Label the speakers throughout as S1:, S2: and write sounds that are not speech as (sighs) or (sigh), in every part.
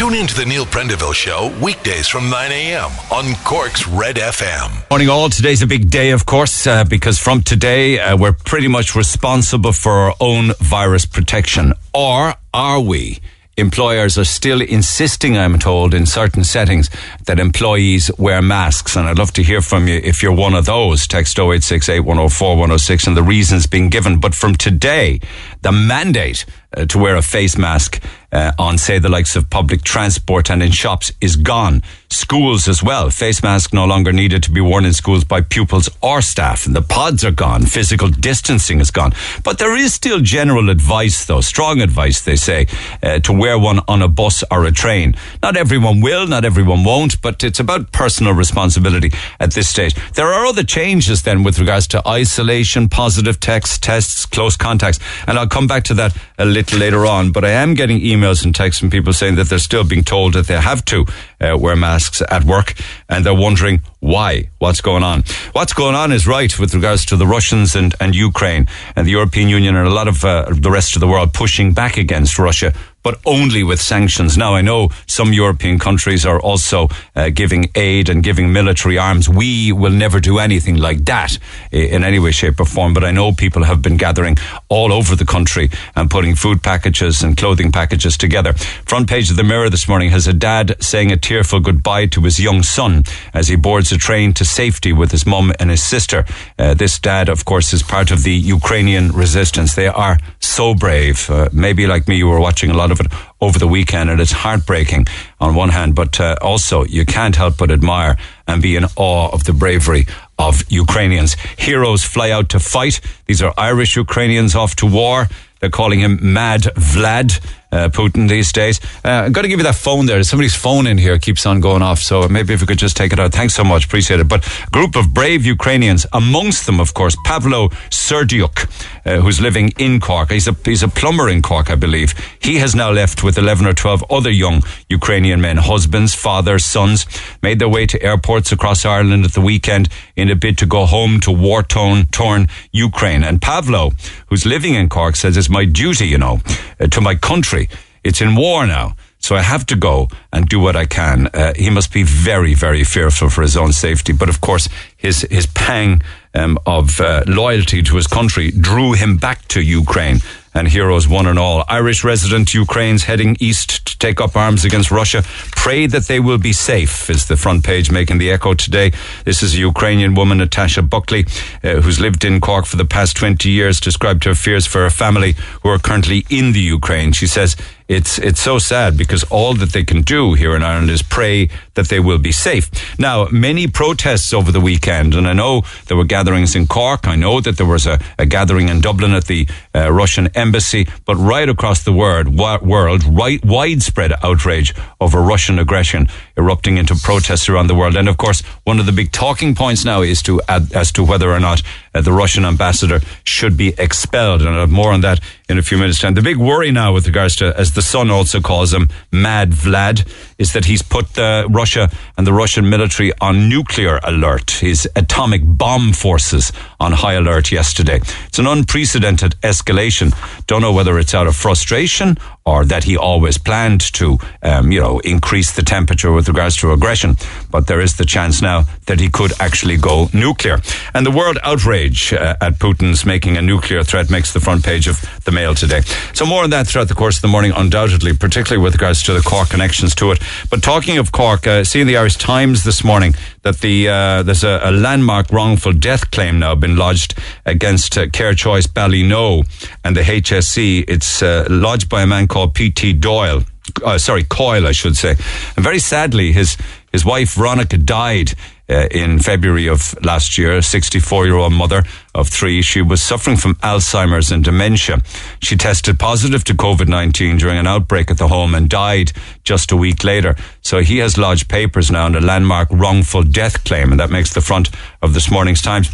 S1: Tune in to the Neil Prendeville Show weekdays from 9 a.m. on Cork's Red FM.
S2: Morning, all. Today's a big day, of course, uh, because from today uh, we're pretty much responsible for our own virus protection. Or are we? employers are still insisting, I'm told, in certain settings that employees wear masks. And I'd love to hear from you if you're one of those. Text 0868 104 106 and the reasons being given. But from today, the mandate uh, to wear a face mask uh, on, say, the likes of public transport and in shops is gone. Schools as well. Face masks no longer needed to be worn in schools by pupils or staff. And the pods are gone. Physical distancing is gone. But there is still general advice, though, strong advice, they say, uh, to wear one on a bus or a train. Not everyone will, not everyone won't, but it's about personal responsibility at this stage. There are other changes then with regards to isolation, positive text, tests, close contacts. And I'll come back to that a little later on. But I am getting emails and texts from people saying that they're still being told that they have to uh, wear masks at work, and they're wondering why. What's going on? What's going on is right with regards to the Russians and, and Ukraine and the European Union and a lot of uh, the rest of the world pushing back against Russia but only with sanctions. Now, I know some European countries are also uh, giving aid and giving military arms. We will never do anything like that in any way, shape, or form. But I know people have been gathering all over the country and putting food packages and clothing packages together. Front page of the Mirror this morning has a dad saying a tearful goodbye to his young son as he boards a train to safety with his mum and his sister. Uh, this dad, of course, is part of the Ukrainian resistance. They are so brave. Uh, maybe like me, you were watching a lot of it over the weekend, and it's heartbreaking on one hand, but uh, also you can't help but admire and be in awe of the bravery of Ukrainians. Heroes fly out to fight. These are Irish Ukrainians off to war. They're calling him Mad Vlad uh, Putin these days. Uh, I've got to give you that phone there. Somebody's phone in here keeps on going off, so maybe if we could just take it out. Thanks so much. Appreciate it. But a group of brave Ukrainians, amongst them, of course, Pavlo Serdyuk, uh, who's living in Cork. He's a, he's a plumber in Cork, I believe. He has now left with 11 or 12 other young Ukrainian men, husbands, fathers, sons, made their way to airports across Ireland at the weekend in a bid to go home to war-torn torn Ukraine. And Pavlo, who's living in Cork, says it's my duty, you know, uh, to my country it's in war now. So I have to go and do what I can. Uh, he must be very, very fearful for his own safety. But of course, his his pang um, of uh, loyalty to his country drew him back to Ukraine. And heroes one and all. Irish resident Ukraine's heading east to take up arms against Russia. Pray that they will be safe, is the front page making the echo today. This is a Ukrainian woman, Natasha Buckley, uh, who's lived in Cork for the past 20 years, described her fears for her family who are currently in the Ukraine. She says, it's it's so sad because all that they can do here in Ireland is pray that they will be safe. Now, many protests over the weekend, and I know there were gatherings in Cork. I know that there was a, a gathering in Dublin at the uh, Russian embassy, but right across the world, world, right, widespread outrage over Russian aggression erupting into protests around the world. And of course, one of the big talking points now is to add, as to whether or not uh, the Russian ambassador should be expelled. And I'll have more on that in a few minutes' time. The big worry now with regards to, as the Sun also calls him, Mad Vlad, is that he's put Russia and the Russian military on nuclear alert. His atomic bomb forces on high alert yesterday. It's an unprecedented escalation. Don't know whether it's out of frustration or that he always planned to, um, you know, increase the temperature with regards to aggression. But there is the chance now that he could actually go nuclear. And the world outrage uh, at Putin's making a nuclear threat makes the front page of the Mail today. So more on that throughout the course of the morning, undoubtedly, particularly with regards to the Cork connections to it. But talking of Cork, uh, seeing the Irish Times this morning that the uh, there's a, a, landmark wrongful death claim now been lodged against uh, Care Choice Ballynoe and the HSE. It's uh, lodged by a man called P.T. Doyle. Uh, sorry, Coyle, I should say. And very sadly, his his wife Veronica died uh, in February of last year. A 64 year old mother of three. She was suffering from Alzheimer's and dementia. She tested positive to COVID 19 during an outbreak at the home and died just a week later. So he has lodged papers now on a landmark wrongful death claim, and that makes the front of this morning's Times.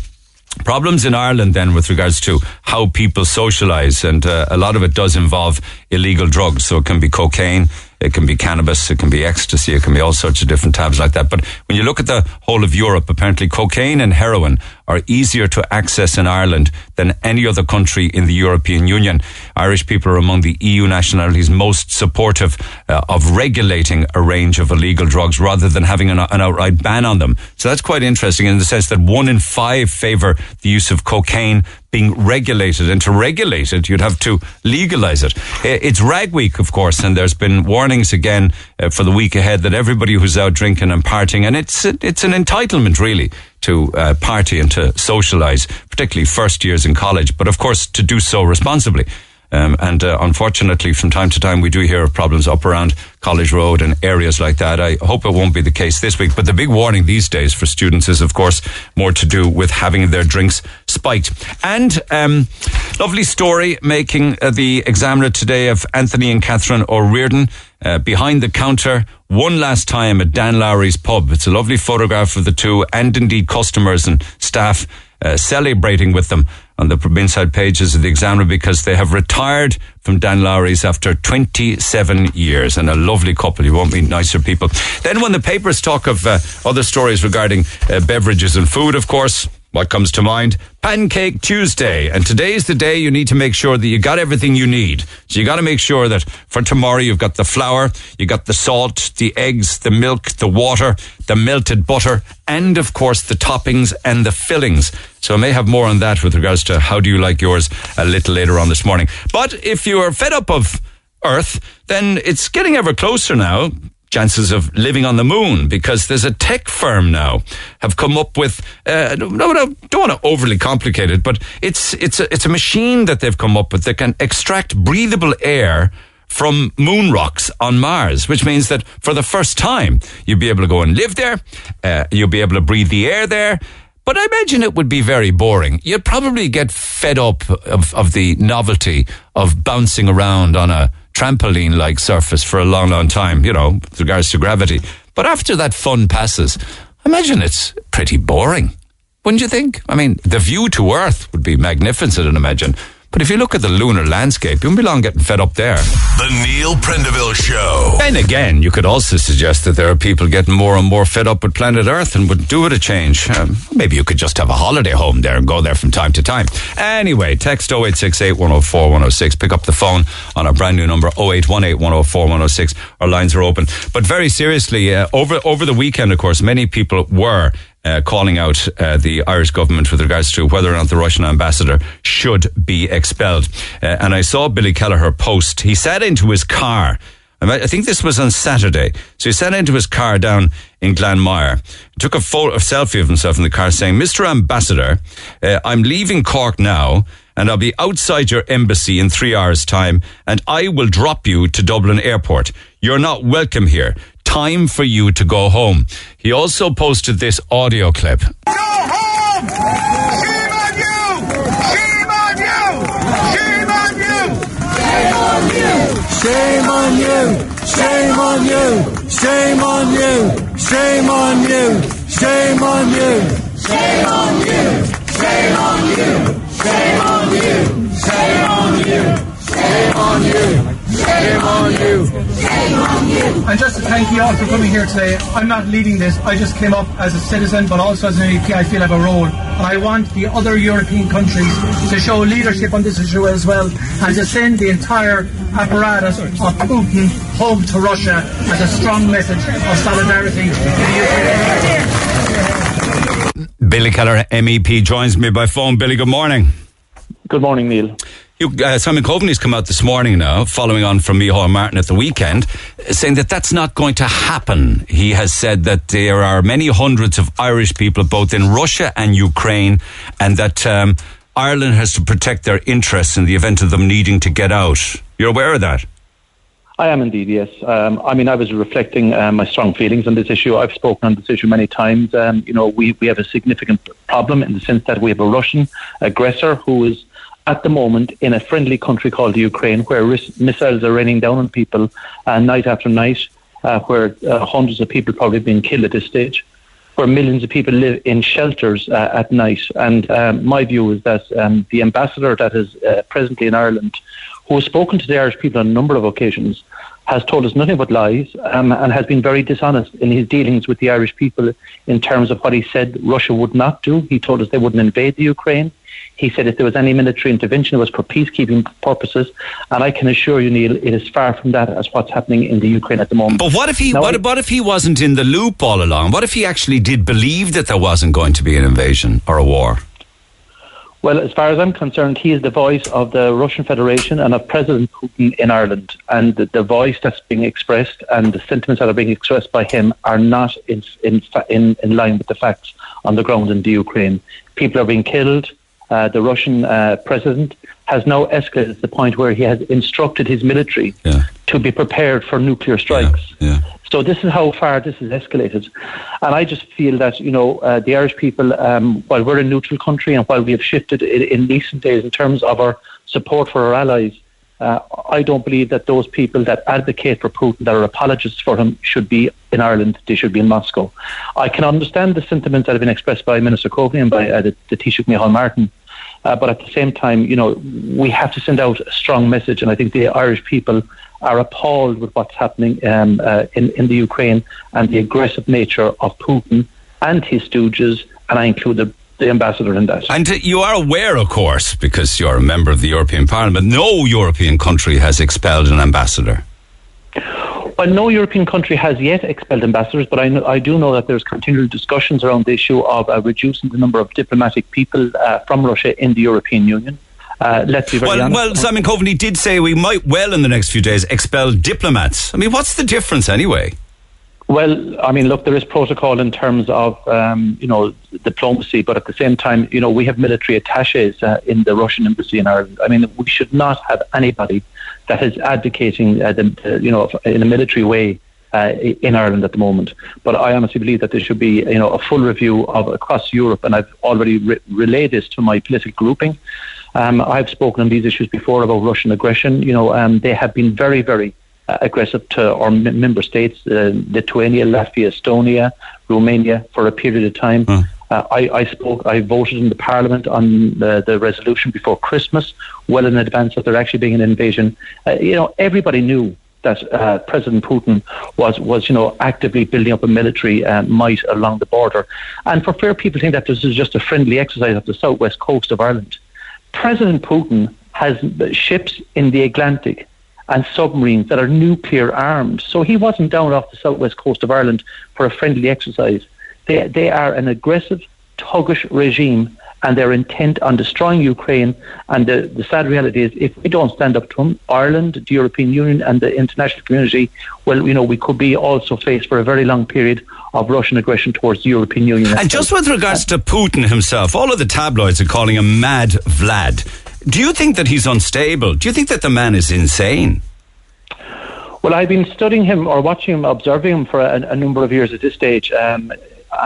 S2: Problems in Ireland then with regards to how people socialise and uh, a lot of it does involve illegal drugs. So it can be cocaine, it can be cannabis, it can be ecstasy, it can be all sorts of different tabs like that. But when you look at the whole of Europe, apparently cocaine and heroin are easier to access in Ireland than any other country in the European Union. Irish people are among the EU nationalities most supportive uh, of regulating a range of illegal drugs rather than having an, an outright ban on them. So that's quite interesting in the sense that one in five favour the use of cocaine being regulated. And to regulate it, you'd have to legalize it. It's Rag Week, of course, and there's been warnings again uh, for the week ahead that everybody who's out drinking and partying, and it's it's an entitlement really to uh, party and to socialise, particularly first years in college, but of course to do so responsibly. Um, and uh, unfortunately, from time to time, we do hear of problems up around College Road and areas like that. I hope it won't be the case this week. But the big warning these days for students is, of course, more to do with having their drinks spiked. And um, lovely story making uh, the examiner today of Anthony and Catherine O'Riordan uh, behind the counter one last time at Dan Lowry's pub. It's a lovely photograph of the two and indeed customers and staff uh, celebrating with them on the inside pages of the Examiner because they have retired from Dan Lowry's after 27 years and a lovely couple. You won't meet nicer people. Then when the papers talk of uh, other stories regarding uh, beverages and food, of course, what comes to mind? Pancake Tuesday. And today's the day you need to make sure that you got everything you need. So you got to make sure that for tomorrow you've got the flour, you got the salt, the eggs, the milk, the water, the melted butter, and of course the toppings and the fillings. So I may have more on that with regards to how do you like yours a little later on this morning. But if you are fed up of Earth, then it's getting ever closer now chances of living on the moon because there's a tech firm now have come up with uh, no, no, don't want to overly complicate it, but it's it's a, it's a machine that they've come up with that can extract breathable air from moon rocks on Mars, which means that for the first time you'll be able to go and live there, uh, you'll be able to breathe the air there. But I imagine it would be very boring. You'd probably get fed up of, of the novelty of bouncing around on a trampoline like surface for a long, long time, you know, with regards to gravity. But after that fun passes, imagine it's pretty boring. Wouldn't you think? I mean, the view to Earth would be magnificent, I imagine. But if you look at the lunar landscape, you won't be long getting fed up there.
S1: The Neil Prendeville Show.
S2: And again, you could also suggest that there are people getting more and more fed up with planet Earth and would do it a change. Um, maybe you could just have a holiday home there and go there from time to time. Anyway, text 0868 104 106. Pick up the phone on our brand new number 0818 104 106. Our lines are open. But very seriously, uh, over, over the weekend, of course, many people were uh, calling out uh, the Irish government with regards to whether or not the Russian ambassador should be expelled. Uh, and I saw Billy Kelleher post. He sat into his car. I think this was on Saturday. So he sat into his car down in Glanmire, took a, photo, a selfie of himself in the car saying, Mr. Ambassador, uh, I'm leaving Cork now and I'll be outside your embassy in three hours' time and I will drop you to Dublin Airport. You're not welcome here time for you to go home. He also posted this audio clip.
S3: Go home! Shame on you! Shame on you! Shame on you! Shame on you!
S4: Shame on you! Shame on you! Shame on you! Shame on you! Shame on you!
S3: Shame on you! Shame on you! Shame on you! Shame on you! Shame on you! Shame on you! Shame on you!
S5: And just to thank you all for coming here today. I'm not leading this. I just came up as a citizen, but also as an MEP. I feel I have a role, and I want the other European countries to show leadership on this issue as well, and to send the entire apparatus of Putin home to Russia as a strong message of solidarity in the Ukraine.
S2: Billy Kelleher, MEP, joins me by phone. Billy, good morning.
S6: Good morning, Neil.
S2: You, uh, Simon Coveney's come out this morning now, following on from Micheál Martin at the weekend, saying that that's not going to happen. He has said that there are many hundreds of Irish people both in Russia and Ukraine, and that um, Ireland has to protect their interests in the event of them needing to get out. You're aware of that?
S6: I am indeed, yes. Um, I mean, I was reflecting um, my strong feelings on this issue. I've spoken on this issue many times. Um, you know, we, we have a significant problem in the sense that we have a Russian aggressor who is at the moment in a friendly country called Ukraine, where ris- missiles are raining down on people uh, night after night, uh, where uh, hundreds of people probably being killed at this stage, where millions of people live in shelters uh, at night. And um, my view is that um, the ambassador that is uh, presently in Ireland who has spoken to the Irish people on a number of occasions, has told us nothing but lies um, and has been very dishonest in his dealings with the Irish people in terms of what he said Russia would not do. He told us they wouldn't invade the Ukraine. He said if there was any military intervention, it was for peacekeeping purposes. And I can assure you, Neil, it is far from that as what's happening in the Ukraine at the moment.
S2: But what if he? Now, what, what if he wasn't in the loop all along? What if he actually did believe that there wasn't going to be an invasion or a war?
S6: Well, as far as I'm concerned, he is the voice of the Russian Federation and of President Putin in Ireland. And the, the voice that's being expressed and the sentiments that are being expressed by him are not in, in, in, in line with the facts on the ground in the Ukraine. People are being killed. Uh, the Russian uh, president has now escalated to the point where he has instructed his military yeah. to be prepared for nuclear strikes. Yeah. Yeah. So this is how far this has escalated, and I just feel that you know uh, the Irish people, um, while we're a neutral country and while we have shifted in, in recent days in terms of our support for our allies, uh, I don't believe that those people that advocate for Putin, that are apologists for him, should be in Ireland. They should be in Moscow. I can understand the sentiments that have been expressed by Minister Coveney and by uh, the, the Taoiseach Micheál Martin. Uh, but at the same time, you know, we have to send out a strong message, and I think the Irish people are appalled with what's happening um, uh, in, in the Ukraine and the aggressive nature of Putin and his stooges, and I include the the ambassador in that.
S2: And you are aware, of course, because you're a member of the European Parliament, no European country has expelled an ambassador.
S6: Well, no European country has yet expelled ambassadors, but I, know, I do know that there's continual discussions around the issue of uh, reducing the number of diplomatic people uh, from Russia in the European Union. Uh, let's be very
S2: well,
S6: honest.
S2: Well, Simon Coveney did say we might well in the next few days expel diplomats. I mean, what's the difference anyway?
S6: Well, I mean, look, there is protocol in terms of, um, you know, diplomacy, but at the same time, you know, we have military attaches uh, in the Russian embassy in Ireland. I mean, we should not have anybody that is advocating, uh, the, uh, you know, in a military way uh, in Ireland at the moment. But I honestly believe that there should be, you know, a full review of across Europe, and I've already re- relayed this to my political grouping. Um, I've spoken on these issues before about Russian aggression. You know, um, they have been very, very uh, aggressive to our member states, uh, Lithuania, Latvia, Estonia, Romania, for a period of time. Mm. Uh, I, I, spoke, I voted in the Parliament on the, the, resolution before Christmas, well in advance of there actually being an invasion. Uh, you know, everybody knew that uh, President Putin was, was, you know, actively building up a military uh, might along the border. And for fair people think that this is just a friendly exercise of the southwest coast of Ireland. President Putin has ships in the Atlantic and submarines that are nuclear armed. So he wasn't down off the southwest coast of Ireland for a friendly exercise. They, they are an aggressive, thuggish regime and they're intent on destroying Ukraine. And the, the sad reality is, if we don't stand up to them, Ireland, the European Union, and the international community, well, you know, we could be also faced for a very long period of Russian aggression towards the European Union.
S2: And just with regards to Putin himself, all of the tabloids are calling him Mad Vlad. Do you think that he's unstable? Do you think that the man is insane?
S6: Well, I've been studying him or watching him, observing him for a, a number of years at this stage. Um,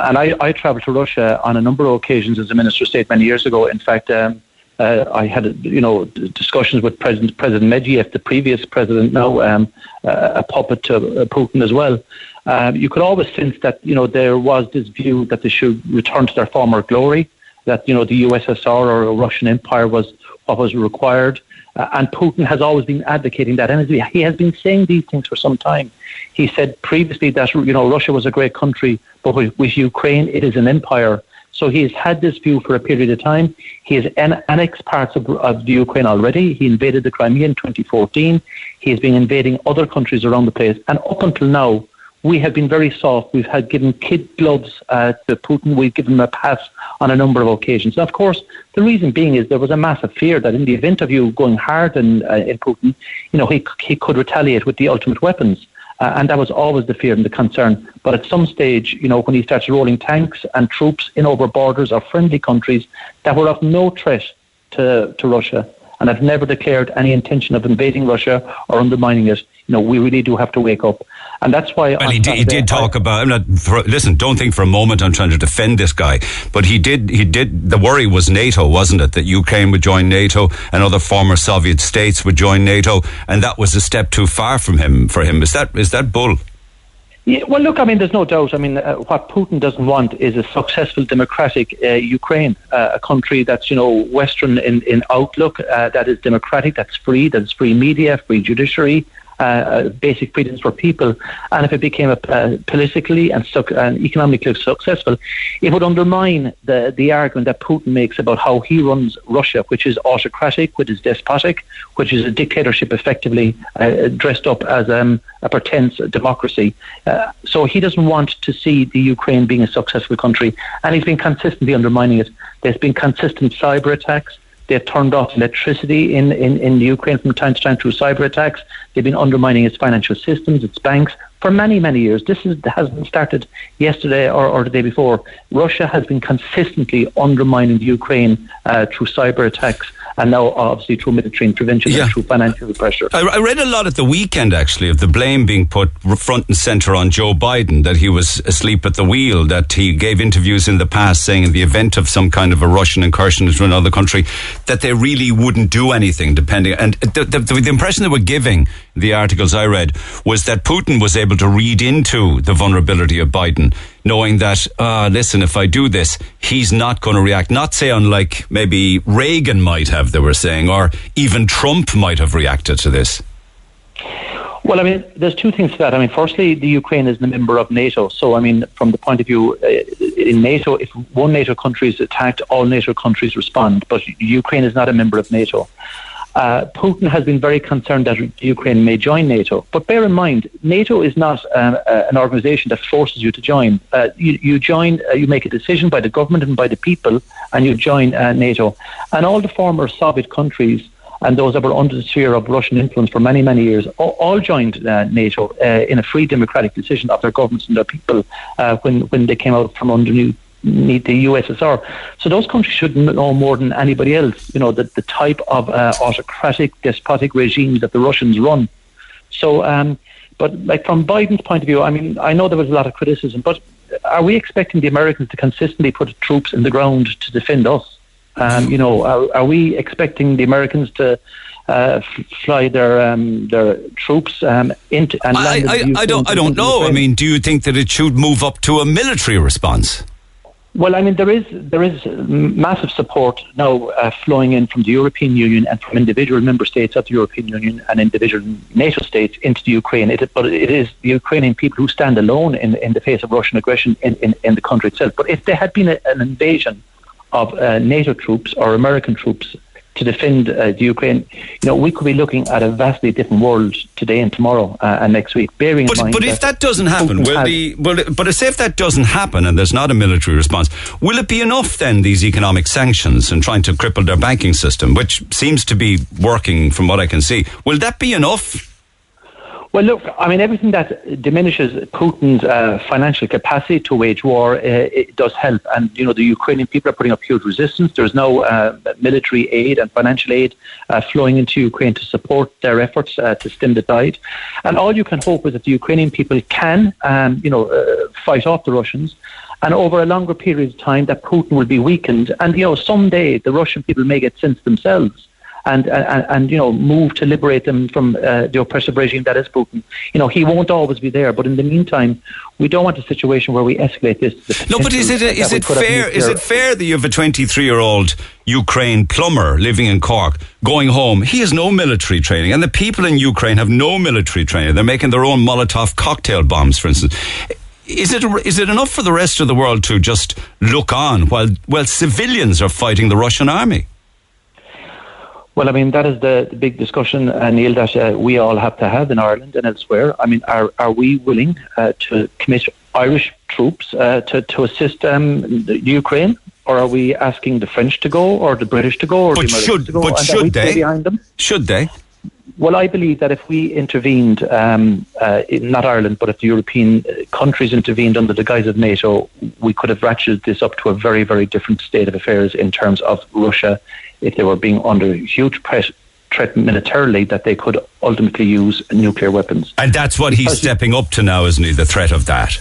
S6: and I, I travelled to Russia on a number of occasions as a minister of state many years ago. In fact, um, uh, I had you know discussions with President President Medvedev, the previous president, now um, uh, a puppet to uh, Putin as well. Um, you could always sense that you know there was this view that they should return to their former glory, that you know the USSR or Russian Empire was what was required, uh, and Putin has always been advocating that, and he has been saying these things for some time. He said previously that you know Russia was a great country, but with, with Ukraine it is an empire. So he has had this view for a period of time. He has an- annexed parts of, of the Ukraine already. He invaded the Crimea in 2014. He has been invading other countries around the place, and up until now, we have been very soft. We've had given kid gloves uh, to Putin. We've given him a pass on a number of occasions. Of course, the reason being is there was a massive fear that in the event of you going hard in, uh, in Putin, you know, he, he could retaliate with the ultimate weapons. Uh, and that was always the fear and the concern. But at some stage, you know, when he starts rolling tanks and troops in over borders of friendly countries that were of no threat to, to Russia and have never declared any intention of invading Russia or undermining it, you know, we really do have to wake up. And that's why.
S2: Well, he did, he did talk I, about. I'm not. For, listen, don't think for a moment I'm trying to defend this guy, but he did. He did. The worry was NATO, wasn't it? That Ukraine would join NATO and other former Soviet states would join NATO, and that was a step too far from him. For him, is that is that bull?
S6: Yeah, well, look, I mean, there's no doubt. I mean, uh, what Putin doesn't want is a successful democratic uh, Ukraine, uh, a country that's, you know, Western in, in outlook, uh, that is democratic, that's free, that's free media, free judiciary, uh, uh, basic freedoms for people. And if it became a, uh, politically and, and economically successful, it would undermine the, the argument that Putin makes about how he runs Russia, which is autocratic, which is despotic, which is a dictatorship effectively uh, dressed up as um, a pretense democracy. Uh, so he doesn't want to see the Ukraine being a successful country, and he's been consistently undermining it. There's been consistent cyber attacks. They've turned off electricity in, in, in Ukraine from time to time through cyber attacks. They've been undermining its financial systems, its banks, for many, many years. This is, hasn't started yesterday or, or the day before. Russia has been consistently undermining Ukraine uh, through cyber attacks and now obviously through military intervention
S2: Yeah.
S6: and through financial pressure.
S2: I, I read a lot at the weekend, actually, of the blame being put front and center on Joe Biden, that he was asleep at the wheel, that he gave interviews in the past saying in the event of some kind of a Russian incursion into another country, that they really wouldn't do anything, depending. And the, the, the impression they were giving, the articles I read, was that Putin was able to read into the vulnerability of Biden, knowing that, uh, listen, if I do this, he's not going to react. Not say unlike maybe Reagan might have, they were saying, or even Trump might have reacted to this.
S6: Well, I mean, there's two things to that. I mean, firstly, the Ukraine is a member of NATO. So, I mean, from the point of view uh, in NATO, if one NATO country is attacked, all NATO countries respond. But Ukraine is not a member of NATO. Uh, Putin has been very concerned that Ukraine may join NATO. But bear in mind, NATO is not um, uh, an organization that forces you to join. Uh, you, you join, uh, you make a decision by the government and by the people, and you join uh, NATO. And all the former Soviet countries and those that were under the sphere of Russian influence for many, many years, all, all joined uh, NATO uh, in a free democratic decision of their governments and their people uh, when, when they came out from underneath the USSR. So those countries should know more than anybody else, you know, the, the type of uh, autocratic, despotic regimes that the Russians run. So, um, but like from Biden's point of view, I mean, I know there was a lot of criticism, but are we expecting the Americans to consistently put troops in the ground to defend us? Um, you know, are, are we expecting the Americans to uh, fly their um, their troops um, into and
S2: I,
S6: land in
S2: I, I don't, I don't know. I mean, do you think that it should move up to a military response?
S6: Well, I mean, there is there is massive support now uh, flowing in from the European Union and from individual member states of the European Union and individual NATO states into the Ukraine. It, but it is the Ukrainian people who stand alone in, in the face of Russian aggression in, in, in the country itself. But if there had been a, an invasion of uh, NATO troops or American troops to defend uh, the Ukraine, you know, we could be looking at a vastly different world today and tomorrow uh, and next week. Bearing
S2: But,
S6: in mind
S2: but if that doesn't happen, will
S6: has-
S2: the will it, but say if that doesn't happen and there's not a military response, will it be enough then these economic sanctions and trying to cripple their banking system, which seems to be working from what I can see? Will that be enough?
S6: Well, look, I mean, everything that diminishes Putin's uh, financial capacity to wage war, uh, it does help. And, you know, the Ukrainian people are putting up huge resistance. There's no uh, military aid and financial aid uh, flowing into Ukraine to support their efforts uh, to stem the tide. And all you can hope is that the Ukrainian people can, um, you know, uh, fight off the Russians. And over a longer period of time, that Putin will be weakened. And, you know, someday the Russian people may get sense themselves and, and, and you know move to liberate them from uh, the oppressive regime that is Putin. You know he won't always be there, but in the meantime, we don't want a situation where we escalate this.
S2: No, but is it
S6: potential
S2: is it fair? Is it fair that you have a 23 year old Ukraine plumber living in Cork going home? He has no military training, and the people in Ukraine have no military training. They're making their own Molotov cocktail bombs, for instance. Is it is it enough for the rest of the world to just look on while while civilians are fighting the Russian army?
S6: Well, I mean that is the, the big discussion, uh, Neil, that uh, we all have to have in Ireland and elsewhere. I mean, are are we willing uh, to commit Irish troops uh, to to assist um, Ukraine, or are we asking the French to go, or the British to go, or
S2: But
S6: the Americans
S2: should
S6: to go,
S2: but should they?
S6: behind them?
S2: Should they?
S6: Well, I believe that if we intervened, um, uh, in, not Ireland, but if the European uh, countries intervened under the guise of NATO, we could have ratcheted this up to a very, very different state of affairs in terms of Russia, if they were being under huge press, threat militarily, that they could ultimately use nuclear weapons.
S2: And that's what he's
S6: Because-
S2: stepping up to now, isn't he? The threat of that.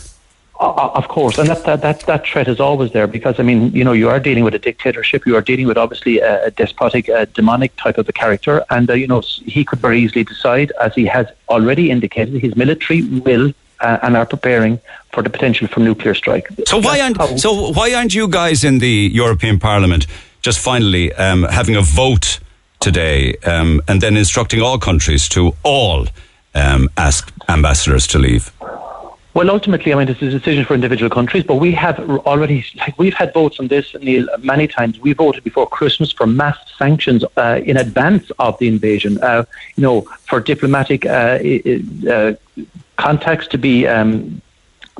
S6: Uh, Of course, and that, that that that threat is always there because I mean, you know, you are dealing with a dictatorship. You are dealing with obviously a, a despotic, uh demonic type of a character, and uh, you know, he could very easily decide, as he has already indicated, his military will uh, and are preparing for the potential for nuclear strike.
S2: So why aren't so why aren't you guys in the European Parliament just finally um, having a vote today um, and then instructing all countries to all um, ask ambassadors to leave?
S6: Well, ultimately, I mean, it's a decision for individual countries, but we have already, like, we've had votes on this, Neil, many times. We voted before Christmas for mass sanctions uh, in advance of the invasion, uh, you know, for diplomatic uh, uh, contacts to be um,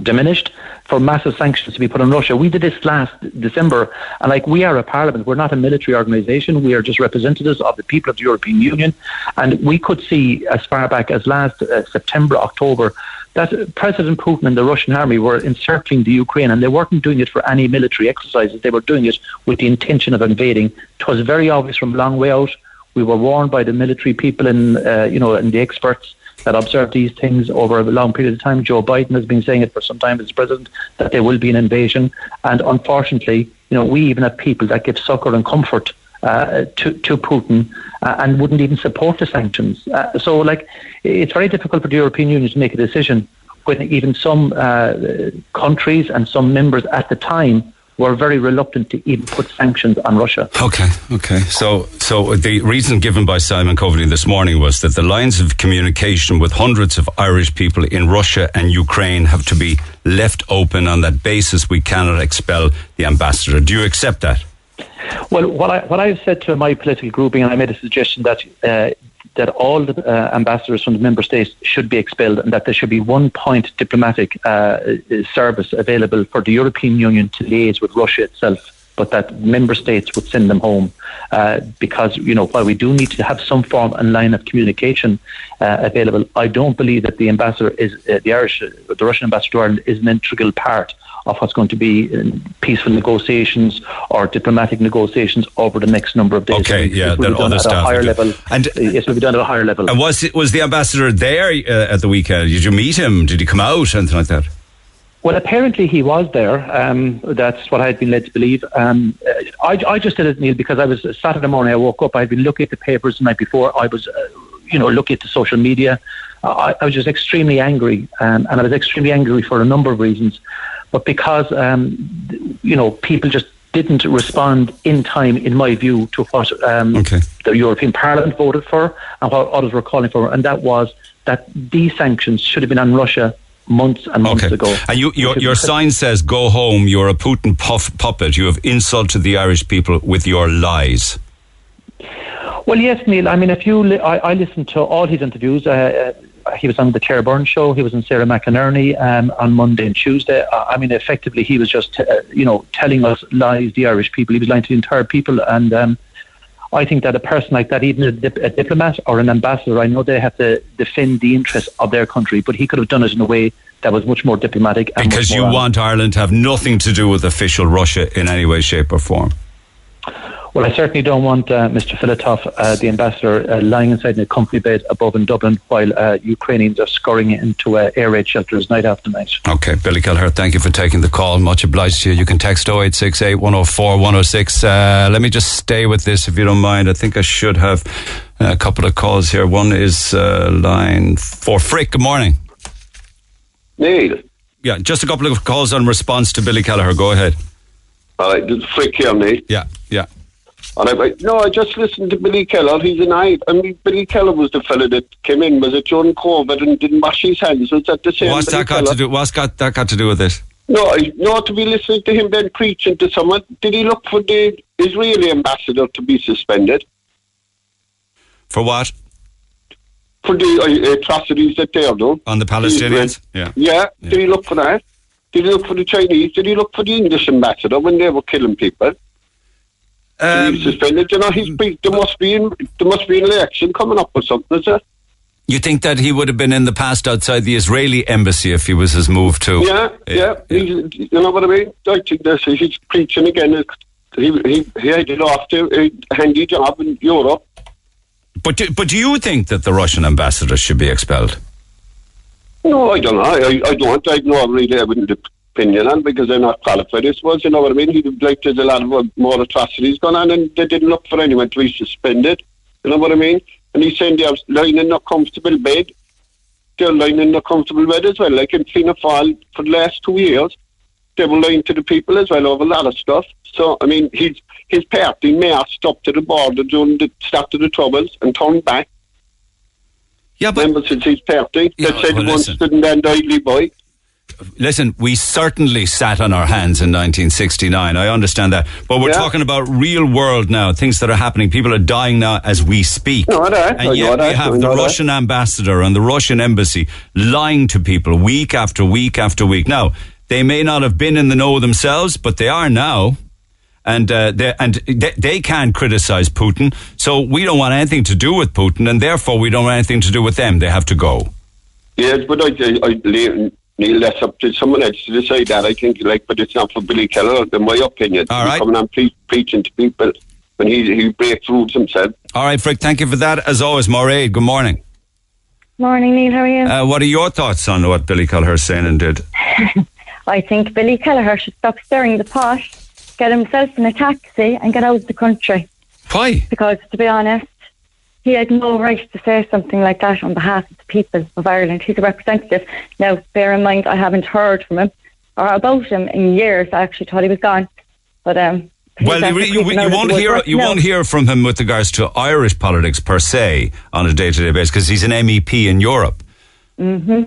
S6: diminished, for massive sanctions to be put on Russia. We did this last December, and like we are a parliament, we're not a military organisation. We are just representatives of the people of the European Union, and we could see as far back as last uh, September, October, that President Putin and the Russian army were encircling the Ukraine, and they weren't doing it for any military exercises. They were doing it with the intention of invading. It was very obvious from a long way out. We were warned by the military people and uh, you know and the experts that observe these things over a long period of time. Joe Biden has been saying it for some time as president that there will be an invasion, and unfortunately, you know, we even have people that give succor and comfort uh, to to Putin uh, and wouldn't even support the sanctions. Uh, so, like, it's very difficult for the European Union to make a decision when even some uh, countries and some members at the time were very reluctant to even put sanctions on Russia.
S2: Okay, okay. So, so the reason given by Simon Coveney this morning was that the lines of communication with hundreds of Irish people in Russia and Ukraine have to be left open. On that basis, we cannot expel the ambassador. Do you accept that?
S6: Well, what I what I've said to my political grouping, and I made a suggestion that uh, that all the uh, ambassadors from the member states should be expelled, and that there should be one point diplomatic uh, service available for the European Union to liaise with Russia itself. But that member states would send them home uh, because you know while we do need to have some form and line of communication uh, available, I don't believe that the ambassador is uh, the Irish, the Russian ambassador to Ireland is an integral part of what's going to be uh, peaceful negotiations or diplomatic negotiations over the next number of days.
S2: Okay,
S6: will
S2: yeah,
S6: be
S2: then
S6: done
S2: other
S6: at a
S2: staff
S6: higher level.
S2: And-
S6: uh, yes, will be done at a higher level.
S2: And was was the ambassador there uh, at the weekend? Did you meet him? Did he come out? Anything like that?
S6: Well, apparently he was there. Um, that's what I had been led to believe. Um, uh, I, I just did it, Neil, because I was Saturday morning. I woke up. I had been looking at the papers the night before. I was, uh, you know, looking at the social media. I, I was just extremely angry, um, and I was extremely angry for a number of reasons. But because, um, you know, people just didn't respond in time, in my view, to what um,
S2: Okay.
S6: the European Parliament voted for and what others were calling for, and that was that these sanctions should have been on Russia months and months
S2: Okay.
S6: ago.
S2: And you, your, your sign says, "Go home. You're a Putin puff, puppet. You have insulted the Irish people with your lies."
S6: Well, yes, Neil. I mean, if you, li- I, I listened to all his interviews. Uh, uh, he was on the Claire Byrne show. He was on Sarah McInerney um, on Monday and Tuesday. I mean, effectively, he was just, uh, you know, telling us lies, the Irish people. He was lying to the entire people. And um, I think that a person like that, even a, dip- a diplomat or an ambassador, I know they have to defend the interests of their country, but he could have done it in a way that was much more diplomatic. And
S2: Because
S6: much
S2: you
S6: honest.
S2: want Ireland to have nothing to do with official Russia in any way, shape, or form.
S6: Well, I certainly don't want uh, Mr. Filatov, uh, the ambassador, uh, lying inside in a comfy bed above in Dublin while uh, Ukrainians are scurrying into uh, air raid shelters night after night.
S2: Okay, Billy Kelleher, thank you for taking the call. Much obliged to you. You can text 0868 104 106. Uh, let me just stay with this if you don't mind. I think I should have a couple of calls here. One is uh, line four. Frick, good morning.
S7: Neil.
S2: Yeah, just a couple of calls on response to Billy Kelleher. Go ahead.
S7: All right, this is Frick here, Neil.
S2: Yeah, yeah.
S7: And I, I, no, I just listened to Billy Kelleher. He's an eye. I mean, Billy Kelleher was the fella that came in. Was it during COVID and didn't wash his hands? Was that the same?
S2: What's
S7: Billy
S2: that got
S7: Kelleher?
S2: to do? What's got that got to do with this?
S7: No, I, no, to be listening to him then preaching to someone. Did he look for the Israeli ambassador to be suspended
S2: For what?
S7: for the uh, atrocities that they're doing?
S2: On the Palestinians? Yeah.
S7: Yeah. Did he look for that? Did he look for the Chinese? Did he look for the English ambassador when they were killing people?
S2: Um,
S7: he's suspended. You know, he's be, there must be in, there must be an election coming up or something, is there?
S2: you think that he would have been in the past outside the Israeli embassy if he was his move to?
S7: Yeah, yeah. He's, you know what I mean? I think this, he's preaching again. He, he, he headed off to a handy job in Europe.
S2: But do, but do you think that the Russian ambassador should be expelled?
S7: No, I don't know. I, I don't. I know really have an opinion on because they're not qualified. I suppose, you know what I mean? He like there's a lot of more atrocities going on and they didn't look for anyone to be suspended. You know what I mean? And he's saying they're lying in a comfortable bed. they're lying in a comfortable bed as well. Like in Fianna Fáil for the last two years, they were lying to the people as well over a lot of stuff. So, I mean, his, his party marched stopped at the border during the start of the Troubles and turned back.
S2: Yeah, but
S7: Remember, since his party,
S2: Yeah,
S7: that said
S2: well,
S7: one
S2: listen.
S7: stood and idly by.
S2: Listen, we certainly sat on our hands in 1969. I understand that. But we're
S7: Yeah.
S2: talking about real world now, things that are happening. People are dying now as we speak.
S7: No, I know, I
S2: and yet we have
S7: I
S2: the. Russian ambassador and the Russian embassy lying to people week after week after week. Now, they may not have been in the know themselves, but they are now. And uh, they, and they, they can't criticize Putin, so we don't want anything to do with Putin, and therefore we don't want anything to do with them. They have to go.
S7: Yes, but I, I, I Neil, that's up to someone else to decide that. I think, like, but it's not for Billy Kelleher, in my opinion.
S2: All
S7: He's
S2: right.
S7: coming on pre- preaching to people when he he breaks rules himself.
S2: All right, Frick, thank you for that. As always, Moraid, good morning.
S8: Morning, Neil. How are you?
S2: Uh, what are your thoughts on what Billy Kelleher saying and did? (laughs)
S8: I think Billy Kelleher should stop stirring the pot, get himself in a taxi, and get out of the country.
S2: Why?
S8: Because, to be honest, he had no right to say something like that on behalf of the people of Ireland. He's a representative. Now, bear in mind, I haven't heard from him or about him in years. I actually thought he was gone. But, um,
S2: Well, you, you, you
S8: creeping out of
S2: won't hear you
S8: now.
S2: won't hear from him with regards to Irish politics per se on a day to day basis because he's an MEP in Europe.
S8: hmm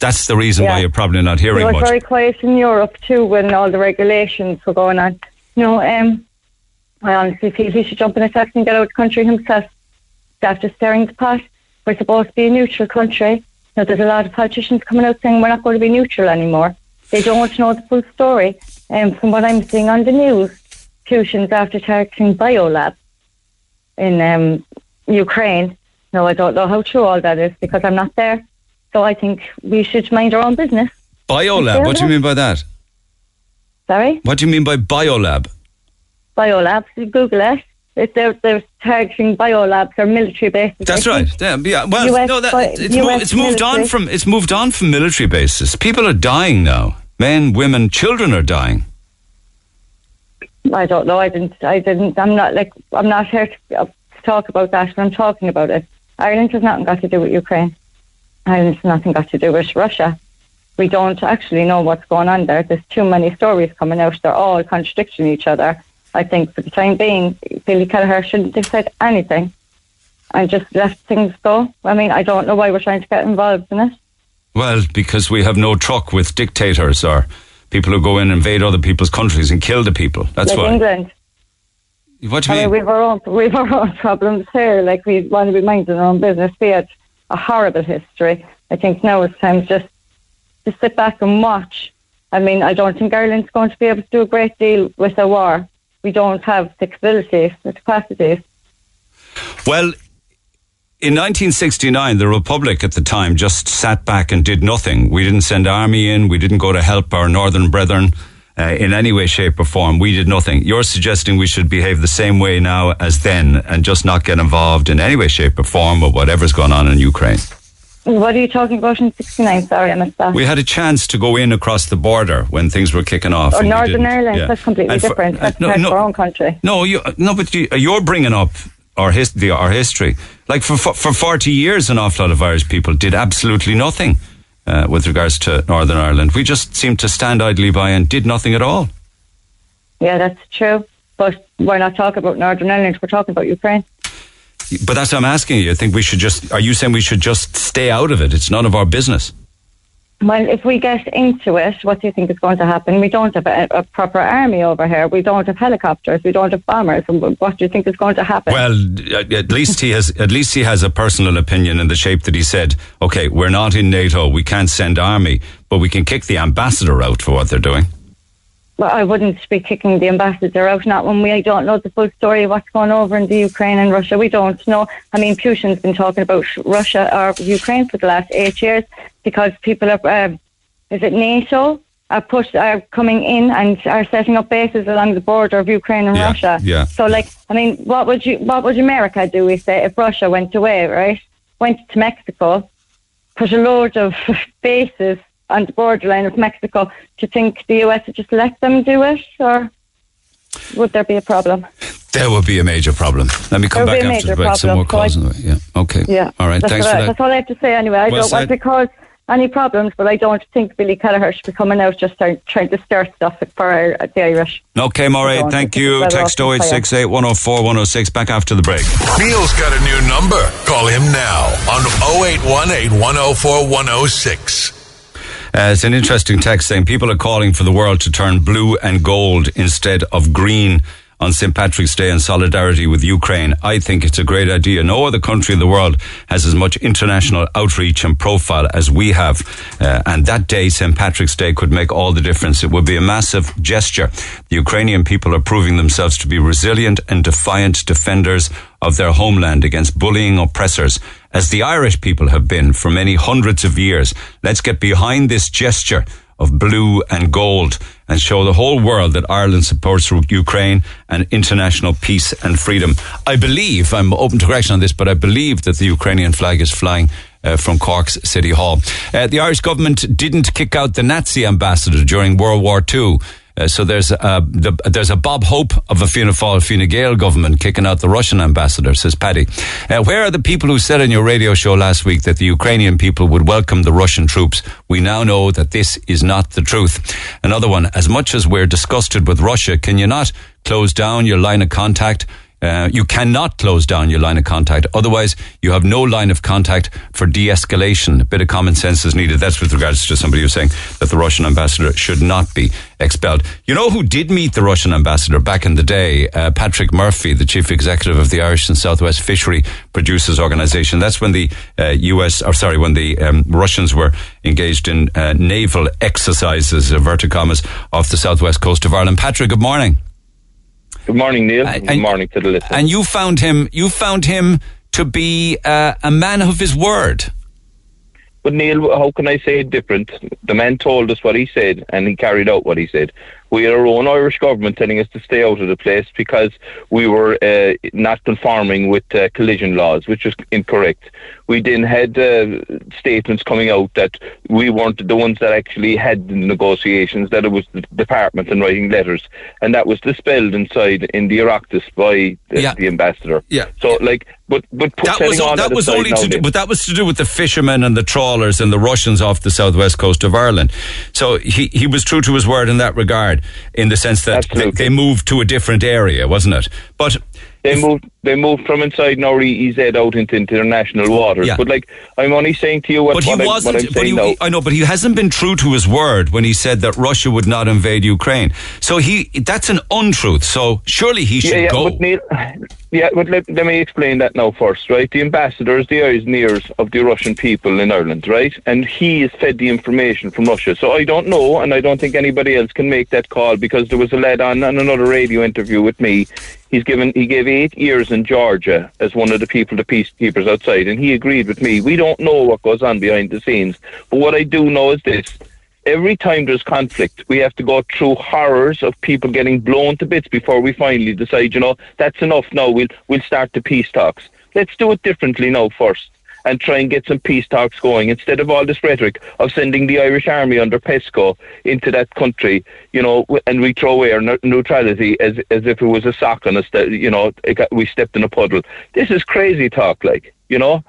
S2: That's the reason why you're probably not hearing He
S8: was
S2: much.
S8: very quiet in Europe too when all the regulations were going on. You know, um, I honestly feel he should jump in a taxi and get out of the country himself. After stirring the pot, we're supposed to be a neutral country. Now, there's a lot of politicians coming out saying we're not going to be neutral anymore. They don't want to know the full story. And from what I'm seeing on the news, Putin's after targeting Biolab in um, Ukraine. Now, I don't know how true all that is because I'm not there. So I think we should mind our own business.
S2: Biolab. What do you mean by that?
S8: Sorry?
S2: What do you mean by biolab?
S8: Biolabs. You Google it. It's they're, they're targeting biolabs or military bases.
S2: That's right. Yeah, yeah. Well,
S8: US
S2: no, that, it's, mo- it's moved on from it's moved on from military bases. People are dying now. Men, women, children are dying.
S8: I don't know. I didn't. I didn't. I'm not like. I'm not here to, uh, to talk about that. But I'm talking about it. Ireland has nothing got to do with Ukraine. Ireland has nothing got to do with Russia. We don't actually know what's going on there. There's too many stories coming out. They're all contradicting each other. I think for the time being, Billy Kelleher shouldn't have said anything and just let things go. I mean, I don't know why we're trying to get involved in it.
S2: Well, because we have no truck with dictators or people who go in and invade other people's countries and kill the people. That's
S8: like
S2: why.
S8: England.
S2: What do
S8: I mean,
S2: mean?
S8: we've our own we've our own problems here. Like we want to be minding our own business. We had a horrible history. I think now it's time just to sit back and watch. I mean, I don't think Ireland's going to be able to do a great deal with a war. We don't have the capabilities, the capacities.
S2: Well, in 1969, the Republic at the time just sat back and did nothing. We didn't send army in. We didn't go to help our northern brethren uh, in any way, shape, or form. We did nothing. You're suggesting we should behave the same way now as then and just not get involved in any way, shape, or form with whatever's going on in Ukraine.
S8: What are you talking about in '69? Sorry, I missed that.
S2: We had a chance to go in across the border when things were kicking off.
S8: or Northern. Ireland,
S2: Yeah.
S8: that's completely
S2: for-
S8: different. That's
S2: no, no.
S8: our own country.
S2: No, you, no, but you, you're bringing up our his, the, our history. Like for for for forty years, an awful lot of Irish people did absolutely nothing uh, with regards to Northern Ireland. We just seemed to stand idly by and did nothing at all.
S8: Yeah, that's true. But we're not talking about Northern Ireland. We're talking about Ukraine.
S2: But that's what I'm asking you. I think we should just. Are you saying we should just stay out of it? It's none of our business.
S8: Well, if we get into it, what do you think is going to happen? We don't have a, a proper army over here. We don't have helicopters. We don't have bombers. And what do you think is going to happen?
S2: Well, at least he has. At least he has a personal opinion in the shape that he said, "Okay, we're not in NATO. We can't send army, but we can kick the ambassador out for what they're doing."
S8: Well, I wouldn't be kicking the ambassador out, not when we don't know the full story of what's going over in the Ukraine and Russia. We don't know. I mean, Putin's been talking about Russia or Ukraine for the last eight years because people are, um, is it NATO? Are push are coming in and are setting up bases along the border of Ukraine and
S2: Yeah,
S8: Russia.
S2: yeah.
S8: So, like, I mean, what would you, what would America do if they, if Russia went away, right? Went to Mexico, put a load of (laughs) bases on the borderline of Mexico. Do you think the US would just let them do it, or would there be a problem?
S2: There would be a major problem. Let me come
S8: There
S2: back
S8: would be a
S2: after the
S8: major
S2: break. Some more calls.
S8: so
S2: on the way. Yeah. Okay.
S8: Yeah.
S2: All right. Thanks for
S8: right.
S2: that.
S8: That's all I have to say anyway. I
S2: Well
S8: don't want to cause any problems, but I don't think Billy Kelleher should be coming out just start, trying to start stuff for our, uh, the Irish.
S2: Okay, Murray. Thank you.
S8: better
S2: Text
S8: off than
S2: 0868 104 106. Back after the break.
S1: Neil's got a new number. Call him now on 0818 104 106.
S2: Uh, it's an interesting text saying people are calling for the world to turn blue and gold instead of green on St. Patrick's Day in solidarity with Ukraine. I think it's a great idea. No other country in the world has as much international outreach and profile as we have. Uh, and that day, St. Patrick's Day, could make all the difference. It would be a massive gesture. The Ukrainian people are proving themselves to be resilient and defiant defenders of their homeland against bullying oppressors, as the Irish people have been for many hundreds of years. Let's get behind this gesture of blue and gold and show the whole world that Ireland supports Ukraine and international peace and freedom. I believe, I'm open to correction on this, but I believe that the Ukrainian flag is flying uh, from Cork's City Hall. Uh, the Irish government didn't kick out the Nazi ambassador during World War II. Uh, so there's a, the, there's a Bob Hope of a Fianna Fáil, Fine Gael government kicking out the Russian ambassador, says Paddy. Uh, where are the people who said on your radio show last week that the Ukrainian people would welcome the Russian troops? We now know that this is not the truth. Another one, as much as we're disgusted with Russia, can you not close down your line of contact? Uh, you cannot close down your line of contact. Otherwise, you have no line of contact for de-escalation. A bit of common sense is needed. That's with regards to somebody who's saying that the Russian ambassador should not be expelled. You know who did meet the Russian ambassador back in the day? Uh, Patrick Murphy, the chief executive of the Irish and Southwest Fishery Producers Organization. That's when the uh, U.S. or sorry, when the um, Russians were engaged in uh, naval exercises, uh, verticommas, off the southwest coast of Ireland. Patrick, good morning.
S9: Good morning, Neil.
S2: And-
S9: Good morning to the listeners.
S2: And you found him. You found him to be uh, a man of his word.
S9: But Neil, how can I say it different? The man told us what he said, and he carried out what he said. We had our own Irish government telling us to stay out of the place because we were uh, not conforming with uh, collision laws, which was incorrect. We then had uh, statements coming out that we weren't the ones that actually had the negotiations, that it was the department and writing letters, and that was dispelled inside in the Oireachtas by the,
S2: Yeah.
S9: the ambassador.
S2: Yeah.
S9: So, like, but but
S2: That was that was only to do, but that was to do with the fishermen and the trawlers and the Russians off the southwest coast of Ireland. So he he was true to his word in that regard, in the sense that they,
S9: Absolutely.
S2: they moved to a different area, wasn't it? But
S9: They moved. They moved from inside now EZ out into international waters.
S2: Yeah.
S9: But like, I'm only saying to you what,
S2: but he
S9: what, I,
S2: wasn't.
S9: I'm
S2: but
S9: saying
S2: he,
S9: now.
S2: I know, but he hasn't been true to his word when he said that Russia would not invade Ukraine. So he that's an untruth. So surely he should
S9: yeah, yeah,
S2: go.
S9: but Neil, yeah, but let, let me explain that now first, right? The ambassador is the eyes and ears of the Russian people in Ireland, right? And he is fed the information from Russia. So I don't know, and I don't think anybody else can make that call because there was a lad on, on another radio interview with me. He's given he gave eight years in Georgia as one of the people, the peacekeepers outside, and he agreed with me. We don't know what goes on behind the scenes, but what I do know is this: every time there's conflict, we have to go through horrors of people getting blown to bits before we finally decide, you know, that's enough now. We'll we'll start the peace talks. Let's do it differently now first and try and get some peace talks going instead of all this rhetoric of sending the Irish army under PESCO into that country, you know, and we throw away our neutrality as as if it was a sock on us that, you know, got, we stepped in a puddle. This is crazy talk, like, you know.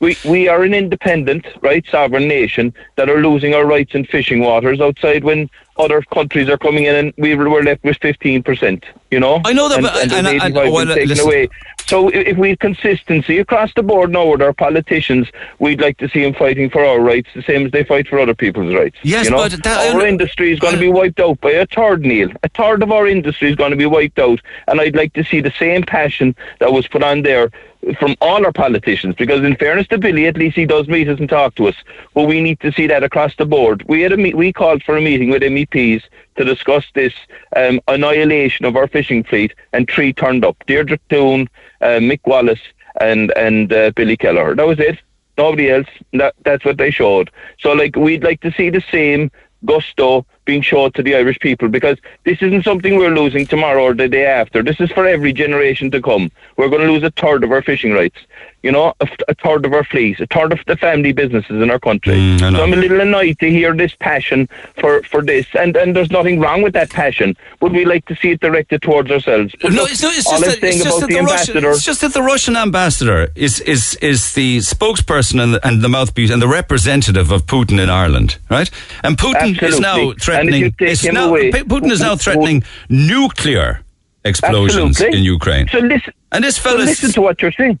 S9: We we are an independent, right, sovereign nation that are losing our rights in fishing waters outside when other countries are coming in and we were left with fifteen percent. You know,
S2: I know that,
S9: and,
S2: but-
S9: and,
S2: and-
S9: there's
S2: and-
S9: 85
S2: well,
S9: taken
S2: listen.
S9: away. So if we have consistency across the board now with our politicians, we'd like to see them fighting for our rights the same as they fight for other people's rights.
S2: Yes,
S9: you know?
S2: but that-
S9: our uh, industry is going to uh, be wiped out by a third, Neil. A third of our industry is going to be wiped out, and I'd like to see the same passion that was put on there from all our politicians. Because in fairness to Billy, at least he does meet us and talk to us. But we need to see that across the board. We had a meet, we called for a meeting with MEPs to discuss this um, annihilation of our fishing fleet, and three turned up: Deirdre Clune, uh, Mick Wallace, and and uh, Billy Kelleher. That was it. Nobody else. That that's what they showed. So like we'd like to see the same gusto being showed to the Irish people because this isn't something we're losing tomorrow or the day after. This is for every generation to come. We're going to lose a third of our fishing rights, you know, a, a third of our fleet, a third of the family businesses in our country.
S2: Mm,
S9: so I'm a little annoyed to hear this passion for, for this, and, and there's nothing wrong with that passion, but we like to see it directed towards ourselves. But
S2: No, it's, no, it's just that, it's just that
S9: the,
S2: the, Russian,
S9: ambassador.
S2: it's just that the Russian ambassador is is is the spokesperson and the, and the mouthpiece and the representative of Putin in Ireland, right? And Putin is now threatening. is now,
S9: away-
S2: Putin is now threatening nuclear explosions
S9: Absolutely.
S2: in Ukraine.
S9: So listen,
S2: and this
S9: so listen to what you're saying.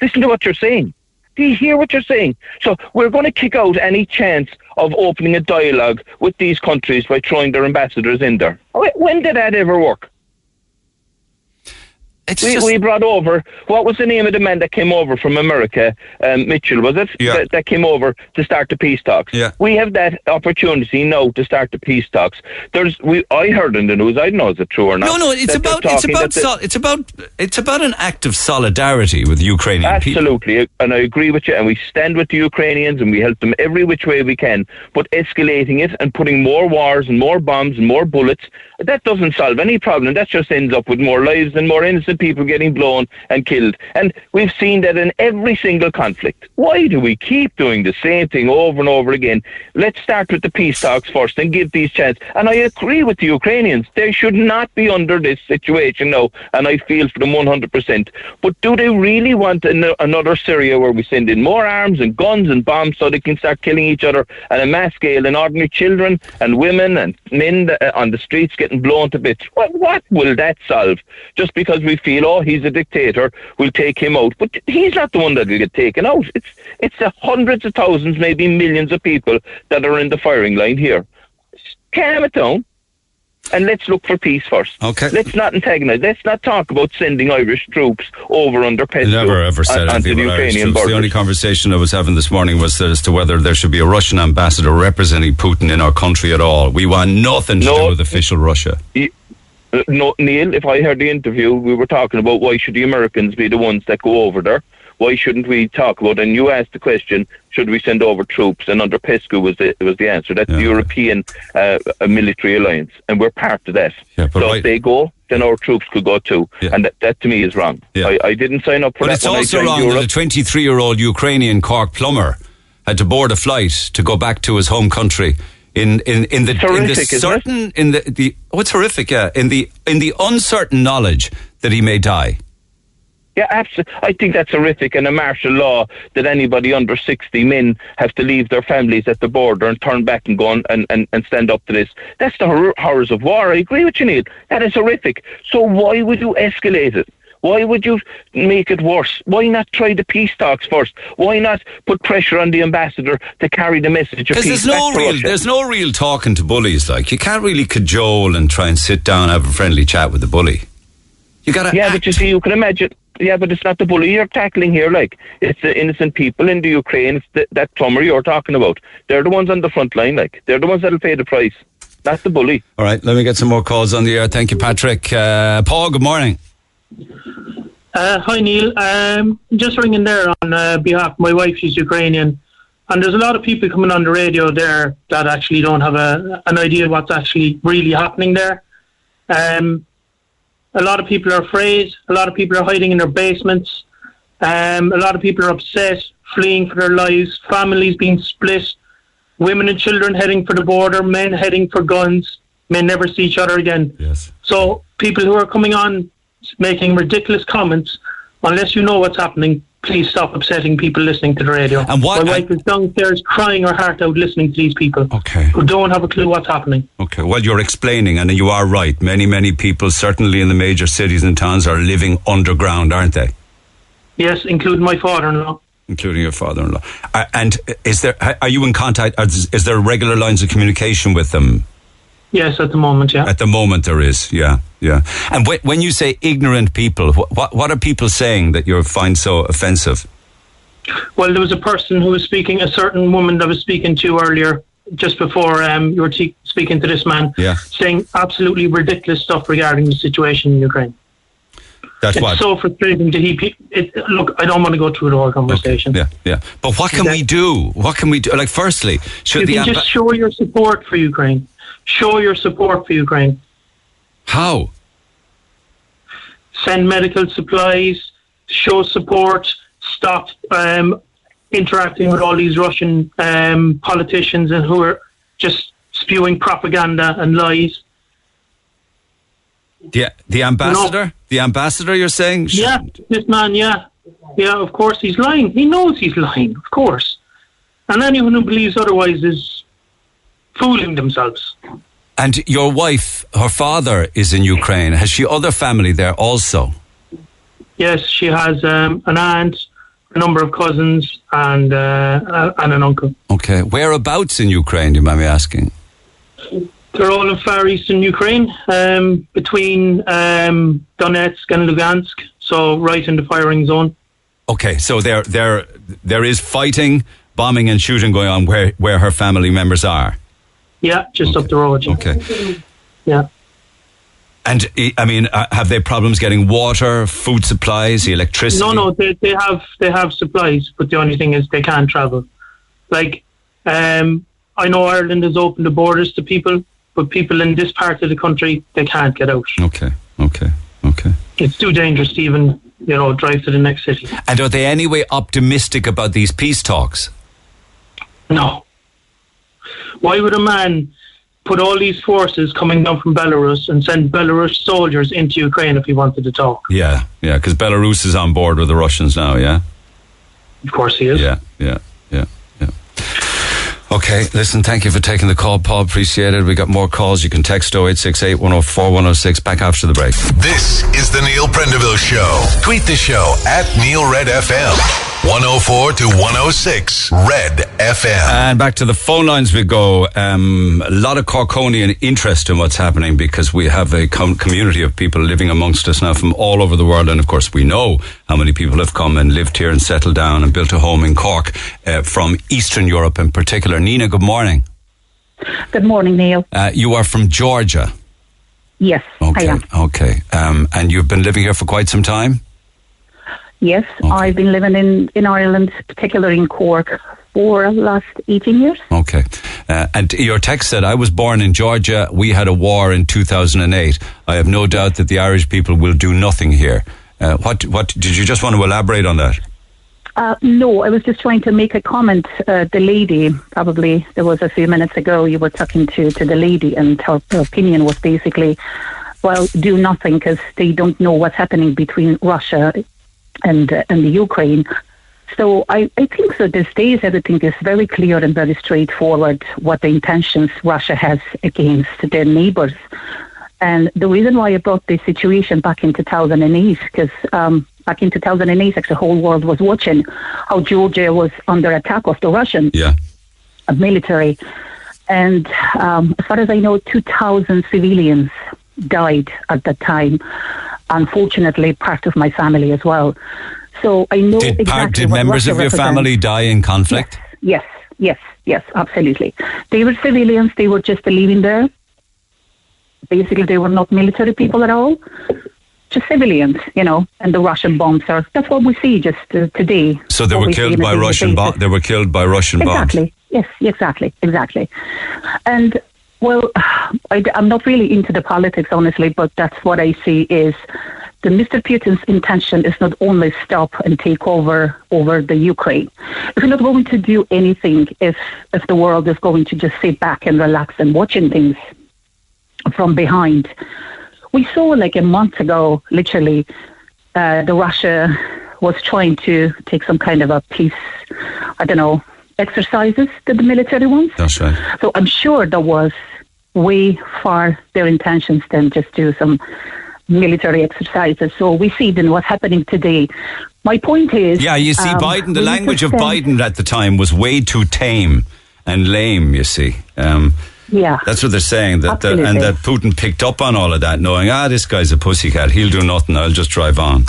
S9: Listen to what you're saying. Do you hear what you're saying? So we're going to kick out any chance of opening a dialogue with these countries by throwing their ambassadors in there. When did that ever work?
S2: It's
S9: We,
S2: just,
S9: we brought over what was the name of the man that came over from America? Um, Mitchell was it?
S2: Yeah.
S9: That, that came over to start the peace talks.
S2: Yeah.
S9: We have that opportunity now to start the peace talks. There's we I heard in the news. I don't know is it true or not.
S2: no, no. It's about it's about
S9: that the-
S2: sol- it's about it's about an act of solidarity with the Ukrainian people.
S9: Absolutely, and I agree with you. And we stand with the Ukrainians, and we help them every which way we can. But escalating it and putting more wars and more bombs and more bullets, that doesn't solve any problem. That just ends up with more lives and more innocent people getting blown and killed. And we've seen that in every single conflict. Why do we keep doing the same thing over and over again? Let's start with the peace talks first and give these chance. And I agree with the Ukrainians. They should not be under this situation now, and I feel for them 100%. But do they really want an- another Syria where we send in more arms and guns and bombs so they can start killing each other on a mass scale and ordinary children and women and men that- on the streets getting blown to bits? What, what will that solve? Just because we feel, oh, he's a dictator, we'll take him out. But he's not the one that will get taken out. It's, it's the hundreds of thousands, maybe millions of people that are in the firing line here. Calm it down. And let's look for peace first.
S2: Okay.
S9: Let's not antagonize. Let's not talk about sending Irish troops over under Pesco
S2: never ever said
S9: on-
S2: anything
S9: the
S2: about Irish troops. The only conversation I was having this morning was as to whether there should be a Russian ambassador representing Putin in our country at all. We want nothing to
S9: No.
S2: do with official Russia.
S9: No, Neil, if I heard the interview, we were talking about why should the Americans be the ones that go over there? Why shouldn't we talk about? And you asked the question: Should we send over troops? And under PESCO was the was the answer. That's
S2: Yeah.
S9: the European uh, military alliance, and we're part of that.
S2: Yeah,
S9: so
S2: right-
S9: if they go, then our troops could go too.
S2: Yeah.
S9: And that, that to me is wrong.
S2: Yeah.
S9: I, I didn't sign up for
S2: But
S9: that.
S2: it's also wrong
S9: Europe.
S2: that a 23 year old Ukrainian Cork plumber had to board a flight to go back to his home country. In, in, in the,
S9: It's
S2: in the
S9: horrific,
S2: certain in the, the oh horrific yeah in the in the uncertain knowledge that he may die
S9: Yeah, absolutely. I think that's horrific and a martial law that anybody under 60 men have to leave their families at the border and turn back and go on and, and, and stand up to this. That's the hor- horrors of war. I agree with you, Neil. That is horrific. So why would you escalate it? Why would you make it worse? Why not try the peace talks first? Why not put pressure on the ambassador to carry the message of
S2: because
S9: peace
S2: there's no real
S9: Russia?
S2: there's no real talking to bullies like you can't really cajole and try and sit down and have a friendly chat with the bully you gotta
S9: Yeah,
S2: act.
S9: but you see, you can imagine. Yeah, but it's not the bully you're tackling here. Like it's the innocent people in the Ukraine. It's the, that plumber you're talking about. They're the ones on the front line. Like they're the ones that'll pay the price. That's the bully.
S2: all right let me get some more calls on the air thank you Patrick uh, Paul good morning
S10: Uh, hi Neil. Um, just ringing there on uh, behalf of my wife. She's Ukrainian, and there's a lot of people coming on the radio there that actually don't have a, an idea what's actually really happening there. Um, a lot of people are afraid. A lot of people are hiding in their basements. Um, a lot of people are upset, fleeing for their lives. Families being split. Women and children heading for the border. Men heading for guns. May never see each other again.
S2: yes
S10: So people who are coming on making ridiculous comments, unless you know what's happening, please stop upsetting people listening to the radio.
S2: And what-
S10: My wife is downstairs crying her heart out listening to these people
S2: okay
S10: who don't have a clue what's happening.
S2: Okay, well, you're explaining, and you are right. Many, many people, certainly in the major cities and towns, are living underground, aren't they?
S10: Yes, including my father-in-law.
S2: Including your father-in-law. Uh, and is there? Are you in contact? Is there regular lines of communication with them?
S10: Yes, at the moment, yeah.
S2: At the moment, there is. Yeah, yeah. And when, when you say ignorant people, what, what what are people saying that you find so offensive?
S10: Well, there was a person who was speaking, a certain woman that was speaking to earlier, just before um, you were te- speaking to this man,
S2: Yeah.
S10: saying absolutely ridiculous stuff regarding the situation in Ukraine.
S2: That's
S10: it's
S2: what?
S10: so frustrating to hear. It, look, I don't want to go through the whole conversation.
S2: Yeah, yeah. But what can we do? What can we do? Like, firstly, should
S10: You
S2: the
S10: can
S2: amba-
S10: just show your support for Ukraine. Show your support for Ukraine.
S2: how?
S10: Send medical supplies. Show support. Stop um, interacting with all these Russian um, politicians and who are just spewing propaganda and lies.
S2: The the ambassador, the ambassador. You're saying?
S10: Yeah, this man, yeah. Yeah, of course he's lying. He knows he's lying, of course. And anyone who believes otherwise is fooling themselves.
S2: And your wife, her father is in Ukraine. Has she other family there also?
S10: Yes, she has um, an aunt, a number of cousins, and uh, and an uncle.
S2: Okay. Whereabouts in Ukraine? Do you mind me asking?
S10: They're all in far eastern Ukraine, um, between um, Donetsk and Lugansk, so right in the firing zone.
S2: Okay, so there there there is fighting, bombing, and shooting going on where where her family members are.
S10: Yeah, just up the road.
S2: Okay.
S10: Yeah.
S2: And I- I mean, uh, have they problems getting water, food supplies, the electricity?
S10: No, no, they, they have they have supplies, but the only thing is they can't travel. Like, um, I know Ireland has opened the borders to people, but people in this part of the country they can't get out.
S2: Okay, okay, okay.
S10: It's too dangerous to even you know drive to the next city.
S2: And are they anyway optimistic about these peace talks?
S10: No. Why would a man put all these forces coming down from Belarus and send Belarus soldiers into Ukraine if he wanted to talk?
S2: Yeah, yeah, because Belarus is on board with the Russians now. Yeah,
S10: Of course he is.
S2: yeah, yeah, yeah, yeah. Okay, listen, thank you for taking the call, Paul. Appreciate it. We got more calls. You can text 0868 104 106 back after the break.
S1: This is the Neil Prendeville Show. Tweet the show at Neil Red FM. 104 to 106 Red FM.
S2: And back to the phone lines we go. Um, a lot of Corkonian interest in what's happening because we have a com- community of people living amongst us now from all over the world. And of course, we know how many people have come and lived here and settled down and built a home in Cork uh, from Eastern Europe in particular. Nina, good morning.
S11: Good morning, Neil.
S2: Uh, you are from Georgia.
S11: Yes,
S2: Okay.
S11: I am.
S2: Okay. Um, and you've been living here for quite some time?
S11: Yes, I've been living in, in Ireland, particularly in Cork, for last 18 years.
S2: Okay. Uh, and your text said, I was born in Georgia. We had a war in 2008. I have no doubt that the Irish people will do nothing here. Uh, what, what, did you just want to elaborate on that?
S11: Uh, no, I was just trying to make a comment. Uh, the lady, probably there was a few minutes ago, you were talking to, to the lady, and her, her opinion was basically, well, do nothing because they don't know what's happening between Russia and uh, and the Ukraine. So I, I think so these days everything is very clear and very straightforward what the intentions Russia has against their neighbors. And the reason why I brought this situation back in 2008, because um, back in 2008, actually, the whole world was watching how Georgia was under attack of the Russian
S2: Yeah.
S11: military. And um, as far as I know, 2,000 civilians died at that time. Unfortunately, part of my family as well. So I know
S2: Did,
S11: exactly
S2: part, did
S11: what
S2: members
S11: Russia
S2: of your
S11: represents.
S2: family die in conflict?
S11: Yes, yes, yes, absolutely. They were civilians. They were just living there. Basically, they were not military people at all. Just civilians, you know, and the Russian bombs are. That's what we see just uh, today.
S2: So they were killed by Russian bombs. They were killed by Russian bombs.
S11: Exactly. Yes, exactly, exactly. And well, (sighs) I, am not really into the politics, honestly, but that's what I see is the Mr. Putin's intention is not only stop and take over over the Ukraine. If we're not going to do anything, if if the world is going to just sit back and relax and watching things from behind, we saw like a month ago, literally, uh, the Russia was trying to take some kind of a peace, I don't know, exercises to the military ones.
S2: That's right.
S11: So I'm sure there was way far their intentions than just do some military exercises. So we see then what's happening today. My point is,
S2: Yeah, you see,
S11: um,
S2: Biden, the
S11: we need to
S2: language of Biden at the time was way too tame and lame, you see. Um,
S11: Yeah.
S2: That's what they're saying, that, that and that Putin picked up on all of that, knowing, ah, this guy's a pussycat. He'll do nothing. I'll just drive on.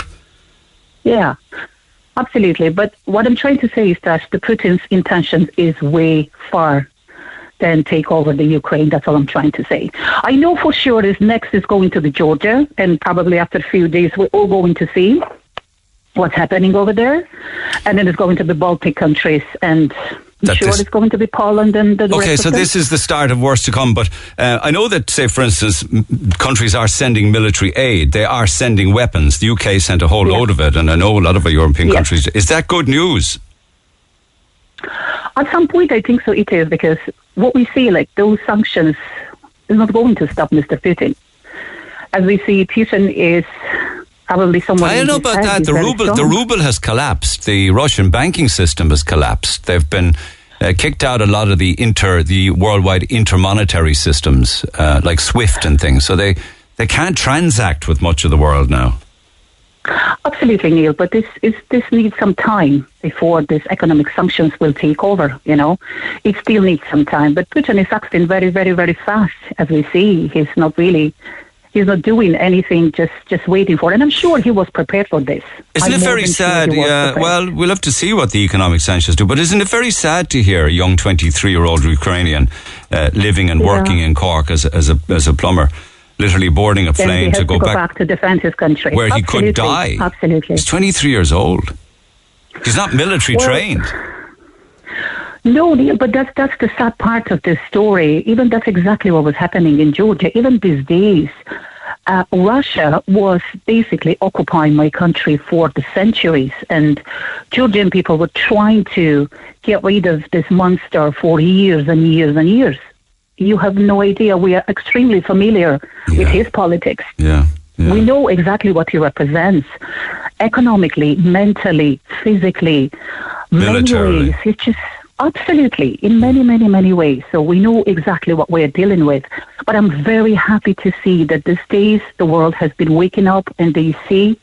S11: Yeah, absolutely. But what I'm trying to say is that the Putin's intentions is way far then take over the Ukraine. That's all I'm trying to say. I know for sure this next is going to the Georgia, and probably after a few days we're all going to see what's happening over there, and then it's going to the Baltic countries and. I'm
S2: That
S11: sure
S2: this-
S11: it's going to be Poland and the
S2: Okay, so this is the start of worse to come. But uh, I know that, say, for instance, m- countries are sending military aid. They are sending weapons. The UK sent a whole load of it, and I know a lot of European
S11: Yes.
S2: countries. Is that good news?
S11: At some point, I think so. It is because what we see, like those sanctions, is not going to stop Mr. Putin. As we see, Putin is probably someone.
S2: I don't know about that. The ruble, the ruble has collapsed. The Russian banking system has collapsed. They've been uh, kicked out a lot of the inter, the worldwide intermonetary systems uh, like SWIFT and things. So they they can't transact with much of the world now.
S11: Absolutely, Neil. But this is this needs some time before these economic sanctions will take over. You know, it still needs some time. But Putin is acting very, very, very fast, as we see. He's not really. He's not doing anything, just just waiting for it. And I'm sure he was prepared for this.
S2: Isn't
S11: I'm
S2: it very
S11: than sure
S2: sad? Yeah. Well, we'll have to see what the economic sanctions do. But isn't it very sad to hear a young 23 year old Ukrainian uh, living and
S11: Yeah.
S2: working in Cork as as a as a plumber, literally boarding a plane to go, back,
S11: to defend his country,
S2: where he could die?
S11: Absolutely.
S2: He's 23 years old. He's not military
S11: Well,
S2: trained.
S11: No, Neil, but that's that's the sad part of this story. Even that's exactly what was happening in Georgia. Even these days, uh, Russia was basically occupying my country for the centuries, and Georgian people were trying to get rid of this monster for years and years and years. You have no idea. We are extremely familiar with his politics.
S2: Yeah.
S11: We know exactly what he represents economically, mentally, physically,
S2: Militarily.
S11: many ways. It's just absolutely in many, many, many ways. So we know exactly what we're dealing with. But I'm very happy to see that these days the world has been waking up and they see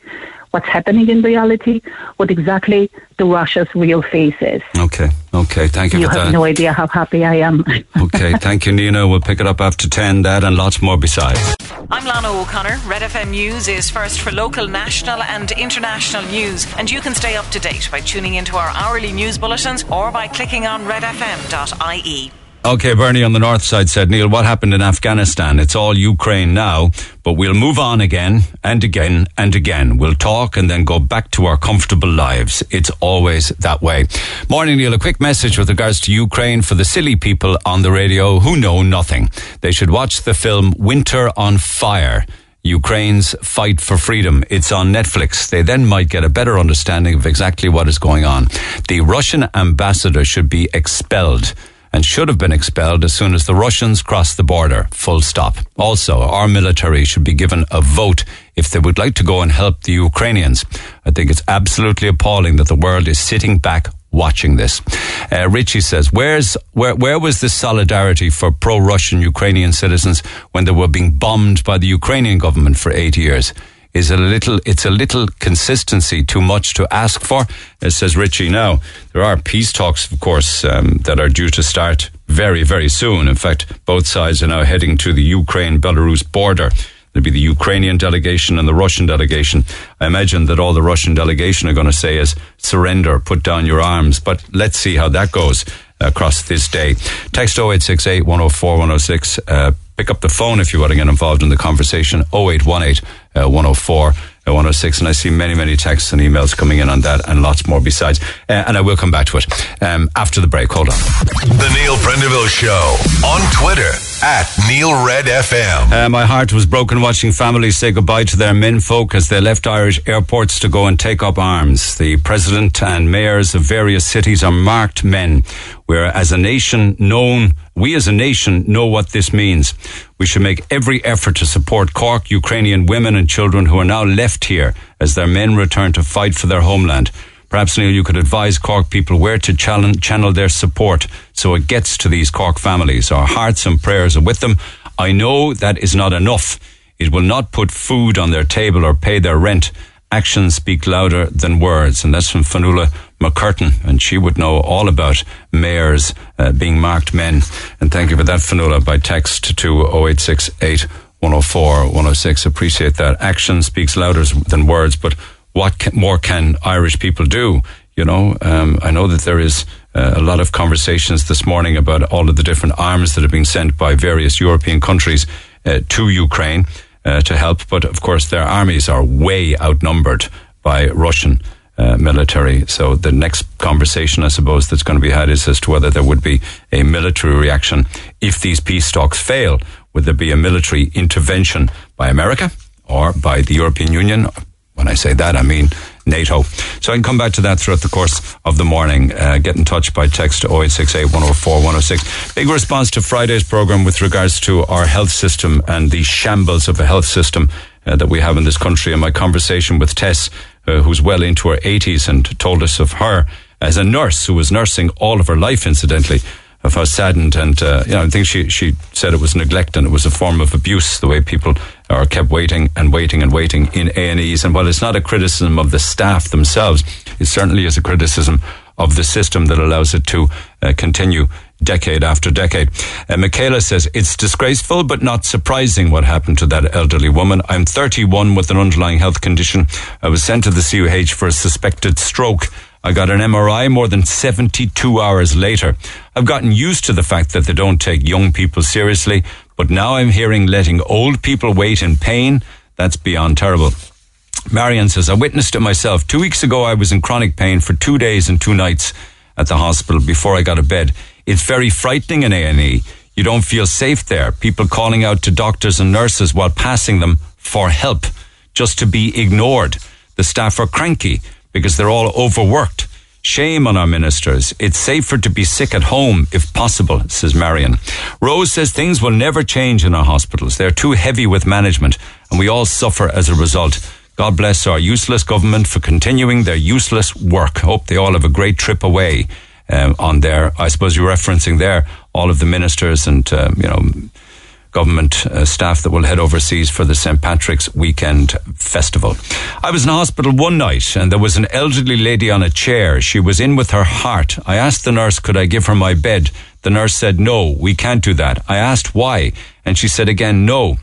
S11: what's happening in reality, what exactly the Russia's real face is.
S2: Okay. Okay. Thank you,
S11: You
S2: for
S11: have no idea how happy I am. (laughs)
S2: okay. Thank you, Nina. We'll pick it up after 10, that and lots more besides.
S12: I'm Lana O'Connor. Red FM News is first for local, national, and international news, and you can stay up to date by tuning into our hourly news bulletins or by clicking on redfm.ie.
S2: Okay, Bernie on the north side said, Neil, what happened in Afghanistan? It's all Ukraine now, but we'll move on again and again and again. We'll talk and then go back to our comfortable lives. It's always that way. Morning, Neil. A quick message with regards to Ukraine for the silly people on the radio who know nothing. They should watch the film Winter on Fire. Ukraine's fight for freedom. It's on Netflix. They then might get a better understanding of exactly what is going on. The Russian ambassador should be expelled and should have been expelled as soon as the Russians crossed the border. Full stop. Also, our military should be given a vote if they would like to go and help the Ukrainians. I think it's absolutely appalling that the world is sitting back watching this. Uh, Richie says, "Where's where? Where was the solidarity for pro-Russian Ukrainian citizens when they were being bombed by the Ukrainian government for eight years?" Is a little? It's a little consistency too much to ask for, it says Richie. Now there are peace talks, of course, um, that are due to start very, very soon. In fact, both sides are now heading to the Ukraine-Belarus border. There'll be the Ukrainian delegation and the Russian delegation. I imagine that all the Russian delegation are going to say is surrender, put down your arms. But let's see how that goes across this day. Text 0868 104 106. Uh, pick up the phone if you want to get involved in the conversation. 0818 uh, 104 uh, 106. And I see many, many texts and emails coming in on that and lots more besides. Uh, and I will come back to it um, after the break. Hold on.
S1: The Neil Prendeville Show on Twitter at Neil Red FM.
S2: Uh, my heart was broken watching families say goodbye to their men folk as they left Irish airports to go and take up arms. The president and mayors of various cities are marked men. We're as a nation known, we as a nation know what this means. We should make every effort to support Cork Ukrainian women and children who are now left here as their men return to fight for their homeland. Perhaps, Neil, you could advise Cork people where to channel their support so it gets to these Cork families. Our hearts and prayers are with them. I know that is not enough. It will not put food on their table or pay their rent. Actions speak louder than words. And that's from Fionnuala McCurtain. And she would know all about mayors uh, being marked men. And thank you for that, Fionnuala, by text to 0868 104 106. Appreciate that. Action speaks louder than words, but what more can Irish people do? You know, um, I know that there is uh, a lot of conversations this morning about all of the different arms that are being sent by various European countries uh, to Ukraine uh, to help. But of course, their armies are way outnumbered by Russian. Uh, military. So the next conversation, I suppose, that's going to be had is as to whether there would be a military reaction if these peace talks fail. Would there be a military intervention by America or by the European Union? When I say that, I mean NATO. So I can come back to that throughout the course of the morning. Uh, get in touch by text 0868 104 106. Big response to Friday's program with regards to our health system and the shambles of a health system uh, that we have in this country. And my conversation with Tess, uh, who's well into her 80s and told us of her as a nurse who was nursing all of her life, incidentally, of how saddened and uh, you know, I think she she said it was neglect and it was a form of abuse the way people are kept waiting and waiting and waiting in A and E's. And while it's not a criticism of the staff themselves, it certainly is a criticism of the system that allows it to uh, continue decade after decade. Uh, Michaela says, it's disgraceful but not surprising what happened to that elderly woman. I'm 31 with an underlying health condition. I was sent to the CUH for a suspected stroke. I got an MRI more than 72 hours later. I've gotten used to the fact that they don't take young people seriously, but now I'm hearing letting old people wait in pain. That's beyond terrible. Marion says, I witnessed it myself. Two weeks ago, I was in chronic pain for two days and two nights at the hospital before I got a bed. It's very frightening in A&E. You don't feel safe there. People calling out to doctors and nurses while passing them for help just to be ignored. The staff are cranky because they're all overworked. Shame on our ministers. It's safer to be sick at home if possible, says Marion. Rose says things will never change in our hospitals. They're too heavy with management and we all suffer as a result. God bless our useless government for continuing their useless work. Hope they all have a great trip away um, on there. I suppose you're referencing there all of the ministers and, um, you know, government uh, staff that will head overseas for the St. Patrick's Weekend Festival. I was in hospital one night and there was an elderly lady on a chair. She was in with her heart. I asked the nurse, could I give her my bed? The nurse said, no, we can't do that. I asked why and she said again, no.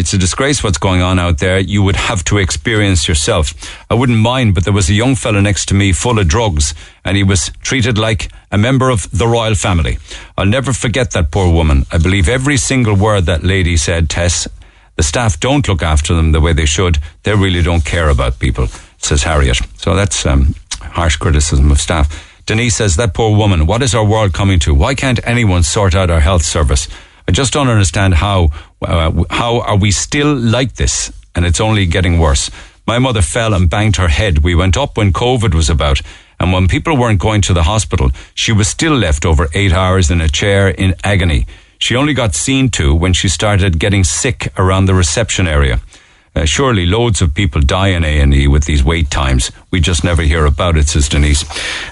S2: It's a disgrace what's going on out there. You would have to experience yourself. I wouldn't mind, but there was a young fellow next to me full of drugs and he was treated like a member of the royal family. I'll never forget that poor woman. I believe every single word that lady said, Tess. The staff don't look after them the way they should. They really don't care about people, says Harriet. So that's um, harsh criticism of staff. Denise says, that poor woman, what is our world coming to? Why can't anyone sort out our health service? I just don't understand how uh, how are we still like this, and it's only getting worse. My mother fell and banged her head. We went up when COVID was about, and when people weren't going to the hospital, she was still left over eight hours in a chair in agony. She only got seen to when she started getting sick around the reception area. Uh, surely loads of people die in A&E with these wait times. We just never hear about it, says Denise.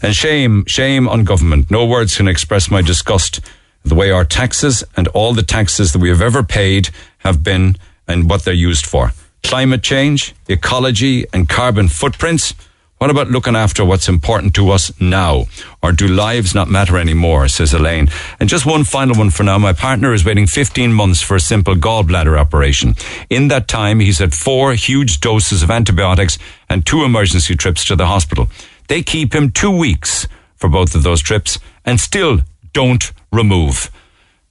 S2: And shame, shame on government. No words can express my disgust the way our taxes and all the taxes that we have ever paid have been and what they're used for. Climate change, ecology, and carbon footprints. What about looking after what's important to us now? Or do lives not matter anymore, says Elaine. And just one final one for now. My partner is waiting 15 months for a simple gallbladder operation. In that time, he's had four huge doses of antibiotics and two emergency trips to the hospital. They keep him two weeks for both of those trips and still don't remove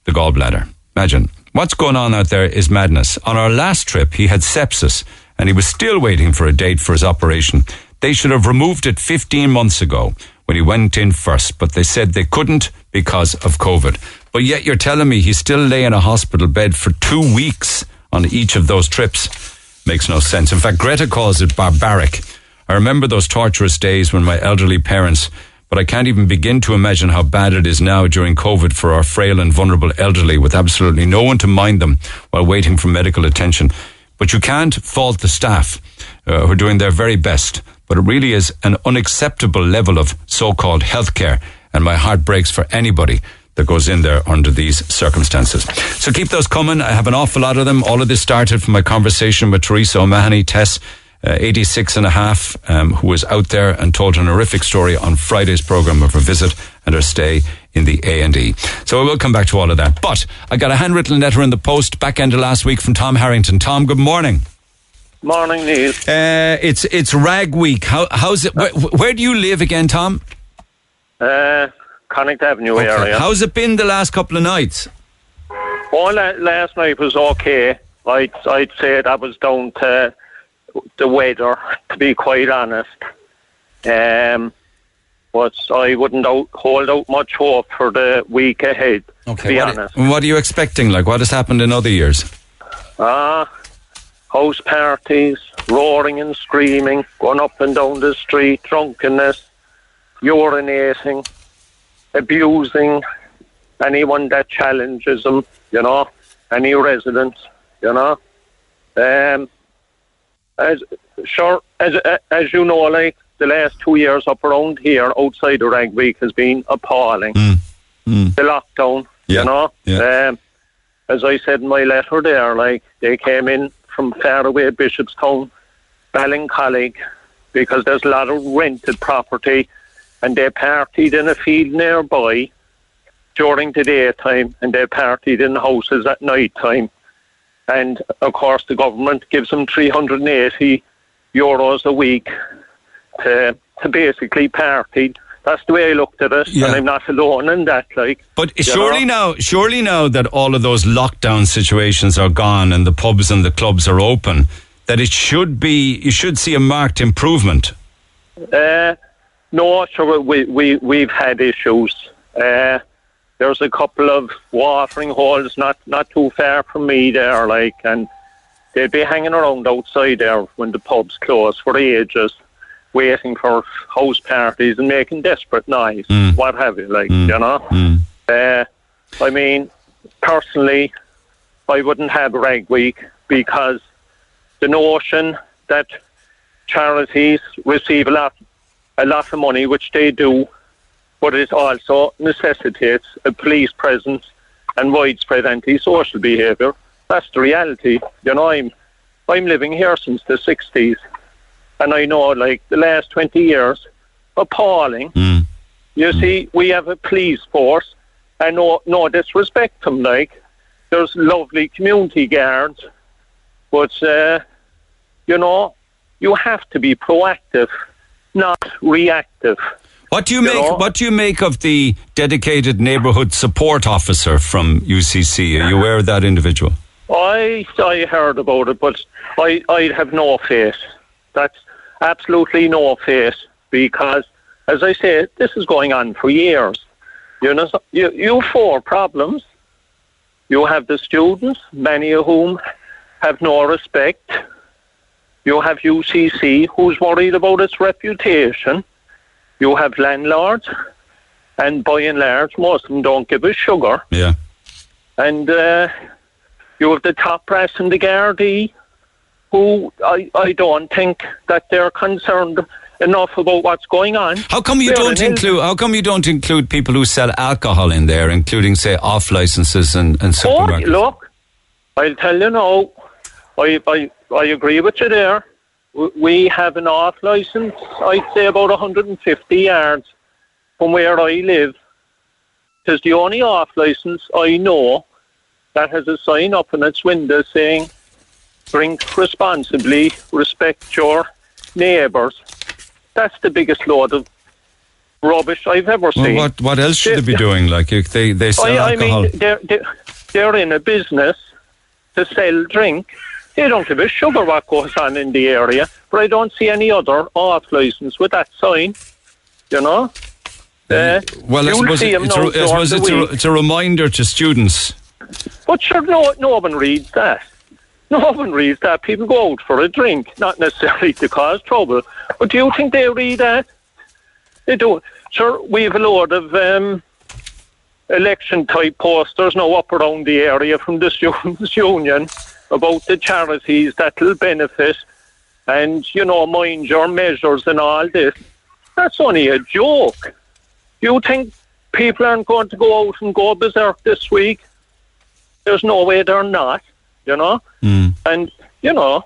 S2: the gallbladder. Imagine. What's going on out there is madness. On our last trip, he had sepsis and he was still waiting for a date for his operation. They should have removed it 15 months ago when he went in first, but they said they couldn't because of COVID. But yet you're telling me he still lay in a hospital bed for two weeks on each of those trips. Makes no sense. In fact, Greta calls it barbaric. I remember those torturous days when my elderly parents but I can't even begin to imagine how bad it is now during COVID for our frail and vulnerable elderly with absolutely no one to mind them while waiting for medical attention. But you can't fault the staff uh, who are doing their very best. But it really is an unacceptable level of so-called healthcare. And my heart breaks for anybody that goes in there under these circumstances. So keep those coming. I have an awful lot of them. All of this started from my conversation with Teresa O'Mahony, Tess, uh, 86 and a half, um, who was out there and told an horrific story on Friday's program of her visit and her stay in the A&E. So I will come back to all of that. But I got a handwritten letter in the post back end of last week from Tom Harrington. Tom, good morning.
S13: Morning, Neil.
S2: Uh, it's it's Rag Week. How, how's it? Where, where, do you live again, Tom?
S13: Uh, Connaught Avenue
S2: Okay.
S13: area.
S2: How's it been the last couple of nights?
S13: All la- last night was okay. I'd, I'd say that was down to the weather, to be quite honest. Um, but I wouldn't out, hold out much hope for the week ahead, to be
S2: what,
S13: honest.
S2: what are you expecting? Like, what has happened in other years?
S13: Ah, house parties, roaring and screaming, going up and down the street, drunkenness, urinating, abusing anyone that challenges them, you know, any residents, you know. Um, as sure as as you know, like the last two years up around here outside of Ragweek has been appalling. The lockdown, you know. Um, as I said in my letter there, like they came in from far away Bishopstown, Ballincollig, because there's a lot of rented property, and they partied in a field nearby during the daytime, and they partied in houses at night time. And of course, the government gives them 380 euros a week to to basically party. That's the way I looked at it,
S2: Yeah.
S13: and I'm not alone in that. Like,
S2: But surely
S13: know?
S2: now, surely now that all of those lockdown situations are gone and the pubs and the clubs are open, that it should be, you should see a marked improvement.
S13: Uh, no, sure, we, we, we've had issues. Uh, there's a couple of watering holes not, not too far from me there, like, and they'd be hanging around outside there when the pubs close for ages, waiting for house parties and making desperate noise, mm. what have you, like, mm. you know? Mm. Uh, I mean, personally, I wouldn't have Rag Week because the notion that charities receive a lot, a lot of money, which they do, but it also necessitates a police presence and widespread antisocial behaviour. That's the reality. You know, I'm, I'm living here since the 60s, and I know, like, the last 20 years, appalling. You see, we have a police force, and no, no disrespect to them, like, there's lovely community guards, but, uh, you know, you have to be proactive, not reactive.
S2: What do you make?
S13: know?
S2: What do you make of the dedicated neighbourhood support officer from UCC? Are you aware of that individual?
S13: I I heard about it, but I I have no faith. That's absolutely no faith because, as I say, this is going on for years. You know, you you four problems. You have the students, many of whom have no respect. You have UCC, who's worried about its reputation. You have landlords, and by and large, most of them don't give a sugar.
S2: Yeah.
S13: And uh, you have the top brass in the Gardaí, who I, I don't think that they're concerned enough about what's going on.
S2: How come you
S13: They're
S2: don't include? How come you don't include people who sell alcohol in there, including say off licenses and, and
S13: Oh, look, I'll tell you now. I, I, I agree with you there. We have an off license, I'd say about 150 yards from where I live. It's the only off license I know that has a sign up in its window saying, drink responsibly, respect your neighbours. That's the biggest load of rubbish I've ever
S2: Well,
S13: seen.
S2: what what else should they be doing? Like they they sell
S13: I, I mean, they're, they're, they're in a business to sell drink. They don't give a sugar what goes on in the area, but I don't see any other off license with that sign. You know? Uh,
S2: well, I suppose,
S13: 'em
S2: it's, a, I suppose it's, a, it's a reminder to students.
S13: But sure, no, no one reads that. (laughs) No one reads that. People go out for a drink, not necessarily to cause trouble. But do you think they read that? They do. Sure, we have a load of um, election type posters now up around the area from the Students' (laughs) Union about the charities that will benefit and, you know, mind your measures and all this. That's only a joke. You think people aren't going to go out and go berserk this week? There's no way they're not, you know? Hmm. And, you know,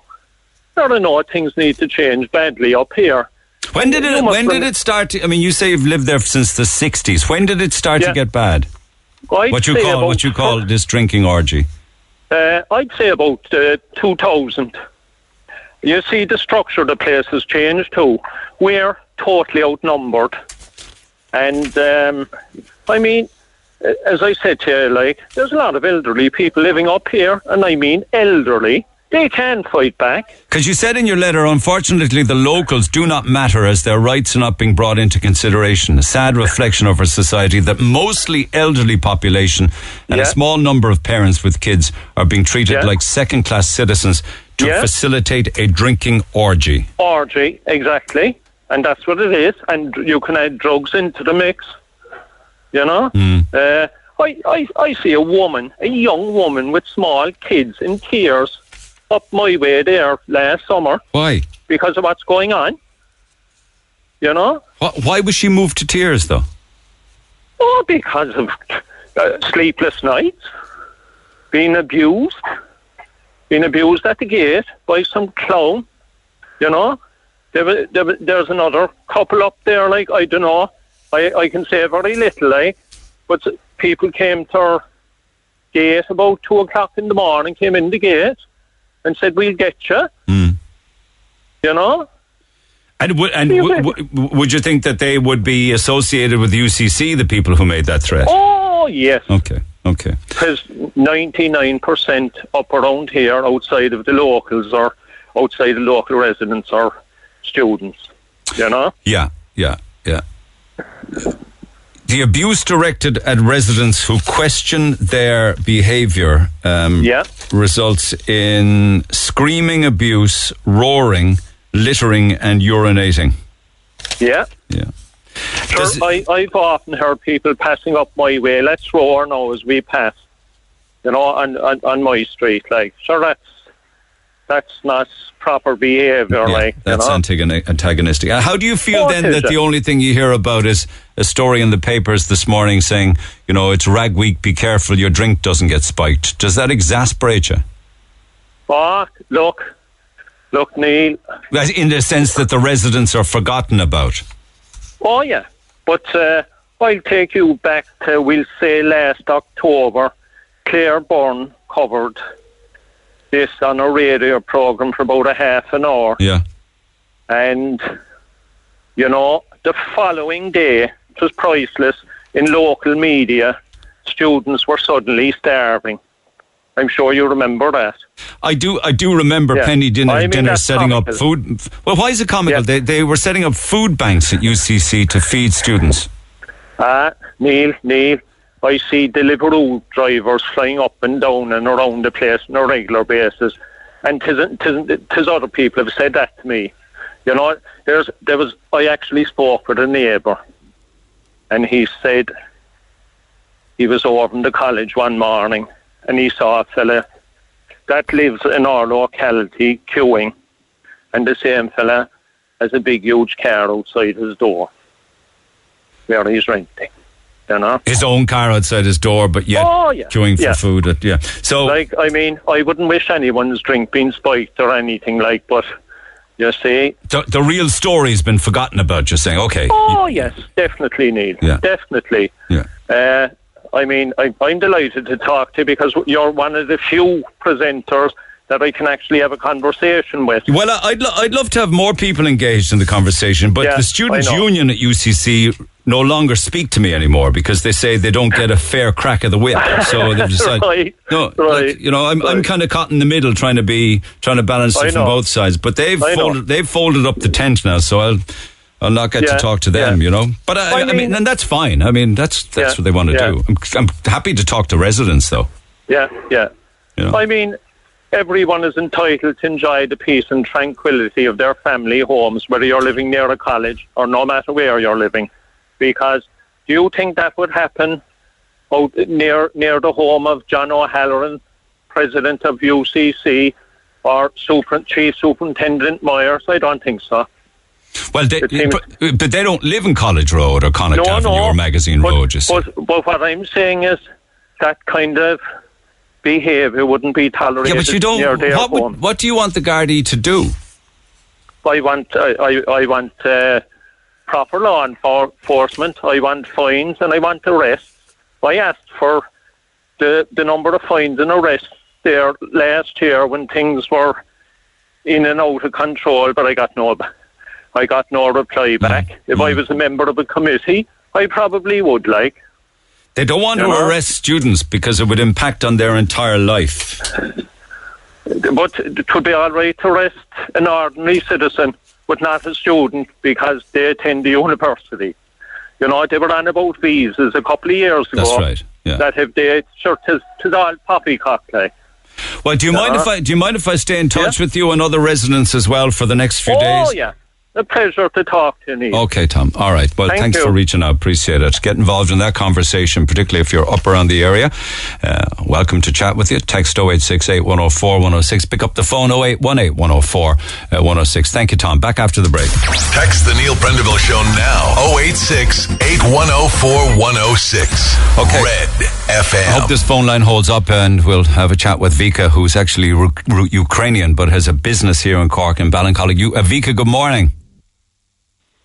S13: I don't know, things need to change badly up here.
S2: When did it? When did it start? To, I mean, you say you've lived there since the '60s. When did it start to get bad?
S13: I'd
S2: what you call what you call this drinking orgy?
S13: Uh, I'd say about uh, 2000. You see, the structure of the place has changed too. We're totally outnumbered. And um, I mean, as I said to you, like there's a lot of elderly people living up here, and I mean elderly. They can fight back.
S2: Because you said in your letter, unfortunately, the locals do not matter as their rights are not being brought into consideration. A sad reflection of our society that mostly elderly population and
S13: Yeah.
S2: a small number of parents with kids are being treated
S13: Yeah.
S2: like second class citizens to
S13: Yeah.
S2: facilitate a drinking orgy.
S13: Orgy, exactly, and that's what it is. And you can add drugs into the mix. You know. Uh, I, I I see a woman, a young woman with small kids in tears, up my way there last summer
S2: Why?
S13: because of what's going on. You know.
S2: Why, why was she moved to tears, though?
S13: Oh, because of uh, sleepless nights, being abused, being abused at the gate by some clown. You know, there, there, there's another couple up there. Like I don't know, I I can say very little, like, but people came to our gate about two o'clock in the morning. Came in the gate and said, "We'll get you." Hmm. You know.
S2: And, w- and w- w- would you think that they would be associated with UCC, the people who made that threat?
S13: Oh yes.
S2: Okay, okay.
S13: because 99% up around here outside of the locals or outside the local residents are students, you know?
S2: Yeah, yeah, yeah. The abuse directed at residents who question their behaviour um,
S13: Yeah.
S2: results in screaming abuse, roaring, littering, and urinating.
S13: Yeah.
S2: Yeah.
S13: Sure, I, I've often heard people passing up my way, let's roar now as we pass, you know, on, on, on my street. Like, sure, that's, that's not proper behaviour, like, you
S2: That's
S13: know?
S2: antagoni- antagonistic. Uh, How do you feel then that
S13: it
S2: the only thing you hear about is a story in the papers this morning saying, you know, it's rag week, be careful your drink doesn't get spiked? Does that exasperate you?
S13: Oh, look, look, Neil,
S2: In the sense that the residents are forgotten about.
S13: Oh yeah, but uh, I'll take you back to we'll say last October. Claire Byrne covered this on a radio program for about a half an hour,
S2: Yeah.
S13: and you know the following day it was priceless in local media. Students were suddenly starving. I'm sure you remember that.
S2: I do. I do remember
S13: Yeah.
S2: Penny Dinner,
S13: I mean,
S2: dinner setting up food. Well, why is it comical? They they were setting up food banks at UCC to feed students.
S13: Ah, Neil, Neil, I see Deliveroo drivers flying up and down and around the place on a regular basis. And tis, tis, tis other people have said that to me. You know, there's, there was, I actually spoke with a neighbour and he said he was over in the college one morning and he saw a fella that lives in our locality queuing and the same fella has a big huge car outside his door where he's renting. You know?
S2: His own car outside his door, but yet
S13: Oh, yeah.
S2: queuing for
S13: Yeah.
S2: food. At, yeah. So
S13: like, I mean, I wouldn't wish anyone's drink being spiked or anything like, but you see,
S2: the, the real story's been forgotten about. You're saying, okay.
S13: oh yes, definitely, Neil,
S2: Yeah.
S13: definitely.
S2: Yeah.
S13: Uh, I mean, I, I'm delighted to talk to you because you're one of the few presenters that I can actually have a conversation with.
S2: Well, I'd, lo- I'd love to have more people engaged in the conversation, but
S13: Yeah,
S2: the Students' Union at UCC no longer speak to me anymore because they say they don't get a fair crack of the whip. So (laughs) they've decided.
S13: Right,
S2: No,
S13: right,
S2: like, you know, I'm, I'm kind of caught in the middle, trying to be trying to balance
S13: I
S2: it from
S13: know.
S2: both sides. But they've folded, they've folded up the tent now, so I'll. I'll not get
S13: Yeah,
S2: to talk to them,
S13: yeah.
S2: you know. But I,
S13: I
S2: I, mean,
S13: mean-
S2: and that's fine. I mean, that's that's
S13: Yeah,
S2: what they want to do. I'm, I'm happy to talk to residents, though.
S13: Yeah, yeah.
S2: You know?
S13: I mean, everyone is entitled to enjoy the peace and tranquility of their family homes, whether you're living near a college or no matter where you're living. Because do you think that would happen out near near the home of John O'Halloran, president of UCC, or super, chief superintendent Myers? I don't think so.
S2: Well, they, but, but they don't live in College Road or Connaught
S13: No,
S2: Avenue
S13: no.
S2: or Magazine
S13: but,
S2: Road.
S13: But, but what I'm saying is that kind of behaviour wouldn't be tolerated
S2: Yeah, but you don't.
S13: near their
S2: What,
S13: home.
S2: would, what do you want the Gardaí to do?
S13: I want I, I, I want uh, proper law enforcement. I want fines and I want arrests. I asked for the the number of fines and arrests there last year when things were in and out of control, but I got no I got no reply mm-hmm. back. If I was a member of a committee, I probably would like.
S2: They don't want
S13: You
S2: to
S13: know?
S2: arrest students because it would impact on their entire life.
S13: But it would be all right to arrest an ordinary citizen, but not a student, because they attend the university. You know, they were on about visas a couple of years ago.
S2: That's right, yeah.
S13: That if they, sure, tis, tis all poppycock, like.
S2: Well, do you mind if uh-huh. I do you mind if I stay in touch with you and other residents as well for the next few
S13: oh,
S2: days?
S13: yeah. A pleasure to talk to you, Neil.
S2: Okay, Tom. All right. Well,
S13: Thank
S2: thanks
S13: you.
S2: for reaching out. Appreciate it. Get involved in that conversation, particularly if you're up around the area. Uh, welcome to chat with you. Text 0868 104 106. Pick up the phone 0818 104 uh, 106. Thank you, Tom. Back after the break.
S1: Text the Neil Prendeville Show now. 086 8104 106.
S2: Okay.
S1: Red FM.
S2: I
S1: FM.
S2: hope this phone line holds up and we'll have a chat with Vika, who's actually Ru- Ru- Ukrainian but has a business here in Cork in Ballincollig. You, uh, Vika, good morning.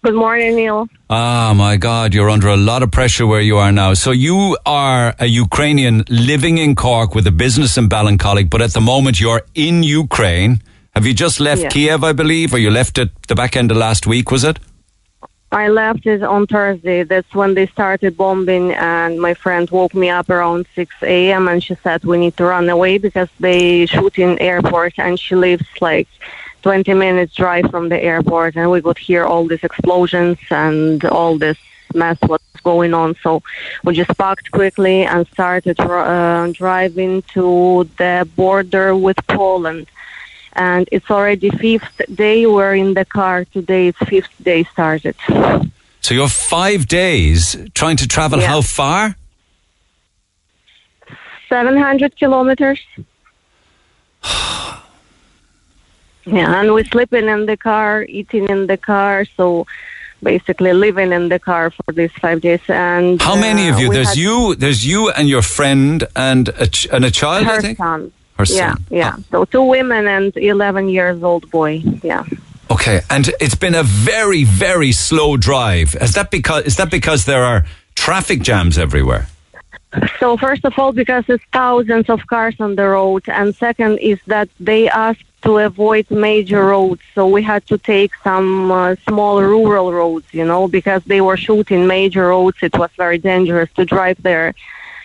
S14: Good morning, Neil.
S2: Ah, my God, you're under a lot of pressure where you are now. So you are a Ukrainian living in Cork with a business in Ballincollig, but at the moment you're in Ukraine. Have you just left
S14: Yeah.
S2: Kiev, I believe, or you left it the back end of last week, was it?
S14: I left it on Thursday. That's when they started bombing, and my friend woke me up around 6 a.m. and she said we need to run away because they shoot in airport, and she lives like 20 minutes drive from the airport, and we could hear all these explosions and all this mess what's going on. So we just packed quickly and started uh, driving to the border with Poland. And it's already fifth day we're in the car. Today it's fifth day started.
S2: So you're five days trying to travel
S14: Yeah.
S2: how far?
S14: 700 kilometers. (sighs) (sighs) (sighs) yeah, and we're sleeping in the car, eating in the car, so basically living in the car for these five days. And
S2: How many of
S14: uh,
S2: you? There's you, there's you and your friend and a, ch- and a child, I
S14: Her
S2: think?
S14: son.
S2: Her son
S14: yeah,
S2: son.
S14: yeah. So two women and 11 years old boy. Yeah.
S2: Okay, and it's been a very, very slow drive. Is that because is that because there are traffic jams everywhere?
S14: So first of all, because there's thousands of cars on the road, and second is that they asked to avoid major roads, so we had to take some uh, small rural roads, you know, because they were shooting major roads. It was very dangerous to drive there,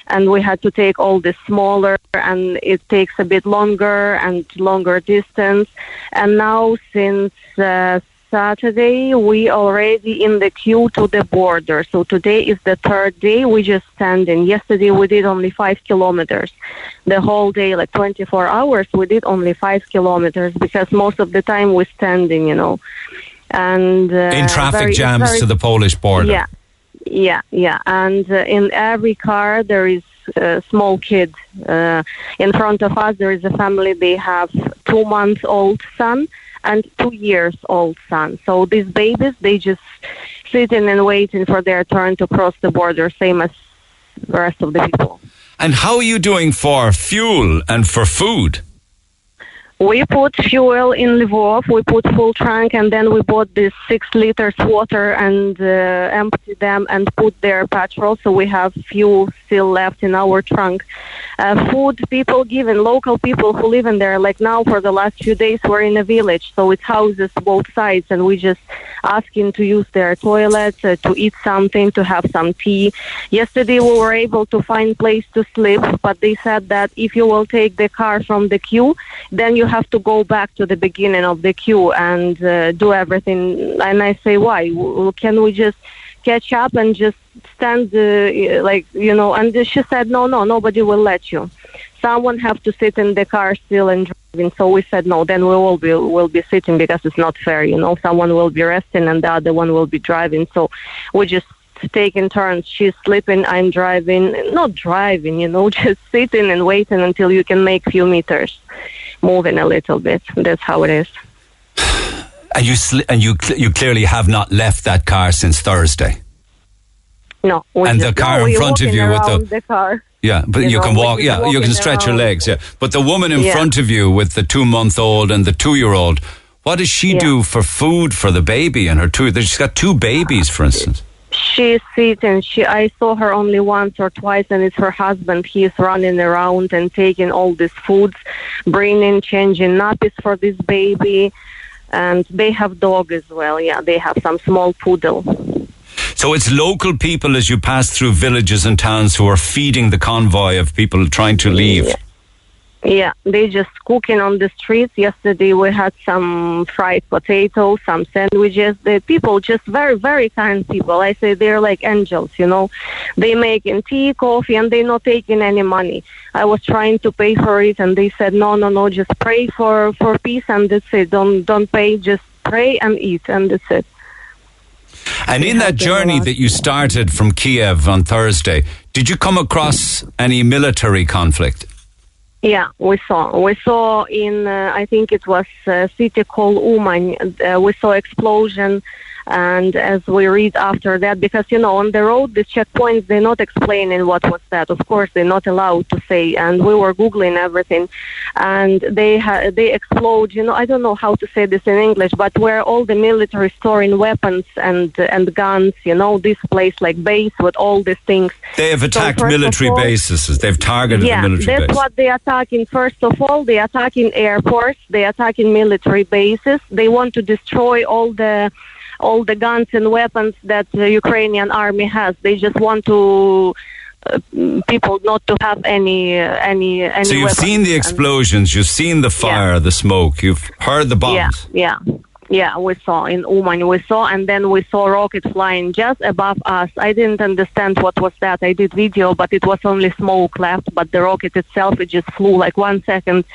S14: and we had to take all the smaller, and it takes a bit longer and longer distance. And now since uh, Saturday, we already in the queue to the border. So today is the third day. We just standing. Yesterday we did only five kilometers. The whole day, like 24 hours, we did only five kilometers because most of the time we're standing, you know. And uh,
S2: In traffic
S14: very-
S2: jams
S14: very-
S2: to the Polish border.
S14: Yeah, yeah, yeah. And uh, in every car there is a small kid. Uh, in front of us there is a family. They have two months old son and two years old son. So these babies they just sitting and waiting for their turn to cross the border, same as the rest of the people.
S2: And how are you doing for fuel and for food?
S14: We put fuel in Lvov. We put full tank, and then we bought this six liters water and uh, empty them and put their petrol. So we have fuel still left in our trunk. Uh, food people given local people who live in there. Like now, for the last few days, we're in a village, so it's houses both sides, and we just asking to use their toilets, uh, to eat something, to have some tea. Yesterday, we were able to find place to sleep, but they said that if you will take the car from the queue, then you have to go back to the beginning of the queue and uh, do everything. And I say, why? Can we just catch up and just stand, uh, like, you know? And she said, no, no, nobody will let you. Someone have to sit in the car still and driving. So we said, no, then we will be, will be sitting because it's not fair, you know? Someone will be resting and the other one will be driving. So we just taking turns. She's sleeping, I'm driving. Not driving, you know, (laughs) just sitting and waiting until you can make few meters, moving a little bit. That's how it is. (sighs)
S2: And you and you cl- you clearly have not left that car since Thursday.
S14: No,
S2: And the car in front of you with the-
S14: the car.
S2: Yeah, but
S14: You
S2: you,
S14: know,
S2: can walk. Yeah, you can stretch your legs. Yeah, but the woman in
S14: Yeah.
S2: front of you with the two month old and the two year old, what does she
S14: Yeah.
S2: do for food for the baby and her two? She's got two babies, for instance.
S14: She's sitting. She, I saw her only once or twice, and it's her husband. He's running around and taking all these foods, bringing, changing nappies for this baby, and they have dog as well. Yeah, they have some small poodle.
S2: So it's local people as you pass through villages and towns who are feeding the convoy of people trying to leave.
S14: Yeah, they just cooking on the streets. Yesterday we had some fried potatoes, some sandwiches. The people just very, very kind people. I say they're like angels, you know. They making tea, coffee, and they're not taking any money. I was trying to pay for it, and they said no, no, no. Just pray for for peace, and that's it. Don't don't pay. Just pray and eat, and that's it.
S2: And in that journey that you started from Kiev on Thursday, did you come across any military conflict?
S14: Yeah, we saw. We saw in, uh, I think it was a city called Uman, uh, we saw explosion. And as we read after that, because, you know, on the road, the checkpoints, they're not explaining what was that. Of course, they're not allowed to say. And we were Googling everything. And they, ha- they explode, you know, I don't know how to say this in English, but where all the military storing weapons and, and guns, you know, this place like base with all these things.
S2: They have attacked
S14: of
S2: military
S14: all-
S2: bases. They've targeted
S14: yeah,
S2: the military
S14: that's
S2: base.
S14: what they're attacking. First of all, they're attacking airports. They're attacking military bases. They want to destroy all the all the guns and weapons that the Ukrainian army has. They just want to uh, people not to have any uh, any any.
S2: so you've
S14: weapons.
S2: seen the explosions, you've seen the fire, the smoke, you've heard the bombs.
S14: Yeah, yeah. Yeah, we saw in Uman, we saw, and then we saw rocket flying just above us. I didn't understand what was that. I did video, but it was only smoke left, but the rocket itself, it just flew like one second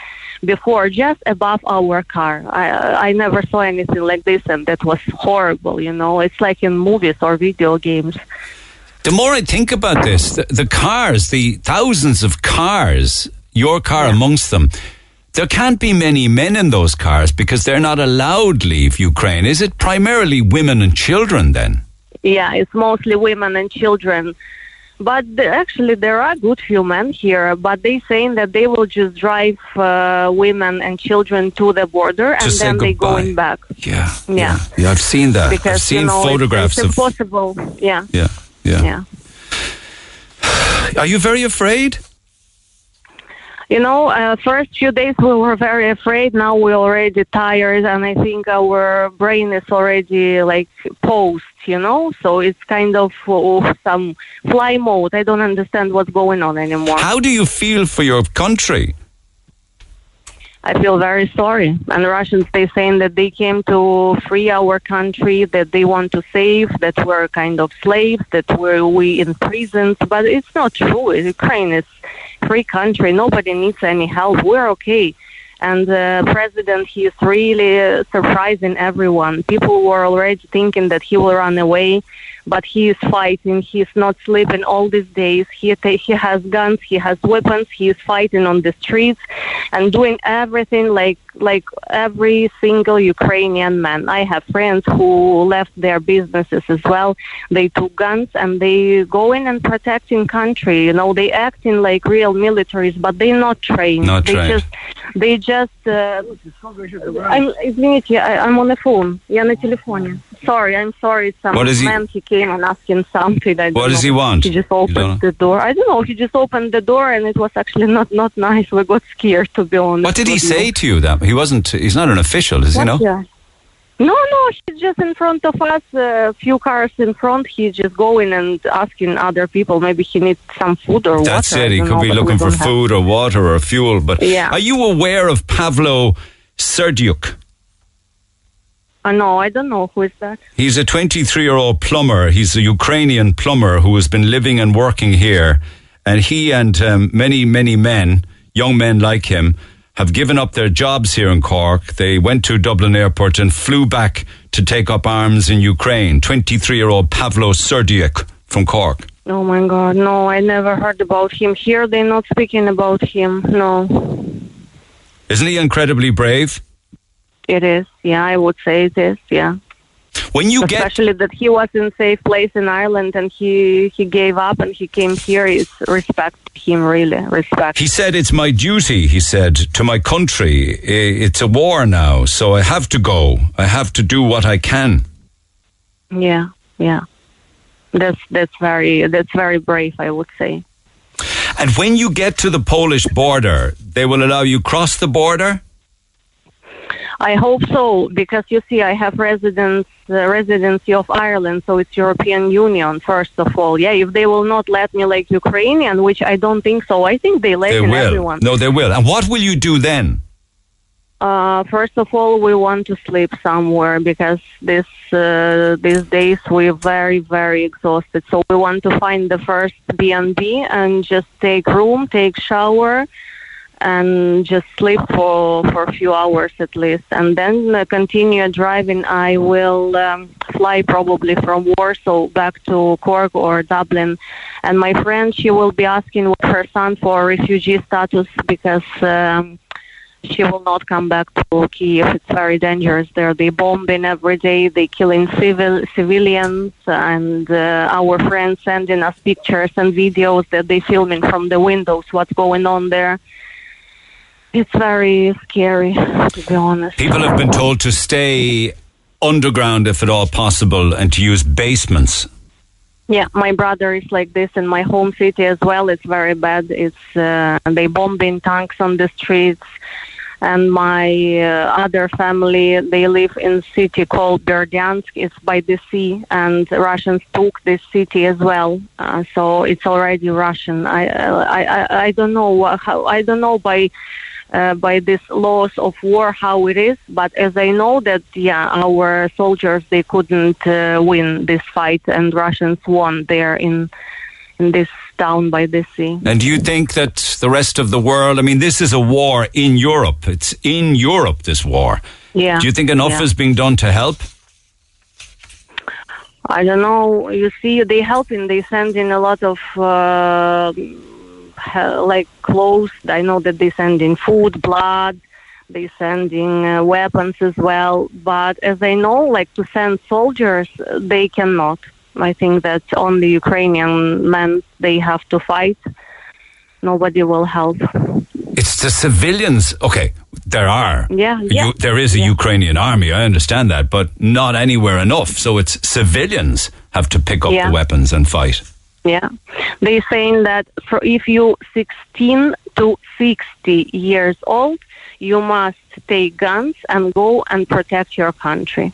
S14: before, just above our car. I, I never saw anything like this, and that was horrible, you know. It's like in movies or video games.
S2: The more I think about this, the, the cars, the thousands of cars, your car amongst them, there can't be many men in those cars because they're not allowed leave Ukraine. Is it primarily women and children then?
S14: Yeah, it's mostly women and children. But the, actually, there are good few men here. But they saying that they will just drive uh, women and children to the border, and then they going back.
S2: Yeah.
S14: Yeah,
S2: Yeah, I've seen that.
S14: because
S2: I've seen
S14: you know, it's-
S2: photographs
S14: it's,
S2: of.
S14: impossible. Yeah,
S2: Yeah, yeah.
S14: yeah.
S2: Are you very afraid?
S14: You know, uh, first few days we were very afraid. Now we're already tired, and I think our brain is already like paused. You know, so it's kind of uh, some fly mode. I don't understand what's going on anymore.
S2: How do you feel for your country?
S14: I feel very sorry. And the Russians, they saying that they came to free our country, that they want to save, that we're kind of slaves, that we're we in prisons. But it's not true. Ukraine is free country. Nobody needs any help. We're okay. And the president, he is really uh, surprising everyone. People were already thinking that he will run away, but he is fighting. He's not sleeping all these days. He ta- he has guns. He has weapons. He is fighting on the streets and doing everything like like every single Ukrainian man. I have friends who left their businesses as well. They took guns and they go in and protecting country. You know, they acting like real militaries, but they not trained.
S2: Not
S14: they
S2: trained.
S14: just they just. Uh, I'm, извините, I, I'm on the phone. Я на телефоне. Sorry, I'm sorry. Some
S2: What is he-
S14: man he came and asking something. I
S2: What does
S14: know.
S2: he want?
S14: He just opened the door. I don't know. He just opened the door and it was actually not not nice. We got scared to be honest.
S2: What did he
S14: with you.
S2: say to you? That he wasn't. He's not an official, is he? No.
S14: Yeah. No, no, he's just in front of us, a few cars in front. He's just going and asking other people. Maybe he needs some food or
S2: That's
S14: water.
S2: it.
S14: I
S2: He could
S14: know,
S2: be looking for
S14: don't have-
S2: food or water or fuel. But
S14: Yeah.
S2: are you aware of Pavlo Serdyuk?
S14: Uh, no, I don't know who is that.
S2: He's a 23 year old plumber. He's a Ukrainian plumber who has been living and working here. And he and um, many, many men, young men like him, have given up their jobs here in Cork. They went to Dublin Airport and flew back to take up arms in Ukraine. 23 year old Pavlo Serdyuk from Cork.
S14: Oh my God, no, I never heard about him. Here they're not speaking about him. No,
S2: Isn't he incredibly brave?
S14: It is. Yeah, I would say it is. Yeah.
S2: When you get
S14: Especially that he was in safe place in Ireland and he he gave up and he came here. Is respect him really respect.
S2: He said, It's my duty, he said, to my country. It's a war now, so I have to go. I have to do what I can.
S14: Yeah, yeah. That's that's very that's very brave. I would say.
S2: And when you get to the Polish border, they will allow you cross the border?
S14: I hope so because you see, I have residence uh, residency of Ireland, so it's European Union first of all. Yeah, if they will not let me like Ukrainian, which I don't think so, I think they let
S2: They will.
S14: everyone.
S2: No, they will. And what will you do then?
S14: Uh, first of all, we want to sleep somewhere because this uh, these days we're very very exhausted. So we want to find the first B and B and just take room, take shower, and just sleep for for a few hours at least, and then uh, continue driving. I will um, fly probably from Warsaw back to Cork or Dublin, and my friend she will be asking her son for refugee status because. Um, she will not come back to Kiev. It's very dangerous there. They bombing every day. They killing civil civilians, and uh, our friends sending us pictures and videos that they filming from the windows. What's going on there? It's very scary, to be honest.
S2: People have been told to stay underground if at all possible and to use basements.
S14: Yeah, my brother is like this in my home city as well. It's very bad. It's uh, they bombing tanks on the streets, and my uh, other family they live in city called Berdyansk. It's by the sea, and Russians took this city as well. Uh, so it's already Russian. I I I, I don't know how I don't know by. Uh, by these laws of war, how it is, but as I know that, yeah, our soldiers they couldn't uh, win this fight, and Russians won there in in this town by the sea.
S2: And do you think that the rest of the world, I mean, this is a war in Europe. It's in Europe, this war.
S14: Yeah.
S2: Do you think enough
S14: yeah.
S2: is being done to help?
S14: I don't know. You see, they help helping. They send in a lot of uh, like clothes. I know that they send in food, blood. They sending uh, weapons as well. But as I know, like to send soldiers, they cannot. I think that only Ukrainian men they have to fight. Nobody will help.
S2: It's the civilians. Okay, there are.
S14: Yeah,
S2: You-
S14: yeah.
S2: there is a Ukrainian army, I understand that, but not anywhere enough. So it's civilians have to pick up
S14: Yeah.
S2: the weapons and fight.
S14: Yeah, they saying that for if you 16 to 60 years old, you must take guns and go and protect your country.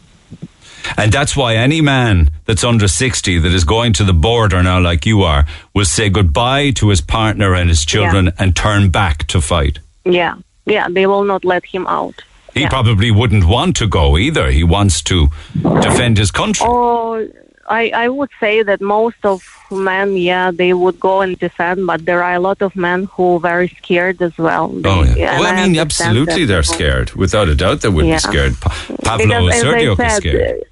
S2: And that's why any man that's under 60 that is going to the border now, like you are, will say goodbye to his partner and his children and turn back to fight.
S14: Yeah, yeah, they will not let him out.
S2: He probably wouldn't want to go either. He wants to defend his country.
S14: Oh, I, I would say that most of men, yeah, they would go and defend, but there are a lot of men who are very scared as well. They,
S2: Oh, yeah. Well, I mean, absolutely, they're scared. Without a doubt, they would
S14: Yeah.
S2: be scared. Pa- Pavlo
S14: Because
S2: Serdyuk is scared.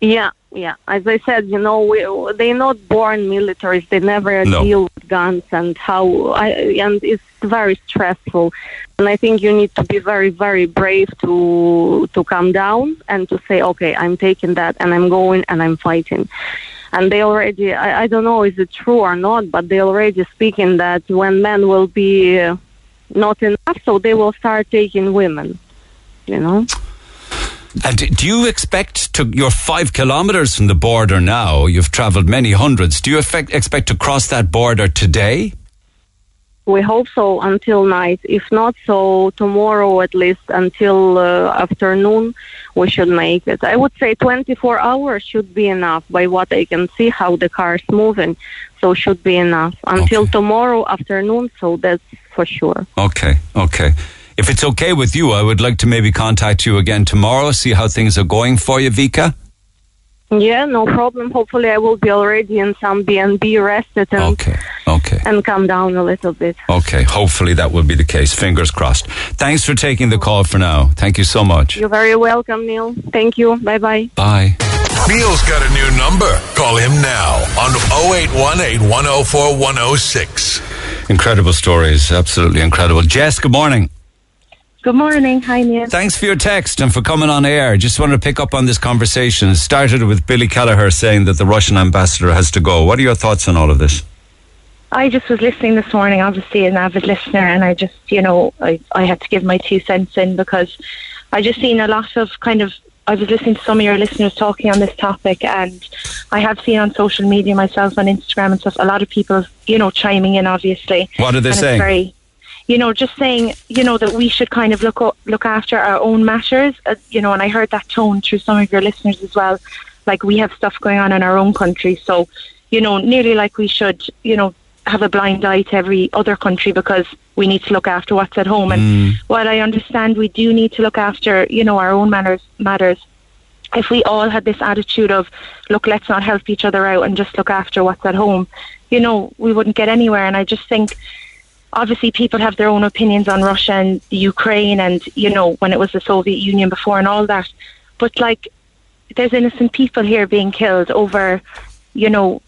S14: Yeah, yeah. As I said, you know, we, they're not born militaries. They never
S2: No.
S14: deal with guns and how. I, and it's very stressful. And I think you need to be very, very brave to to come down and to say, okay, I'm taking that and I'm going and I'm fighting. And they already, I, I don't know, is it true or not, but they already speaking that when men will be not enough, so they will start taking women. You know.
S2: And do you expect to, you're five kilometres from the border now, you've travelled many hundreds. Do you expect, expect to cross that border today?
S14: We hope so until night. If not, so tomorrow at least until uh, afternoon, we should make it. I would say 24 hours should be enough by what I can see how the car is moving. So should be enough until tomorrow afternoon. So that's for sure.
S2: Okay, okay. If it's okay with you, I would like to maybe contact you again tomorrow, see how things are going for you, Vika.
S14: Yeah, no problem. Hopefully, I will be already in some B&B rested and
S2: Okay, okay.
S14: and come down a little bit.
S2: Okay, hopefully that will be the case. Fingers crossed. Thanks for taking the call for now. Thank you so much.
S14: You're very welcome, Neil. Thank you. Bye bye.
S2: Bye.
S1: Neil's got a new number. Call him now on 0818 104 106.
S2: Incredible stories, absolutely incredible. Jess, good morning.
S15: Good morning. Hi, Neil.
S2: Thanks for your text and for coming on air. Just wanted to pick up on this conversation. It started with Billy Kelleher saying that the Russian ambassador has to go. What are your thoughts on all of this?
S15: I just was listening this morning, obviously an avid listener, and I just, you know, I, I had to give my two cents in because I just seen a lot of kind of. I was listening to some of your listeners talking on this topic, and I have seen on social media myself on Instagram and stuff a lot of people, you know, chiming in. Obviously,
S2: What are they saying?
S15: You know, just saying, you know, that we should kind of look o- look after our own matters, uh, you know, and I heard that tone through some of your listeners as well. Like we have stuff going on in our own country, so you know, nearly like we should, you know, have a blind eye to every other country because we need to look after what's at home. And
S16: Mm.
S15: while I understand we do need to look after, you know, our own matters matters, if we all had this attitude of, look, let's not help each other out and just look after what's at home, you know, we wouldn't get anywhere. And I just think, obviously, people have their own opinions on Russia and Ukraine and, you know, when it was the Soviet Union before and all that. But, like, there's innocent people here being killed over, you know,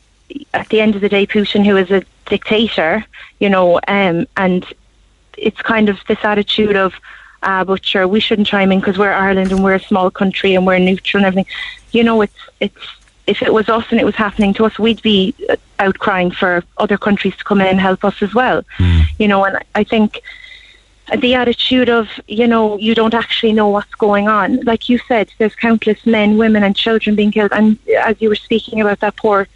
S15: at the end of the day, Putin, who is a dictator, you know, um, and it's kind of this attitude of, uh, but sure, we shouldn't chime in because we're Ireland and we're a small country and we're neutral and everything. You know, it's it's if it was us and it was happening to us, we'd be out crying for other countries to come in and help us as well. You know, and I think the attitude of you know you don't actually know what's going on. Like you said, there's countless men, women, and children being killed. And as you were speaking about that poor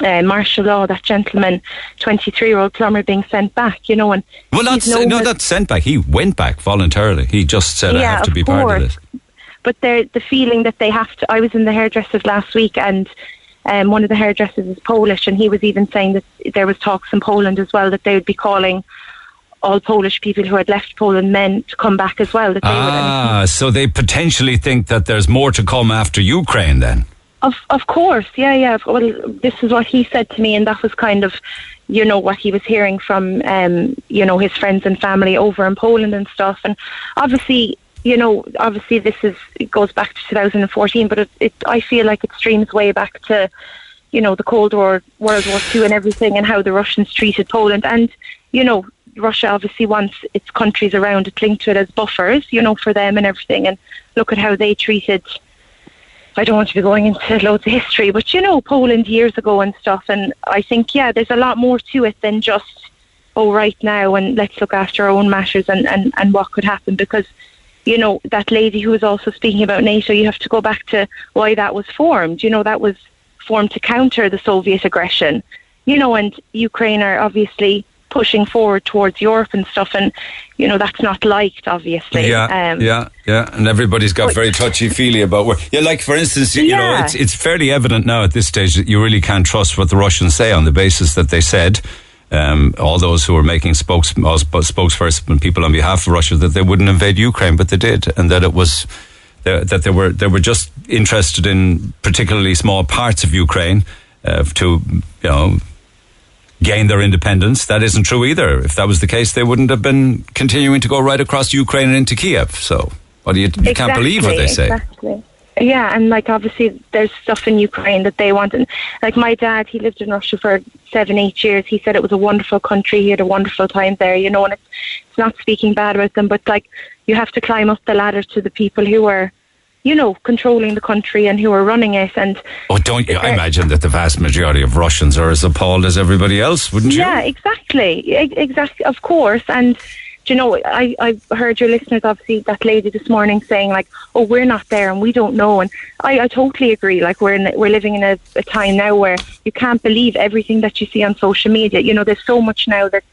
S15: uh, martial law, that gentleman, 23 year old plumber being sent back, you know, and
S2: Well, not no,
S15: no-
S2: not sent back. He went back voluntarily. He just said, "I have to be part of
S15: course.
S2: this."
S15: But they're the feeling that they have to. I was in the hairdressers last week, and um, one of the hairdressers is Polish, and he was even saying that there was talks in Poland as well that they would be calling all Polish people who had left Poland men to come back as well. That they would.
S2: Ah, so they potentially think that there's more to come after Ukraine. Then,
S15: Of of course, yeah, yeah. Well, this is what he said to me, and that was kind of, you know, what he was hearing from, um, you know, his friends and family over in Poland and stuff. And obviously, you know, obviously this is it goes back to 2014, but it, it I feel like it streams way back to, you know, the Cold War, World War Two, and everything, and how the Russians treated Poland. And you know, Russia obviously wants its countries around it linked to it as buffers, you know, for them and everything. And look at how they treated I don't want to be going into loads of history, but you know, Poland years ago and stuff. And I think, yeah, there's a lot more to it than just, oh, right now, and let's look after our own matters and, and, and what could happen. Because, you know, that lady who was also speaking about NATO, you have to go back to why that was formed. You know, that was formed to counter the Soviet aggression. You know, and Ukraine are obviously pushing forward towards Europe and stuff. And, you know, that's not liked, obviously.
S2: yeah,
S15: Um,
S2: yeah, yeah, and everybody's got very touchy feely about where. Yeah, like for instance, you, you know, it's it's fairly evident now at this stage that you really can't trust what the Russians say on the basis that they said. Um, all those who were making spokes, sp- spokesperson people on behalf of Russia that they wouldn't invade Ukraine, but they did, and that it was that they were they were just interested in particularly small parts of Ukraine uh, to you know gain their independence. That isn't true either. If that was the case, they wouldn't have been continuing to go right across Ukraine and into Kiev. So, what do you, you can't believe what they say.
S15: Exactly. Yeah, and like obviously there's stuff in Ukraine that they want. And like my dad, he lived in Russia for seven, eight years. He said it was a wonderful country. He had a wonderful time there, you know, and it's, it's not speaking bad about them, but like you have to climb up the ladder to the people who are, you know, controlling the country and who are running it. And
S2: Oh, don't you? I imagine that the vast majority of Russians are as appalled as everybody else, wouldn't you?
S15: Yeah, exactly. Exactly, of course. And you know, I I heard your listeners obviously that lady this morning saying like, "Oh, we're not there and we don't know." And I, I totally agree. Like we're in, we're living in a, a time now where you can't believe everything that you see on social media. You know, there's so much now that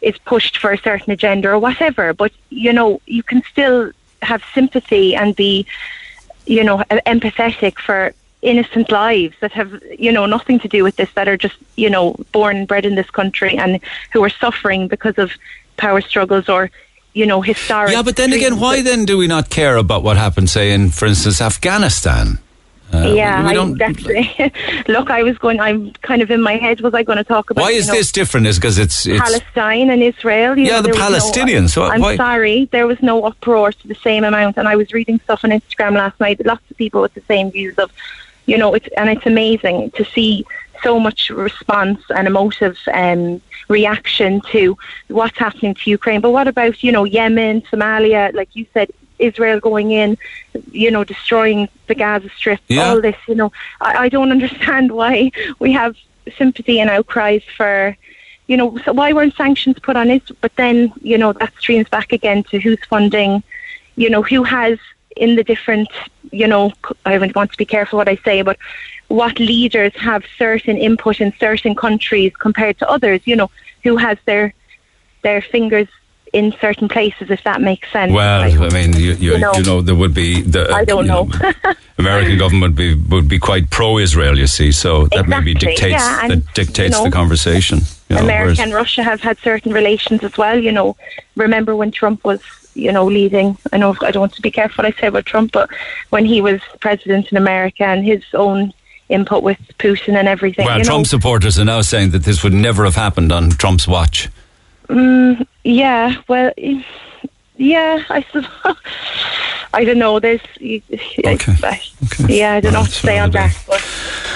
S15: is pushed for a certain agenda or whatever. But you know, you can still have sympathy and be, you know, empathetic for innocent lives that have, you know, nothing to do with this, that are just, you know, born and bred in this country and who are suffering because of power struggles or, you know, historic.
S2: Yeah, but then again, why then do we not care about what happened, say, in, for instance, Afghanistan? Uh,
S15: yeah,
S2: we
S15: I,
S2: don't.
S15: that's (laughs) look. I was going. I'm kind of in my head. Was I going to talk about?
S2: Why
S15: you
S2: is
S15: know,
S2: this different? Is because it's it's
S15: Palestine and Israel. You
S2: Yeah,
S15: know,
S2: the Palestinians.
S15: No, I'm
S2: why-
S15: sorry, there was no uproar to the same amount. And I was reading stuff on Instagram last night. Lots of people with the same views of, you know, it's and it's amazing to see so much response and emotive um, reaction to what's happening to Ukraine. But what about you know Yemen, Somalia? Like you said. Israel going in, you know, destroying the Gaza Strip,
S16: Yeah.
S15: all this, you know, I, I don't (laughs) understand why we have sympathy and outcries for you know, so why weren't sanctions put on it? But then, you know, that streams back again to who's funding, you know, who has in the different, you know, I want to be careful what I say, but what leaders have certain input in certain countries compared to others, you know, who has their their fingers in certain places, if that makes sense.
S2: Well, I mean, you, you,
S15: You know.
S2: you know, there would be the.
S15: I don't
S2: you
S15: know. (laughs)
S2: American government would be would be quite pro-Israel, you see. So that maybe dictates
S15: yeah, and,
S2: that dictates
S15: know,
S2: the conversation. You know,
S15: America and Russia have had certain relations as well. You know, remember when Trump was, you know, leading? I know I don't want to be careful what I say about Trump, but when he was president in America and his own input with Putin and everything.
S2: well, Trump
S15: know,
S2: supporters are now saying that this would never have happened on Trump's watch.
S15: Mm, yeah, well, yeah, I suppose. (laughs) I don't know. There's, okay. yeah, I don't know what to say on that, but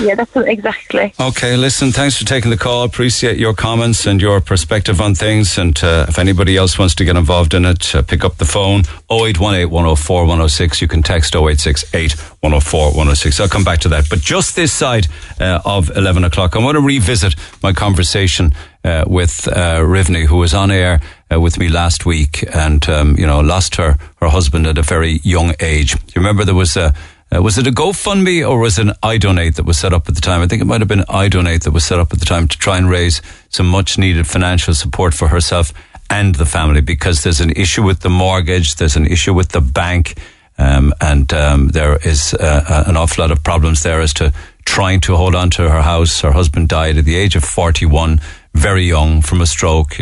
S15: yeah, that's what- exactly.
S2: Okay, listen, thanks for taking the call. Appreciate your comments and your perspective on things. And uh, if anybody else wants to get involved in it, uh, pick up the phone 0818 104 106. You can text 0868 104 106. I'll come back to that. But just this side uh, of 11 o'clock, I want to revisit my conversation uh, with uh, Rivney, who was on air uh, with me last week and, um, you know, lost her, her husband at a very young age. You remember there was a uh, was it a GoFundMe or was it an iDonate that was set up at the time? I think it might have been iDonate that was set up at the time to try and raise some much needed financial support for herself and the family because there's an issue with the mortgage, there's an issue with the bank, um, and um, there is uh, an awful lot of problems there as to trying to hold on to her house. Her husband died at the age of 41, very young from a stroke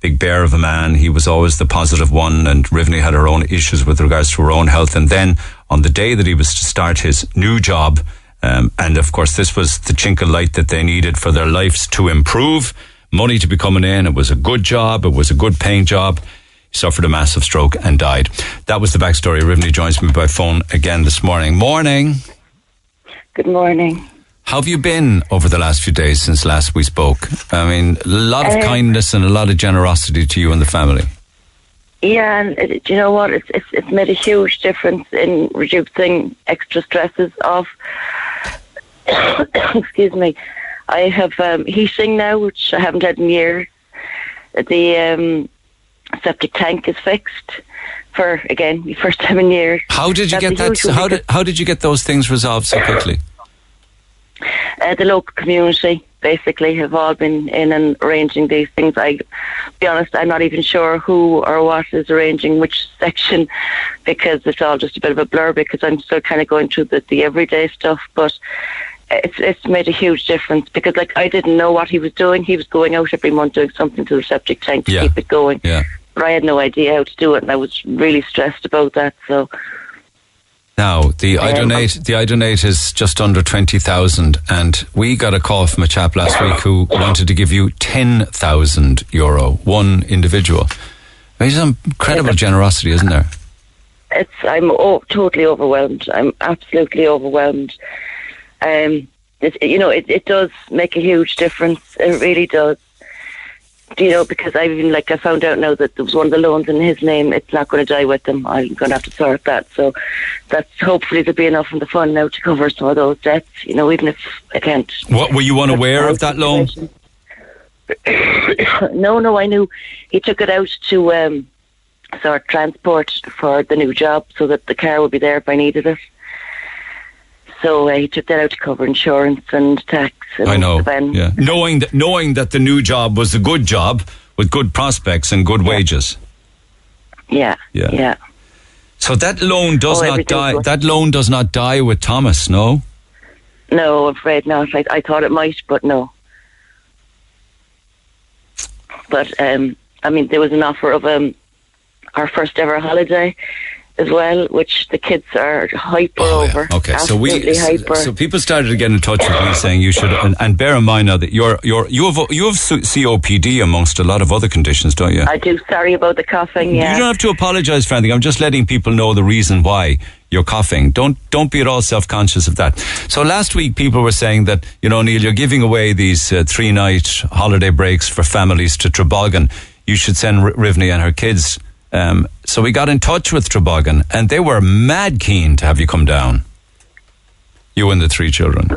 S2: big bear of a man. He was always the positive one, and Rivney had her own issues with regards to her own health. And then on the day that he was to start his new job, um, and of course, this was the chink of light that they needed for their lives to improve, money to be coming in. It was a good job. It was a good paying job. He suffered a massive stroke and died. That was the backstory. Rivney joins me by phone again this morning. Morning.
S16: Good morning.
S2: How have you been over the last few days since last we spoke? I mean, a lot of
S16: Um,
S2: kindness and a lot of generosity to you and the family.
S16: Yeah, and it, do you know what? It's, it's it's made a huge difference in reducing extra stresses of. (coughs) excuse me. I have um, heating now, which I haven't had in years. The um, septic tank is fixed for again the (laughs) first time in years.
S2: How did you
S16: That's
S2: get that? How did how did you get those things resolved so quickly?
S16: Uh, the local community basically have all been in and arranging these things. I, be honest, I'm not even sure who or what is arranging which section because it's all just a bit of a blur because I'm still kind of going through the, the everyday stuff. But it's it's made a huge difference because like I didn't know what he was doing. He was going out every month doing something to the septic tank to
S2: Yeah.
S16: keep it going.
S2: Yeah.
S16: But I had no idea how to do it, and I was really stressed about that. So
S2: Now the I
S16: Um,
S2: donate the iDonate is just under twenty thousand, and we got a call from a chap last week who wanted to give you ten thousand euro, one individual. There's some incredible generosity, isn't there?
S16: it's I'm oh, totally overwhelmed. I'm absolutely overwhelmed. Um, it, you know, it, it does make a huge difference. It really does. You know, because I even like I found out now that there was one of the loans in his name. It's not going to die with him. I'm going to have to sort that. So that's hopefully there'll be enough in the fund now to cover some of those debts. You know, even if I can't.
S2: What were you unaware of that loan? (coughs)
S16: no, no, I knew he took it out to um, sort of transport for the new job so that the car would be there if I needed it. So uh, he took that out to cover insurance and tax. And
S2: I know. Yeah, knowing that knowing that the new job was a good job with good prospects and good wages.
S16: yeah,
S2: Yeah.
S16: yeah.
S2: So that loan does
S16: Oh,
S2: not die.
S16: good.
S2: That loan does not die with Thomas. No.
S16: No, I'm afraid not. I, I thought it might, but no. But um, I mean, there was an offer of um, our first ever holiday as well, which the kids are hyper over.
S2: Oh, Okay, so we
S16: hyper.
S2: so people started to get in touch with me saying you should, and, and bear in mind now that you're you're you have you have COPD amongst a lot of other conditions, don't you?
S16: I do. Sorry about the coughing. Yeah.
S2: You don't have to apologise for anything. I'm just letting people know the reason why you're coughing. Don't don't be at all self conscious of that. So last week, people were saying that you know Neil, you're giving away these uh, three night holiday breaks for families to Trabolgan. You should send R- Rivney and her kids. Um, so we got in touch with Trabolgan, and they were mad keen to have you come down. You and the three children.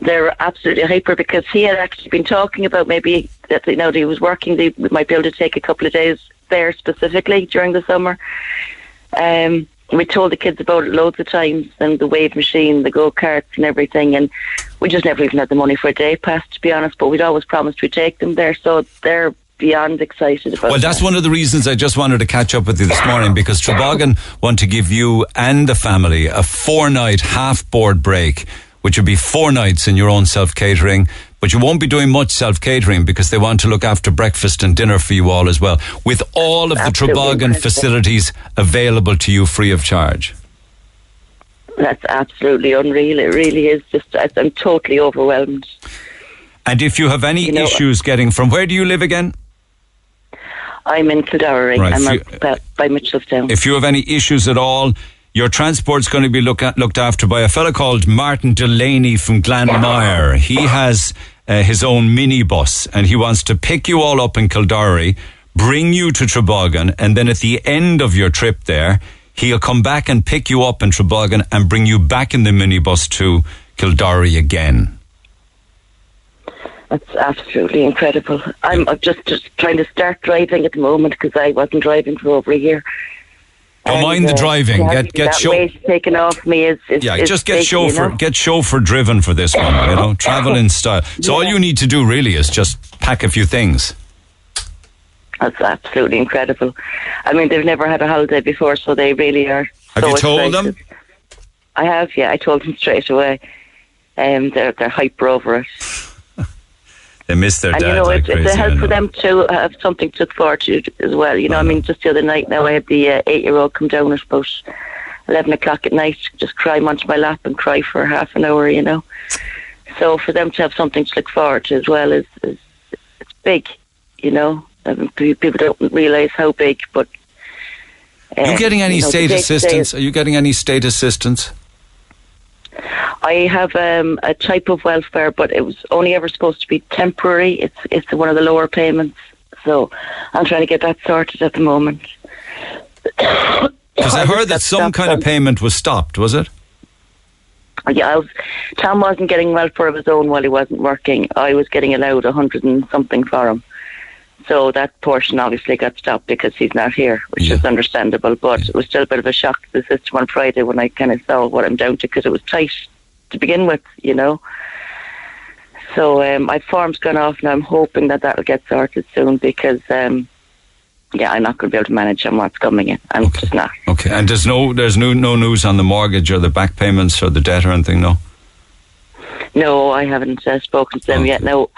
S16: they're absolutely hyper because he had actually been talking about maybe that you know that he was working. They might be able to take a couple of days there specifically during the summer. Um, we told the kids about it loads of times and the wave machine, the go karts, and everything, and we just never even had the money for a day pass to be honest. But we'd always promised we'd take them there, so they're beyond excited about.
S2: Well, that's
S16: that.
S2: one of the reasons I just wanted to catch up with you this morning because Trabolgan want to give you and the family a four night half board break, which would be four nights in your own self catering. But you won't be doing much self catering because they want to look after breakfast and dinner for you all as well, with all of the
S16: Trabolgan
S2: facilities available to you free of charge.
S16: That's absolutely unreal. It really is. Just I'm totally overwhelmed.
S2: And if you have any
S16: You know-
S2: issues getting from where do you live again?
S16: I'm in Kildare.
S2: Right,
S16: I'm up by, Mitchellstown.
S2: If you have any issues at all, your transport's going to be look at, looked after by a fellow called Martin Delaney from Glanmire. He has uh, his own minibus and he wants to pick you all up in Kildare, bring you to Trabolgan, and then at the end of your trip there, he'll come back and pick you up in Trabolgan and bring you back in the minibus to Kildare again.
S16: That's absolutely incredible. I'm just just trying to start driving at the moment because I wasn't driving for over a year.
S2: Don't mind the driving. Get- get show-
S16: taken off me is, is
S2: Yeah,
S16: is
S2: just get
S16: big, you
S2: chauffeur,
S16: know?
S2: get chauffeur driven for this one. You know, travel in style. So all you need to do really is just pack a few things.
S16: That's absolutely incredible. I mean, they've never had a holiday before, so they really are.
S2: Have
S16: so
S2: you told
S16: excited.
S2: them?
S16: I have, yeah. I told them straight away. Um, they're they're hyper over it,
S2: They miss their
S16: and
S2: dad
S16: you know
S2: like
S16: it's,
S2: crazy.
S16: it's a
S2: I
S16: help for them to have something to look forward to as well. You know, I mean, just the other night now I had the uh, eight-year-old come down at about eleven o'clock at night, just climb onto my lap and cry for half an hour. You know, so for them to have something to look forward to as well is, is it's big. You know, I mean, people don't realise how big, but. uh,
S2: Are you getting any
S16: you know,
S2: state
S16: day-to-day
S2: assistance? Are you getting any state assistance?
S16: I have um, a type of welfare, but it was only ever supposed to be temporary. It's it's one of the lower payments, so I'm trying to get that sorted at the moment.
S2: Because I (coughs) heard that some kind of payment was stopped. Was it?
S16: Yeah, I was, Tom wasn't getting welfare of his own while he wasn't working. I was getting allowed a hundred and something for him. So that portion obviously got stopped because he's not here, which is understandable. But it was still a bit of a shock to the system on Friday when I kind of saw what I'm down to because it was tight to begin with, you know. So um, my form's gone off and I'm hoping that that'll get sorted soon because, um, yeah, I'm not going to be able to manage on what's coming in. I'm just not.
S2: Okay, and there's no there's no no news on the mortgage or the back payments or the debt or anything. No.
S16: No, I haven't uh, spoken to them yet. No,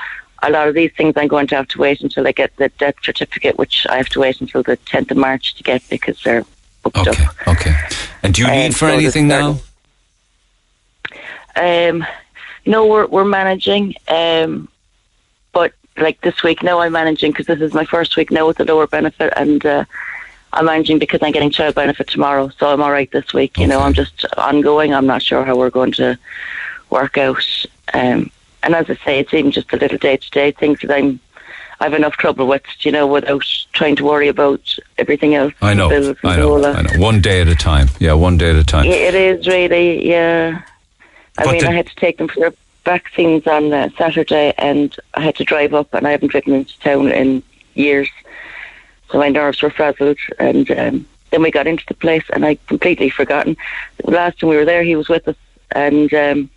S16: a lot of these things I'm going to have to wait until I get the death certificate, which I have to wait until the 10th of March to get because they're booked
S2: Okay. Okay. And do you
S16: Um,
S2: need for
S16: so
S2: anything now?
S16: Um, no, we're we're managing, um, but like this week now I'm managing because this is my first week now with the lower benefit, and uh, I'm managing because I'm getting child benefit tomorrow, so I'm all right this week. You know, I'm just ongoing. I'm not sure how we're going to work out. Um, and as I say, it's even just the little day to day things that I'm. I've enough trouble with, you know, without trying to worry about everything else.
S2: I know. I know. I know. One day at a time. Yeah, one day at a time.
S16: Yeah, It is really, yeah. I
S2: But
S16: mean,
S2: the-
S16: I had to take them for their vaccines on uh, Saturday, and I had to drive up, and I haven't driven into town in years, so my nerves were frazzled. And um, then we got into the place, and I completely forgotten. The last time we were there, he was with us, and um,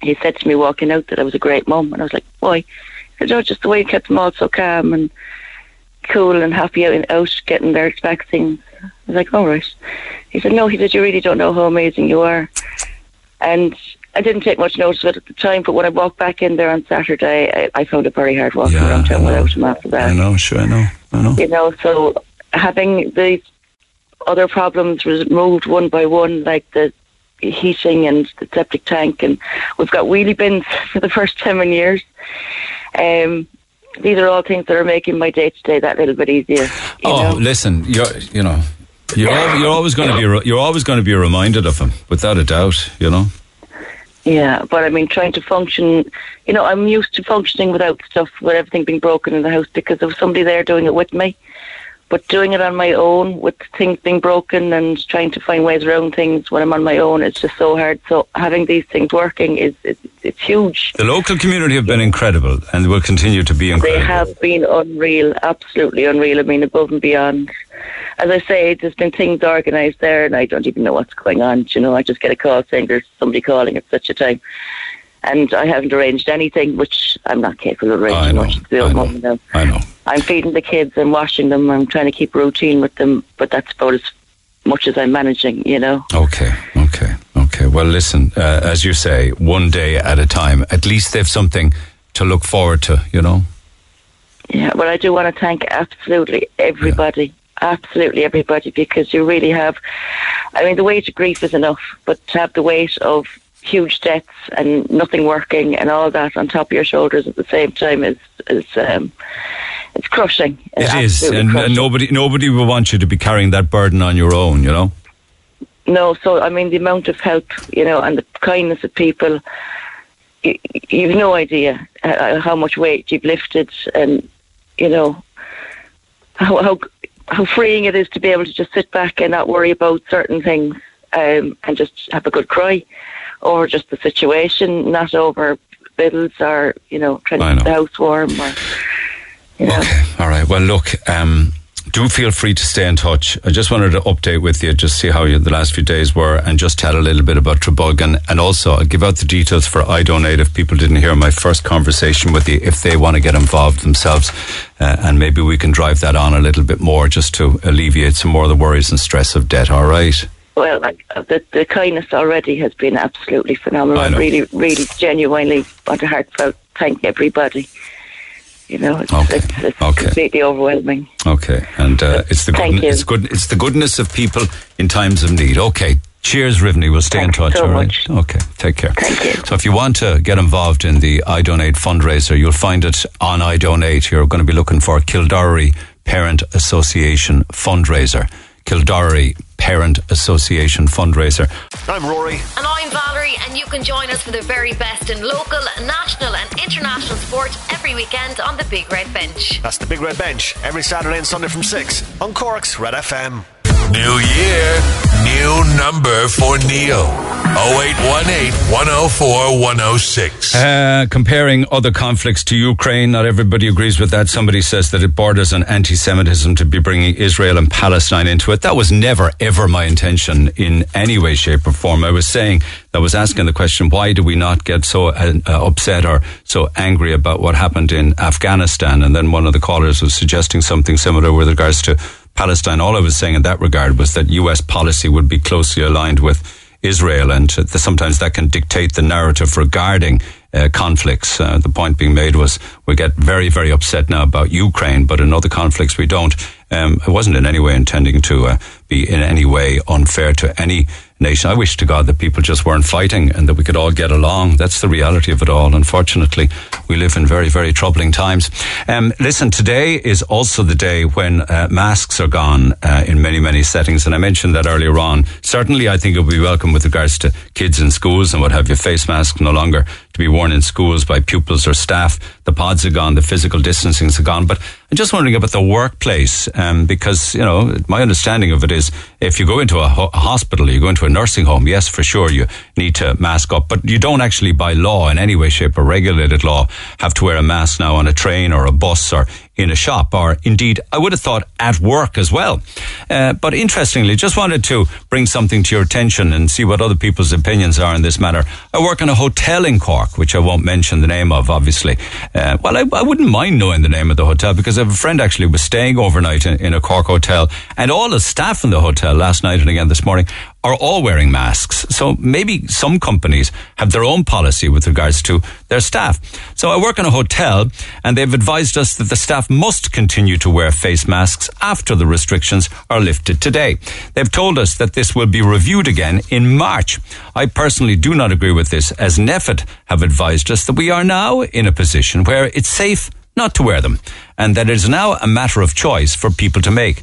S16: he said to me walking out that I was a great mum, and I was like, "Why?" He said, "Oh, just the way you kept them all so calm and cool and happy out, out getting their vaccines." I was like, "All right." He said, "No," he said, "You really don't know how amazing you are." And I didn't take much notice of it at the time, but when I walked back in there on Saturday, I, I found it very hard walking around town without him after that.
S2: I know. Sure, I know. I know.
S16: You know, so having these other problems removed one by one, like the heating and the septic tank, and we've got wheelie bins (laughs) for the first time in years. Um, these are all things that are making my day to day that little bit easier.
S2: Oh,
S16: know?
S2: listen, you're you know, you're al- you're always going to be re- you're always going to be reminded of them, without a doubt. You know.
S16: Yeah, but I mean, trying to function, you know, I'm used to functioning without stuff, with everything being broken in the house because of somebody there doing it with me. But doing it on my own with things being broken and trying to find ways around things when I'm on my own, it's just so hard. So having these things working is, is it's huge.
S2: The local community have been incredible and will continue to be incredible.
S16: They have been unreal, absolutely unreal. I mean, above and beyond. As I say, there's been things organised there, and I don't even know what's going on. You know, I just get a call saying there's somebody calling at such a time, and I haven't arranged anything, which I'm not capable of arranging I
S2: know,
S16: much to do the moment now.
S2: I know.
S16: I'm feeding the kids and washing them. I'm trying to keep a routine with them, but that's about as much as I'm managing, you know.
S2: Okay, okay, okay. Well, listen, uh, as you say, one day at a time. At least they've something to look forward to, you know?
S16: Yeah, well, I do want to thank absolutely everybody, absolutely everybody, because you really have. I mean, the weight of grief is enough, but to have the weight of huge debts and nothing working and all that on top of your shoulders at the same time is is um, it's crushing. It's
S2: It is, and, and nobody nobody will want you to be carrying that burden on your own, you know?
S16: No, so I mean the amount of help, you know, and the kindness of people. You, you've no idea uh, how much weight you've lifted, and you know how how how freeing it is to be able to just sit back and not worry about certain things, um, and just have a good cry, or just the situation, not over bills or you know trying to keep the house warm or you know.
S2: All right. Well, look, um, do feel free to stay in touch. I just wanted to update with you, just see how you, the last few days were, and just tell a little bit about Trabolgan. And also, I'll give out the details for iDonate if people didn't hear my first conversation with you, if they want to get involved themselves. Uh, and maybe we can drive that on a little bit more just to alleviate some more of the worries and stress of debt. All right.
S16: Well, like, uh, the, the kindness already has been absolutely phenomenal. I really, really, genuinely want to heartfelt thank everybody. You know, it's, it's, it's completely overwhelming.
S2: Okay, and uh, it's the
S16: Thank
S2: good,
S16: you.
S2: it's good, it's the goodness of people in times of need. Okay, cheers, Rivney. We'll stay in touch.
S16: so
S2: all right. Okay, take care. Thank you. So, if you want to get involved in the iDonate fundraiser, you'll find it on iDonate. You're going to be looking for Kildare Parent Association fundraiser. Kildare Parent Association fundraiser.
S17: I'm Rory.
S18: And I'm Valerie, and you can join us for the very best in local, national, and international sport every weekend on the Big Red Bench.
S17: That's the Big Red Bench every Saturday and Sunday from 6 on Cork's Red FM.
S1: New year, new number for Neil. 0818 104 106.
S2: Uh, comparing other conflicts to Ukraine, not everybody agrees with that. Somebody says that it borders on anti Semitism to be bringing Israel and Palestine into it. That was never, ever my intention in any way, shape, or form. I was saying, I was asking the question, why do we not get so uh, uh, upset or so angry about what happened in Afghanistan? And then one of the callers was suggesting something similar with regards to Palestine. All I was saying in that regard was that US policy would be closely aligned with Israel, and uh, sometimes that can dictate the narrative regarding uh, conflicts. Uh, the point being made was we get very, very upset now about Ukraine, but in other conflicts we don't. Um, I wasn't in any way intending to uh, be in any way unfair to any nation. I wish to God that people just weren't fighting and that we could all get along. That's the reality of it all. Unfortunately, we live in very, very troubling times. Um, listen, today is also the day when uh, masks are gone uh, in many, many settings, and I mentioned that earlier on. Certainly, I think it would be welcome with regards to kids in schools and what have you. Face masks no longer to be worn in schools by pupils or staff. The pods are gone, the physical distancings are gone. But I'm just wondering about the workplace, um, because you know my understanding of it is if you go into a, ho- a hospital, you go into a nursing home, yes, for sure you need to mask up, but you don't actually, by law, in any way, shape, or regulated law, have to wear a mask now on a train or a bus or in a shop, or indeed, I would have thought at work as well. Uh, but interestingly, just wanted to bring something to your attention and see what other people's opinions are in this matter. I work in a hotel in Cork, which I won't mention the name of, obviously. Uh, well, I, I wouldn't mind knowing the name of the hotel because I have a friend actually was staying overnight in, in a Cork hotel, and all the staff in the hotel last night and again this morning are all wearing masks. So maybe some companies have their own policy with regards to their staff. So I work in a hotel and they've advised us that the staff must continue to wear face masks after the restrictions are lifted today. They've told us that this will be reviewed again in March. I personally do not agree with this as NPHET have advised us that we are now in a position where it's safe not to wear them and that it is now a matter of choice for people to make.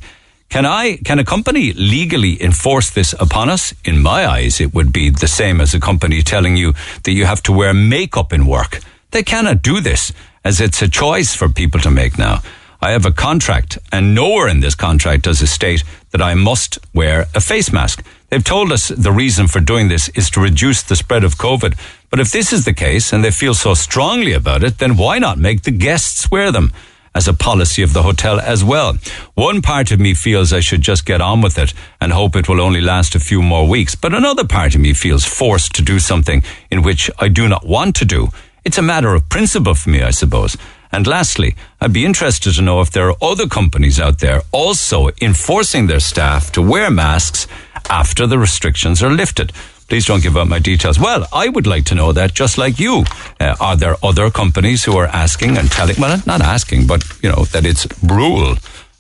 S2: Can I, can a company legally enforce this upon us? In my eyes, it would be the same as a company telling you that you have to wear makeup in work. They cannot do this as it's a choice for people to make now. I have a contract and nowhere in this contract does it state that I must wear a face mask. They've told us the reason for doing this is to reduce the spread of COVID. But if this is the case and they feel so strongly about it, then why not make the guests wear them? As a policy of the hotel as well. One part of me feels I should just get on with it and hope it will only last a few more weeks, but another part of me feels forced to do something in which I do not want to do. It's a matter of principle for me, I suppose. And lastly, I'd be interested to know if there are other companies out there also enforcing their staff to wear masks after the restrictions are lifted. Please don't give out my details. Well, I would like to know that just like you. Uh, are there other companies who are asking and telling, well, not asking, but, you know, that it's rule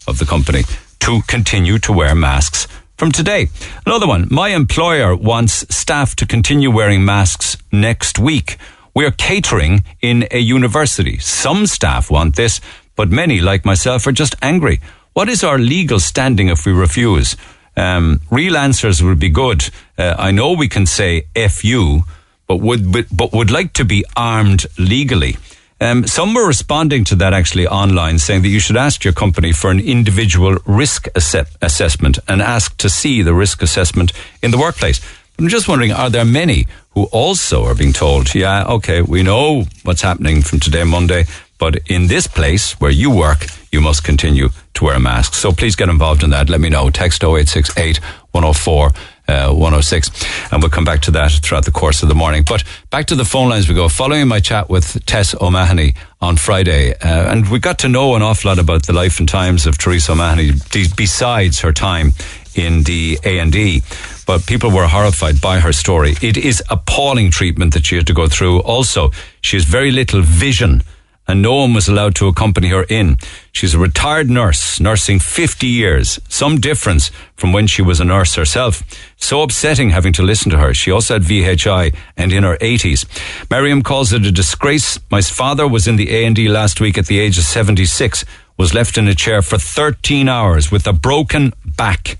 S2: of the company to continue to wear masks from today. Another one. My employer wants staff to continue wearing masks next week. We're catering in a university. Some staff want this, but many, like myself, are just angry. What is our legal standing if we refuse? Um, real answers would be good. Uh, I know we can say "fu," but would but, but would like to be armed legally. Um, some were responding to that actually online, saying that you should ask your company for an individual risk assess- assessment and ask to see the risk assessment in the workplace. I'm just wondering, are there many who also are being told, yeah, okay, we know what's happening from today, Monday, but in this place where you work, you must continue to wear masks. So please get involved in that. Let me know. Text 0868 104 uh, 106. And we'll come back to that throughout the course of the morning. But back to the phone lines we go. Following my chat with Tess O'Mahony on Friday, uh, and we got to know an awful lot about the life and times of Teresa O'Mahony besides her time in the A&E. But people were horrified by her story. It is appalling treatment that she had to go through. Also, she has very little vision and no one was allowed to accompany her in. She's a retired nurse, nursing 50 years, some difference from when she was a nurse herself. So upsetting having to listen to her. She also had VHI and in her 80s. Miriam calls it a disgrace. My father was in the A&D last week at the age of 76, was left in a chair for 13 hours with a broken back.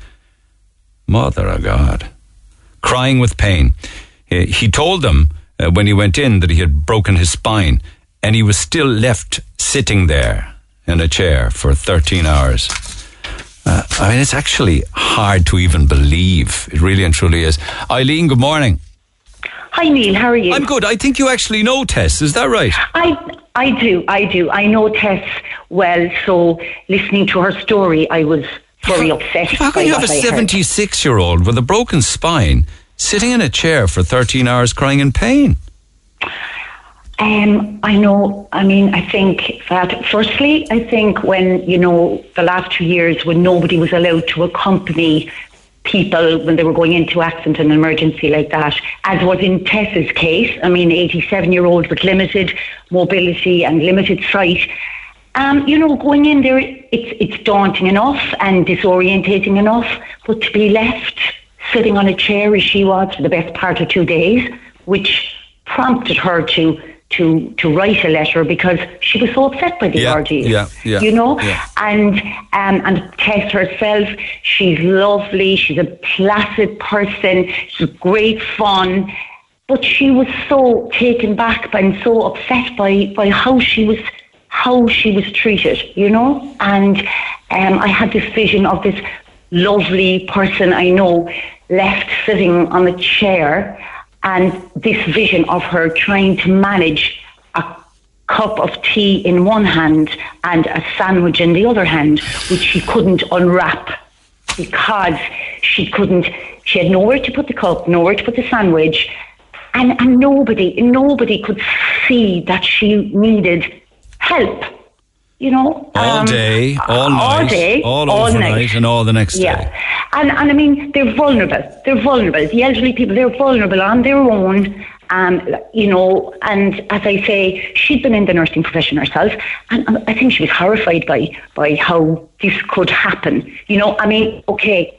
S2: Mother of God. Crying with pain. He told them uh, when he went in that he had broken his spine and he was still left sitting there in a chair for 13 hours. Uh, I mean, it's actually hard to even believe. It really and truly is. Eileen, good morning.
S19: Hi, Neil. How are you?
S2: I'm good. I think you actually know Tess. Is that right?
S19: I I do. I do. I know Tess well. So listening to her story, I was very upset.
S2: How can you have a 76 year old with a broken spine sitting in a chair for 13 hours crying in pain?
S19: Um, I know. I mean, I think that firstly, I think when you know the last two years when nobody was allowed to accompany people when they were going into accident and emergency like that, as was in Tessa's case. I mean, 87 year old with limited mobility and limited sight. Um, you know, going in there, it's it's daunting enough and disorientating enough, but to be left sitting on a chair as she was for the best part of two days, which prompted her to to to write a letter because she was so upset by the
S2: yeah,
S19: ordeal.
S2: Yeah, yeah,
S19: you know,
S2: yeah.
S19: and um, and Tess herself, she's lovely. She's a placid person. She's great fun. But she was so taken back and so upset by, by how she was how she was treated, you know. And um, I had this vision of this lovely person I know left sitting on a chair and this vision of her trying to manage a cup of tea in one hand and a sandwich in the other hand, which she couldn't unwrap because she couldn't, she had nowhere to put the cup, nowhere to put the sandwich, and, and nobody, nobody could see that she needed help. You know,
S2: all
S19: um,
S2: day, all night,
S19: all
S2: night,
S19: day,
S2: all,
S19: all
S2: overnight,
S19: night.
S2: and all the next
S19: Yeah.
S2: day.
S19: And, and I mean, they're vulnerable. They're vulnerable. The elderly people, they're vulnerable on their own. Um, you know, and as I say, she'd been in the nursing profession herself, and and I think she was horrified by by how this could happen. You know, I mean, okay,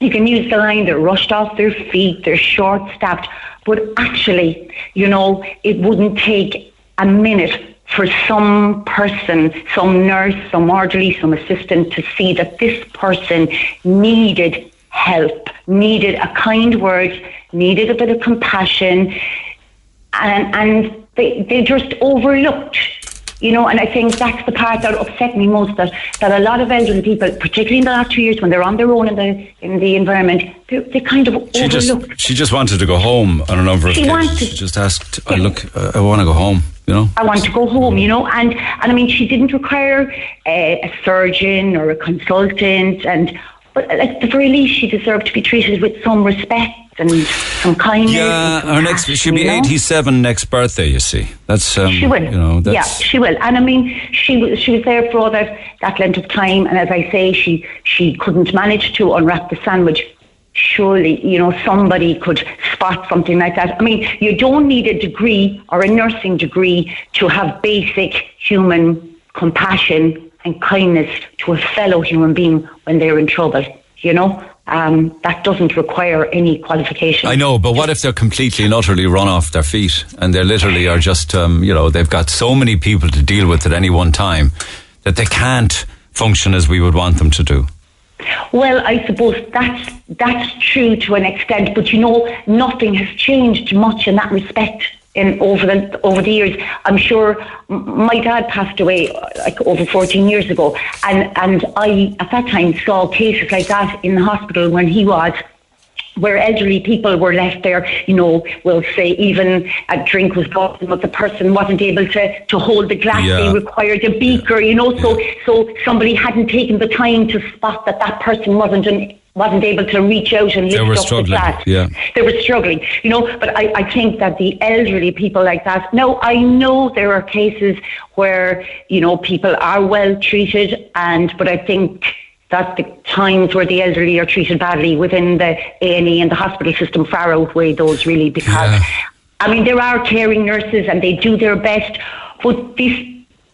S19: you can use the line they're rushed off their feet, they're short staffed, but actually, you know, it wouldn't take a minute for some person, some nurse, some orderly, some assistant to see that this person needed help, needed a kind word, needed a bit of compassion, and, and they, they just overlooked. You know, and I think that's the part that upset me most. That, that a lot of elderly people, particularly in the last two years, when they're on their own in the in the environment, they, they kind of
S2: She
S19: overlook.
S2: just she just wanted to go home on a number of
S19: She
S2: occasions.
S19: wanted-
S2: She just asked, I look, I want to go home. You know.
S19: I want to go home, you know, and and I mean, she didn't require a, a surgeon or a consultant, and but at the very least, she deserved to be treated with some respect and some kindness.
S2: Yeah,
S19: and
S2: her next she'll be
S19: you know?
S2: 87 next birthday. You see, that's um,
S19: She will.
S2: You know,
S19: yeah, she will. And I mean, she was she was there for all that that length of time. And as I say, she she couldn't manage to unwrap the sandwich. Surely, you know, somebody could spot something like that. I mean, you don't need a degree or a nursing degree to have basic human compassion and kindness to a fellow human being when they're in trouble. You know, um, that doesn't require any qualification.
S2: I know, but what if they're completely and utterly run off their feet and they literally are just, um, you know, they've got so many people to deal with at any one time that they can't function as we would want them to do.
S19: Well, I suppose that's that's true to an extent, but you know, nothing has changed much in that respect. In over the over the years, I'm sure my dad passed away uh, like over 14 years ago, and and I at that time saw cases like that in the hospital when he was where elderly people were left there, you know, we'll say even a drink was brought, but the person wasn't able to, to hold the glass.
S2: Yeah.
S19: They required a beaker, you know, so so somebody hadn't taken the time to spot that that person wasn't an, wasn't able to reach out and lift up the glass.
S2: Yeah.
S19: They were struggling, you know, but I, I think that the elderly people like that, no, I know there are cases where, you know, people are well treated and, but I think that the times where the elderly are treated badly within the A&E and the hospital system far outweigh those really because, I mean, there are caring nurses and they do their best, but this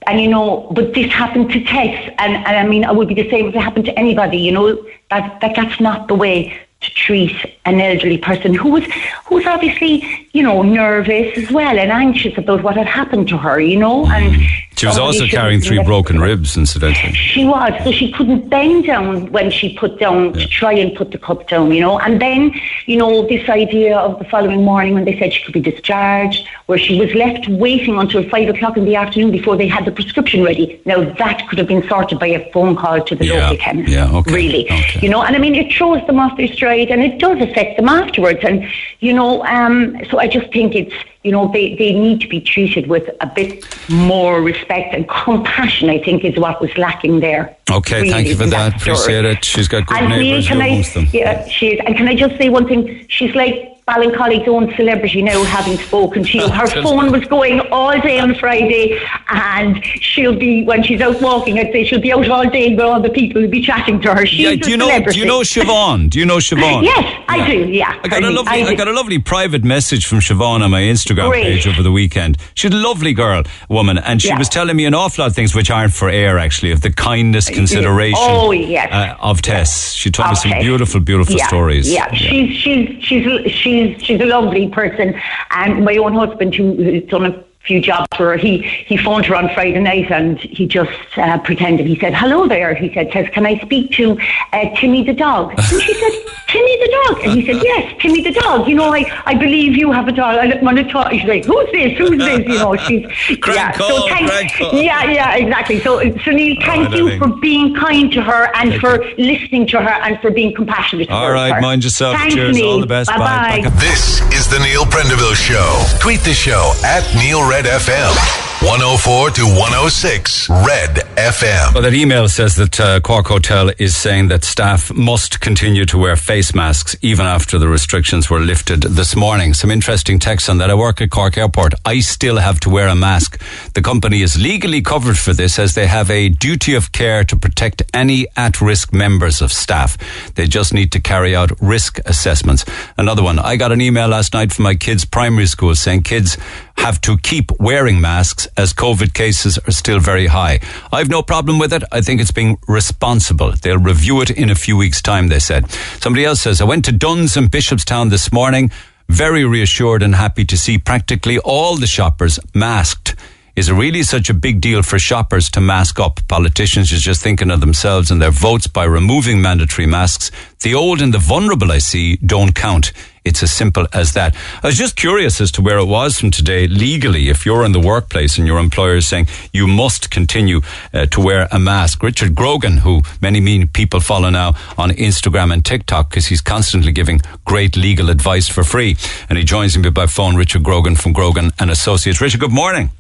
S19: and you know, but this happened to Tess, and, and I mean, it would be the same if it happened to anybody. You know, that, that that's not the way to treat an elderly person who was who was obviously, you know, nervous as well and anxious about what had happened to her. You know, and mm.
S2: She was also carrying three broken ribs, incidentally.
S19: she was, so she couldn't bend down when she put down to try and put the cup down, you know. And then, you know, this idea of the following morning when they said she could be discharged, where she was left waiting until five o'clock in the afternoon before they had the prescription ready. Now that could have been sorted by a phone call to the
S2: Yeah,
S19: local chemist.
S2: yeah, okay,
S19: Really, you know. And I mean, it throws them off their stride, and it does affect them afterwards. And you know, um, so I just think it's you know they, they need to be treated with a bit more respect and compassion. I think is what was lacking there.
S2: Okay,
S19: Really,
S2: thank you for
S19: in
S2: that. Appreciate it. She's got good
S19: And
S2: neighbours.
S19: can I, yeah, she is. And can I just say one thing? She's like Ballincollig's own celebrity now, having spoken to you. Her phone was going all day on Friday, and she'll be when she's out walking. I'd say she'll be out all day with all the people who'll be chatting to her. She's
S2: Yeah, do you know?
S19: celebrity.
S2: Do you know Siobhan? Do you know (laughs) Siobhan?
S19: Yes, I do. Yeah,
S2: I got a lovely, I,
S19: do.
S2: got a lovely private message from Siobhan on my Instagram
S19: Great.
S2: page over the weekend. She's a lovely girl, woman, and she
S19: Yeah.
S2: was telling me an awful lot of things which aren't for air, actually, of the kindness, consideration
S19: Oh, yes.
S2: uh, of Tess. She told me some beautiful, beautiful
S19: yeah,
S2: stories.
S19: Yeah, she's she's she's she's she's a lovely person, and my own husband who, who's done a few jobs for her. He he phoned her on Friday night, and he just uh, pretended. He said, "Hello there." He said, "Says, can I speak to uh, Timmy the dog?" (laughs) And she said, "Timmy the dog," and he said, "Yes, Timmy the dog. You know, I I believe you have a dog. I want to talk." She's like, "Who's this? Who's this?" You know, she's (laughs) yeah.
S2: call,
S19: thank-
S2: crank call.
S19: yeah, yeah, exactly. So, Sunil, thank
S2: right,
S19: you
S2: Eileen.
S19: for being kind to her and for listening to her and for being compassionate.
S2: All
S19: towards
S2: right,
S19: her.
S2: mind yourself.
S19: Thanks,
S2: Cheers.
S19: Neil.
S2: All the best.
S19: Bye-bye.
S2: Bye.
S1: This is the Neil Prendeville Show. Tweet the show at Neil Red FM. 104 to 106 Red FM.
S2: Well, that email says that uh, Cork Hotel is saying that staff must continue to wear face masks even after the restrictions were lifted this morning. Some interesting text on that. I work at Cork Airport. I still have to wear a mask. The company is legally covered for this as they have a duty of care to protect any at risk members of staff. They just need to carry out risk assessments. Another one. I got an email last night from my kids' primary school saying kids have to keep wearing masks as COVID cases are still very high. I've no problem with it. I think it's being responsible. They'll review it in a few weeks' time, they said. Somebody else says, I went to Dunnes and Bishopstown this morning, very reassured and happy to see practically all the shoppers masked. Is it really such a big deal for shoppers to mask up? Politicians are just thinking of themselves and their votes by removing mandatory masks. The old and the vulnerable I see don't count. It's as simple as that. I was just curious as to where it was from today legally. If you're in the workplace and your employer is saying you must continue uh, to wear a mask. Richard Grogan, who many mean people follow now on Instagram and TikTok because he's constantly giving great legal advice for free. And he joins me by phone, Richard Grogan from Grogan and Associates. Richard, good morning.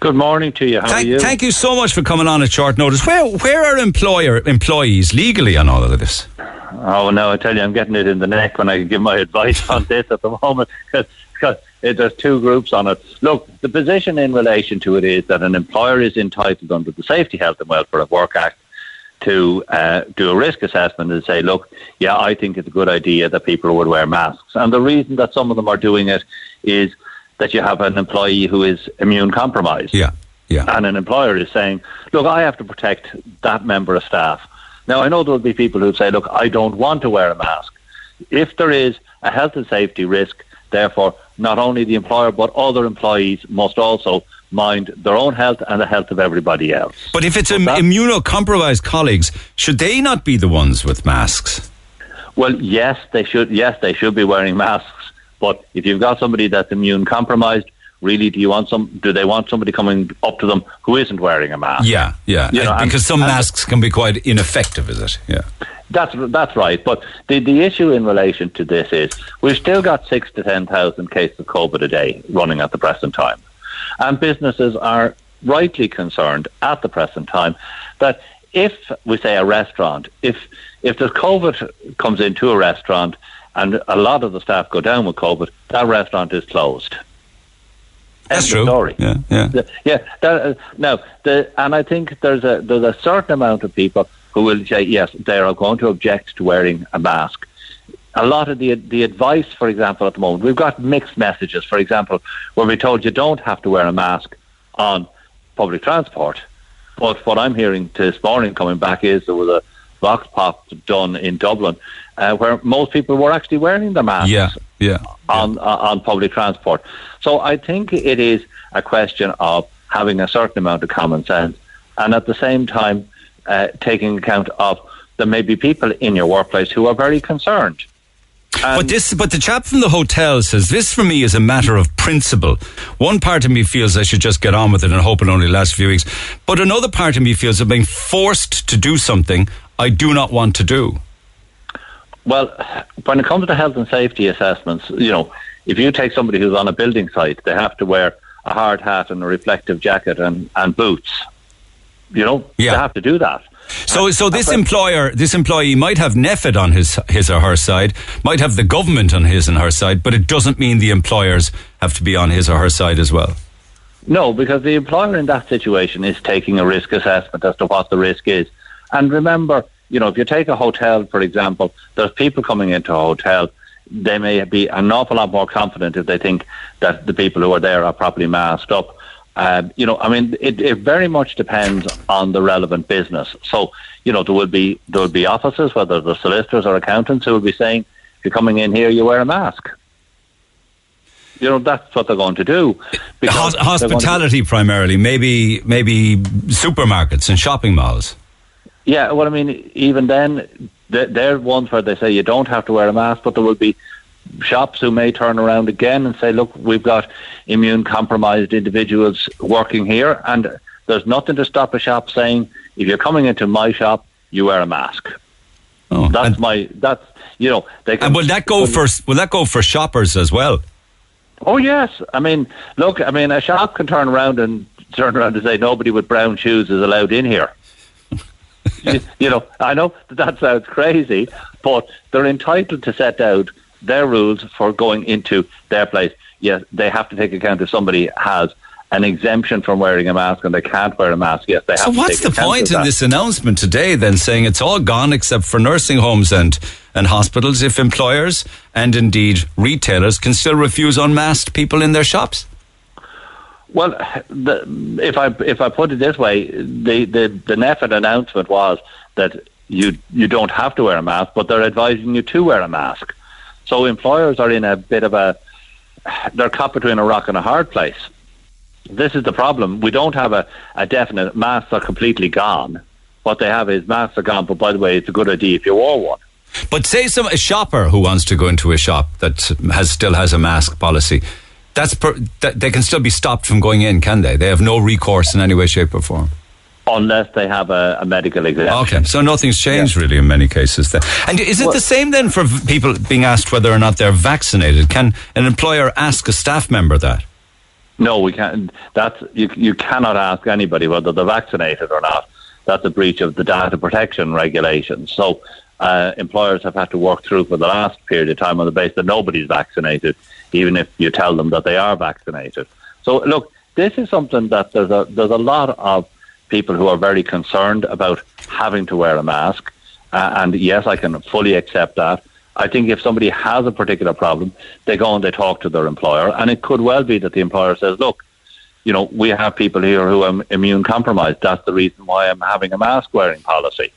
S20: Good morning to you. How
S2: thank,
S20: are you?
S2: Thank you so much for coming on at short notice. Where where are employer employees legally on all of this?
S20: Oh no, I tell you, I'm getting it in the neck when I give my (laughs) advice on this at the moment because there's two groups on it. Look, the position in relation to it is that an employer is entitled under the Safety, Health and Welfare of Work Act to uh, do a risk assessment and say, look, yeah, I think it's a good idea that people would wear masks. And the reason that some of them are doing it is that you have an employee who is immune compromised.
S2: Yeah, yeah.
S20: And an employer is saying, look, I have to protect that member of staff. Now, I know there will be people who say, look, I don't want to wear a mask. If there is a health and safety risk, therefore, not only the employer but other employees must also mind their own health and the health of everybody else.
S2: But if it's Im- immunocompromised colleagues, should they not be the ones with masks?
S20: Well, yes, they should. Yes, they should be wearing masks. But if you've got somebody that's immune compromised, really, do you want some? Do they want somebody coming up to them who isn't wearing a mask?
S2: Yeah, yeah.
S20: You know, and-
S2: because some masks can be quite ineffective, is it? Yeah.
S20: That's that's right. But the the issue in relation to this is we've still got six to ten thousand cases of COVID a day running at the present time, and businesses are rightly concerned at the present time that if we say a restaurant, if if the COVID comes into a restaurant and a lot of the staff go down with COVID, that restaurant is closed.
S2: That's
S20: End
S2: true.
S20: Story.
S2: Yeah, yeah.
S20: The- yeah. That, uh, now, the, and I think there's a there's a certain amount of people who will say yes, they are going to object to wearing a mask. A lot of the the advice, for example, at the moment, we've got mixed messages. For example, where we told you don't have to wear a mask on public transport, but what I'm hearing this morning coming back is there was a vox pop done in Dublin uh, where most people were actually wearing the masks
S2: Yeah, yeah.
S20: on uh, on public transport. So I think it is a question of having a certain amount of common sense, and at the same time uh, taking account of there may be people in your workplace who are very concerned.
S2: but this, but the chap from the hotel says this for me is a matter of principle. One part of me feels I should just get on with it and hope it only lasts a few weeks. But another part of me feels I'm being forced to do something I do not want to do.
S20: Well, when it comes to health and safety assessments, you know, if you take somebody who's on a building site, they have to wear a hard hat and a reflective jacket and, and boots. You know,
S2: Yeah.
S20: they have to do that.
S2: So, so this employer, this employee might have NPHET on his his or her side, might have the government on his and her side, but it doesn't mean the employers have to be on his or her side as well.
S20: No, because the employer in that situation is taking a risk assessment as to what the risk is. And remember, you know, if you take a hotel, for example, there's people coming into a hotel. They may be an awful lot more confident if they think that the people who are there are properly masked up. Um, you know, I mean, it, it very much depends on the relevant business. So, you know, there will be there will be offices, whether they're solicitors or accountants, who will be saying, if you're coming in here, you wear a mask. You know, that's what they're going to do. because
S2: Hos-
S20: they're to-
S2: hospitality primarily, maybe maybe supermarkets and shopping malls.
S20: Yeah, well, I mean, even then, th- they're ones where they say you don't have to wear a mask, but there will be shops who may turn around again and say, look, we've got immune compromised individuals working here, and there's nothing to stop a shop saying, if you're coming into my shop, you wear a mask.
S2: Oh,
S20: that's my, that's, you know, they can.
S2: And will that go for will that go for shoppers as well?
S20: Oh yes, I mean, look, I mean, a shop can turn around and turn around and say nobody with brown shoes is allowed in here. You, you know, I know that, that sounds crazy, but they're entitled to set out their rules for going into their place. Yes, they have to take account if somebody has an exemption from wearing a mask and they can't wear a mask. Yes, they have
S2: So
S20: to
S2: what's the point in this announcement today then saying it's all gone except for nursing homes and, and hospitals if employers and indeed retailers can still refuse unmasked people in their shops?
S20: Well, the, if I if I put it this way, the the the NPHET announcement was that you you don't have to wear a mask, but they're advising you to wear a mask. So employers are in a bit of a they're caught between a rock and a hard place. This is the problem. We don't have a, a definite masks are completely gone. What they have is masks are gone, but by the way, it's a good idea if you wore one.
S2: But say some a shopper who wants to go into a shop that has still has a mask policy, that's per, that they can still be stopped from going in, can they? They have no recourse in any way, shape, or form.
S20: Unless they have a, a medical exemption.
S2: Okay, so nothing's changed really in many cases. Then, and is it the same then for people being asked whether or not they're vaccinated? Can an employer ask a staff member that?
S20: No, we can't. That's you. You cannot ask anybody whether they're vaccinated or not. That's a breach of the data protection regulations. So uh, employers have had to work through for the last period of time on the basis that nobody's vaccinated, even if you tell them that they are vaccinated. So look, this is something that there's a there's a lot of people who are very concerned about having to wear a mask, uh, and yes, I can fully accept that. I think if somebody has a particular problem, they go and they talk to their employer, and it could well be that the employer says, "Look, you know, we have people here who are immune compromised. That's the reason why I'm having a mask wearing policy."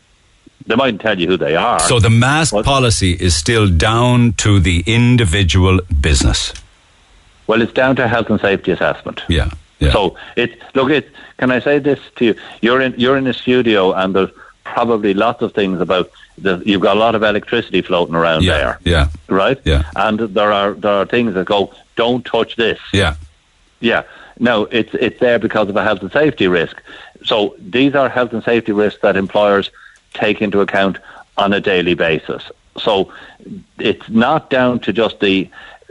S20: They mightn't tell you who they are.
S2: So the mask policy is still down to the individual business.
S20: Well, it's down to health and safety assessment.
S2: Yeah.
S20: So it look it. Can I say this to you? You're in you're in a studio, and there's probably lots of things about. The, you've got a lot of electricity floating around
S2: Yeah,
S20: there.
S2: yeah.
S20: Right.
S2: Yeah.
S20: And there are there are things that go. Don't touch this.
S2: Yeah.
S20: Yeah. No, it's it's there because of a health and safety risk. So these are health and safety risks that employers take into account on a daily basis. So it's not down to just the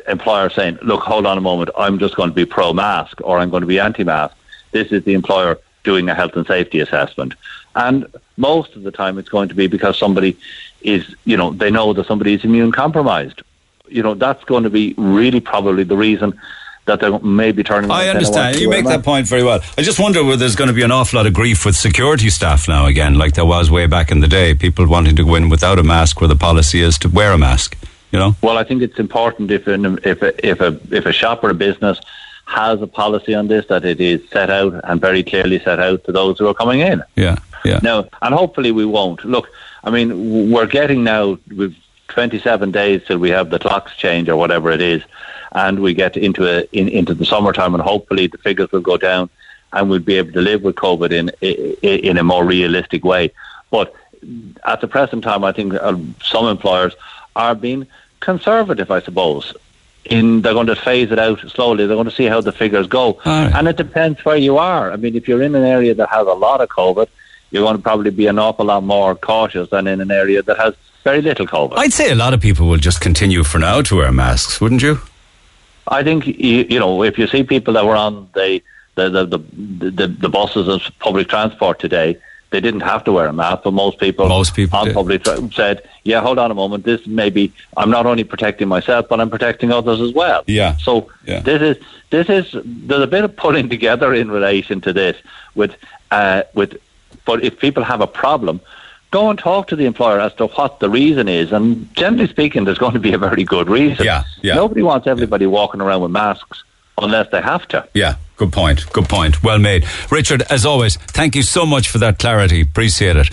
S20: employer saying, "Look, hold on a moment, I'm just going to be pro-mask or I'm going to be anti-mask." This is the employer doing a health and safety assessment, and most of the time it's going to be because somebody is, you know, they know that somebody is immune compromised. You know, that's going to be really probably the reason that they may be turning.
S2: I understand. You make that
S20: mask."
S2: point very well. I just wonder whether there's going to be an awful lot of grief with security staff now again, like there was way back in the day. People wanting to go in without a mask, where the policy is to wear a mask. You know.
S20: Well, I think it's important if an, if a, if a if a shop or a business has a policy on this that it is set out and very clearly set out to those who are coming in.
S2: Yeah. Yeah.
S20: Now, and hopefully we won't. Look, I mean, we're getting now with 27 days till we have the clocks change or whatever it is, and we get into a in, into the summertime, and hopefully the figures will go down, and we'll be able to live with COVID in in, in a more realistic way. But at the present time, I think uh, some employers are being conservative, I suppose. In they're going to phase it out slowly. They're going to see how the figures go, and it depends where you are. I mean, if you're in an area that has a lot of COVID, you're going to probably be an awful lot more cautious than in an area that has very little COVID.
S2: I'd say a lot of people will just continue for now to wear masks, wouldn't you?
S20: I think you, you know if you see people that were on the the the, the, the, the buses of public transport today, they didn't have to wear a mask, but most people
S2: most people
S20: on public tra- said, "Yeah, hold on a moment. This may be I'm not only protecting myself, but I'm protecting others as well."
S2: Yeah.
S20: So this is this is there's a bit of pulling (laughs) together in relation to this with uh, with, but if people have a problem. Go and talk to the employer as to what the reason is, and generally speaking, there's going to be a very good reason.
S2: Yeah, yeah.
S20: Nobody wants everybody walking around with masks unless they have to.
S2: Yeah, good point. Good point. Well made. Richard, as always, thank you so much for that clarity. Appreciate it.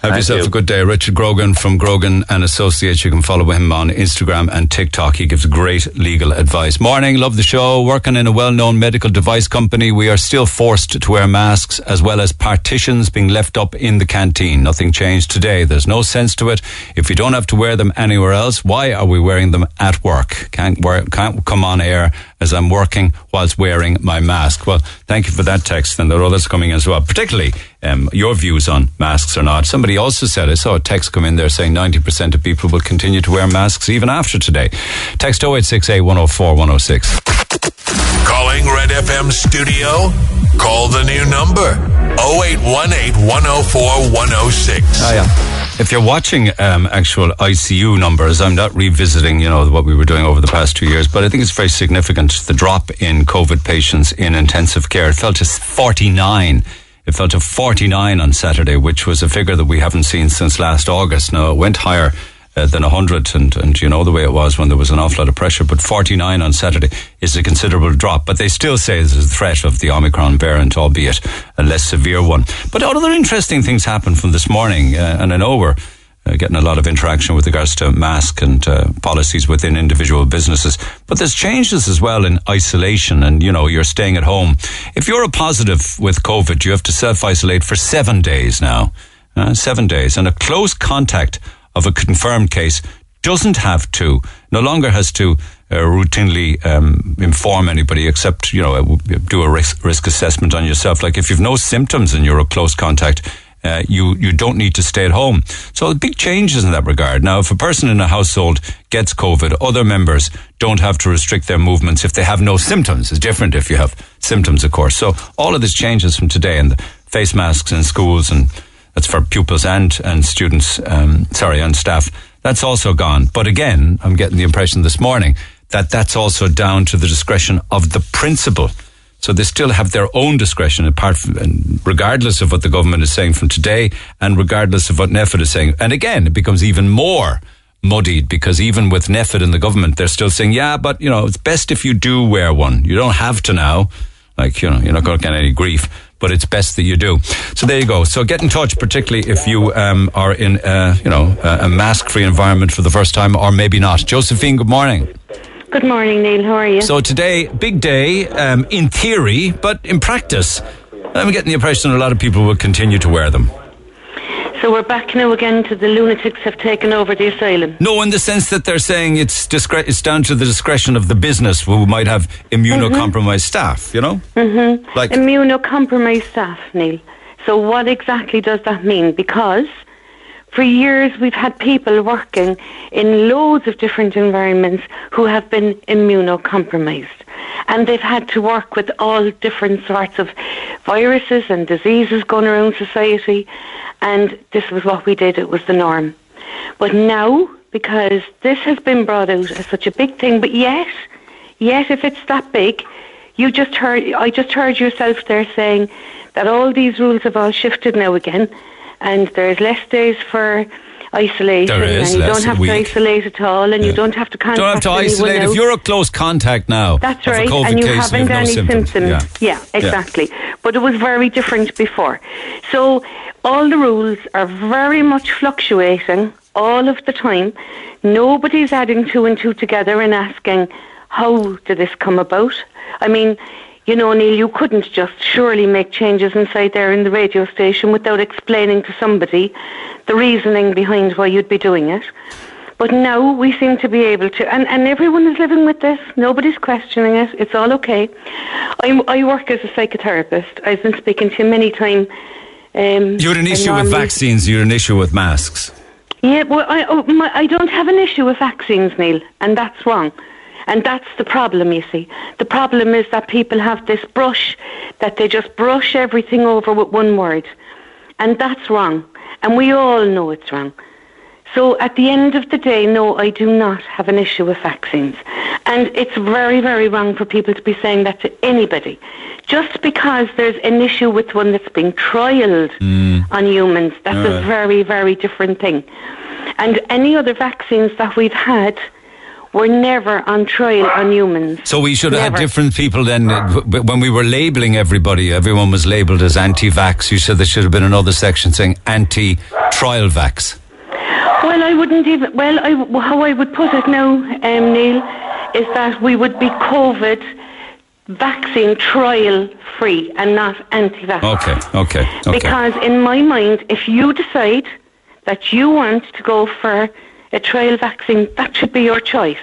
S2: Have yourself a good day. Richard Grogan from Grogan and Associates. You can follow him on Instagram and TikTok. He gives great legal advice. Morning, love the show. Working in a well known medical device company, we are still forced to wear masks as well as partitions being left up in the canteen. Nothing changed today. There's no sense to it. If you don't have to wear them anywhere else, why are we wearing them at work? Can't, wear, can't come on air as I'm working whilst wearing my mask. Well, thank you for that text, and there are others coming as well, particularly um, your views on masks or not. Somebody also said, I saw a text come in there saying 90% of people will continue to wear masks even after today. Text 0868 104 106.
S1: Calling Red FM studio? Call the new number 0818 104 106.
S2: Ah, yeah. If you're watching um, actual ICU numbers, I'm not revisiting, you know, what we were doing over the past two years, but I think it's very significant the drop in COVID patients in intensive care. It fell to 49. It fell to 49 on Saturday, which was a figure that we haven't seen since last August. Now, it went higher uh, than 100, and, and you know the way it was when there was an awful lot of pressure, but 49 on Saturday is a considerable drop. But they still say there's a threat of the Omicron variant, albeit a less severe one. But other interesting things happened from this morning, uh, and I know we're uh, getting a lot of interaction with regards to mask and uh, policies within individual businesses. But there's changes as well in isolation and, you know, you're staying at home. If you're a positive with COVID, you have to self isolate for seven days now. Uh, seven days. And a close contact of a confirmed case doesn't have to, no longer has to uh, routinely um, inform anybody except, you know, do a risk, risk assessment on yourself. Like if you've no symptoms and you're a close contact, Uh, you you don't need to stay at home. So big changes in that regard. Now, if a person in a household gets COVID, other members don't have to restrict their movements if they have no symptoms. It's different if you have symptoms, of course. So all of this changes from today, and the face masks in schools, and that's for pupils and and students. Um, sorry, and staff. That's also gone. But again, I'm getting the impression this morning that that's also down to the discretion of the principal. So they still have their own discretion, apart from, regardless of what the government is saying from today, and regardless of what NPHET is saying. And again, it becomes even more muddied because even with NPHET and the government, they're still saying, yeah, but you know, it's best if you do wear one. You don't have to now. Like, you know, you're not going to get any grief, but it's best that you do. So there you go. So get in touch, particularly if you um, are in, uh, you know, a mask-free environment for the first time, or maybe not. Josephine, good morning.
S21: Good morning, Neil. How are you?
S2: So today, big day um, in theory, but in practice, I'm getting the impression a lot of people will continue to wear them.
S21: So we're back now again to the lunatics have taken over the asylum.
S2: No, in the sense that they're saying it's discre- it's down to the discretion of the business who might have immunocompromised staff. You know,
S21: Mm-hmm.
S2: Like-
S21: immunocompromised staff, Neil. So what exactly does that mean? Because for years we've had people working in loads of different environments who have been immunocompromised. And they've had to work with all different sorts of viruses and diseases going around society. And this was what we did, it was the norm. But now, because this has been brought out as such a big thing, but yet, yet if it's that big, you just heard, I just heard yourself there saying that all these rules have all shifted now again, and there's less days for isolation,
S2: There is
S21: and you
S2: less
S21: don't have to isolate at all, and you don't have to contact
S2: don't have to isolate if you're a close contact now.
S21: That's right, and you haven't
S2: and you have
S21: any
S2: no symptoms.
S21: symptoms. Yeah. exactly. But it was very different before. So all the rules are very much fluctuating all of the time. Nobody's adding two and two together and asking, how did this come about? I mean, you know, Neil, you couldn't just surely make changes inside there in the radio station without explaining to somebody the reasoning behind why you'd be doing it. But now we seem to be able to, and, and everyone is living with this. Nobody's questioning it. It's all okay. I, I work as a psychotherapist. I've been speaking to you many times. Um,
S2: You had an issue with vaccines. You had an issue with masks.
S21: yeah, well, I, oh, my, I don't have an issue with vaccines, Neil, and that's wrong. And that's the problem, you see. The problem is that people have this brush, that they just brush everything over with one word. And that's wrong. And we all know it's wrong. So at the end of the day, no, I do not have an issue with vaccines. And it's very, very wrong for people to be saying that to anybody. Just because there's an issue with one that's being trialled mm. on humans, that's a very, very different thing. And any other vaccines that we've had were never on trial on humans.
S2: So we should have had different people then. uh, When we were labelling everybody, everyone was labelled as anti-vax. You said there should have been another section saying anti-trial vax.
S21: Well, I wouldn't even. Well, I, how I would put it now, um, Neil, is that we would be COVID vaccine trial free and not anti-vax.
S2: Okay, okay, okay.
S21: Because in my mind, if you decide that you want to go for a trial vaccine, that should be your choice.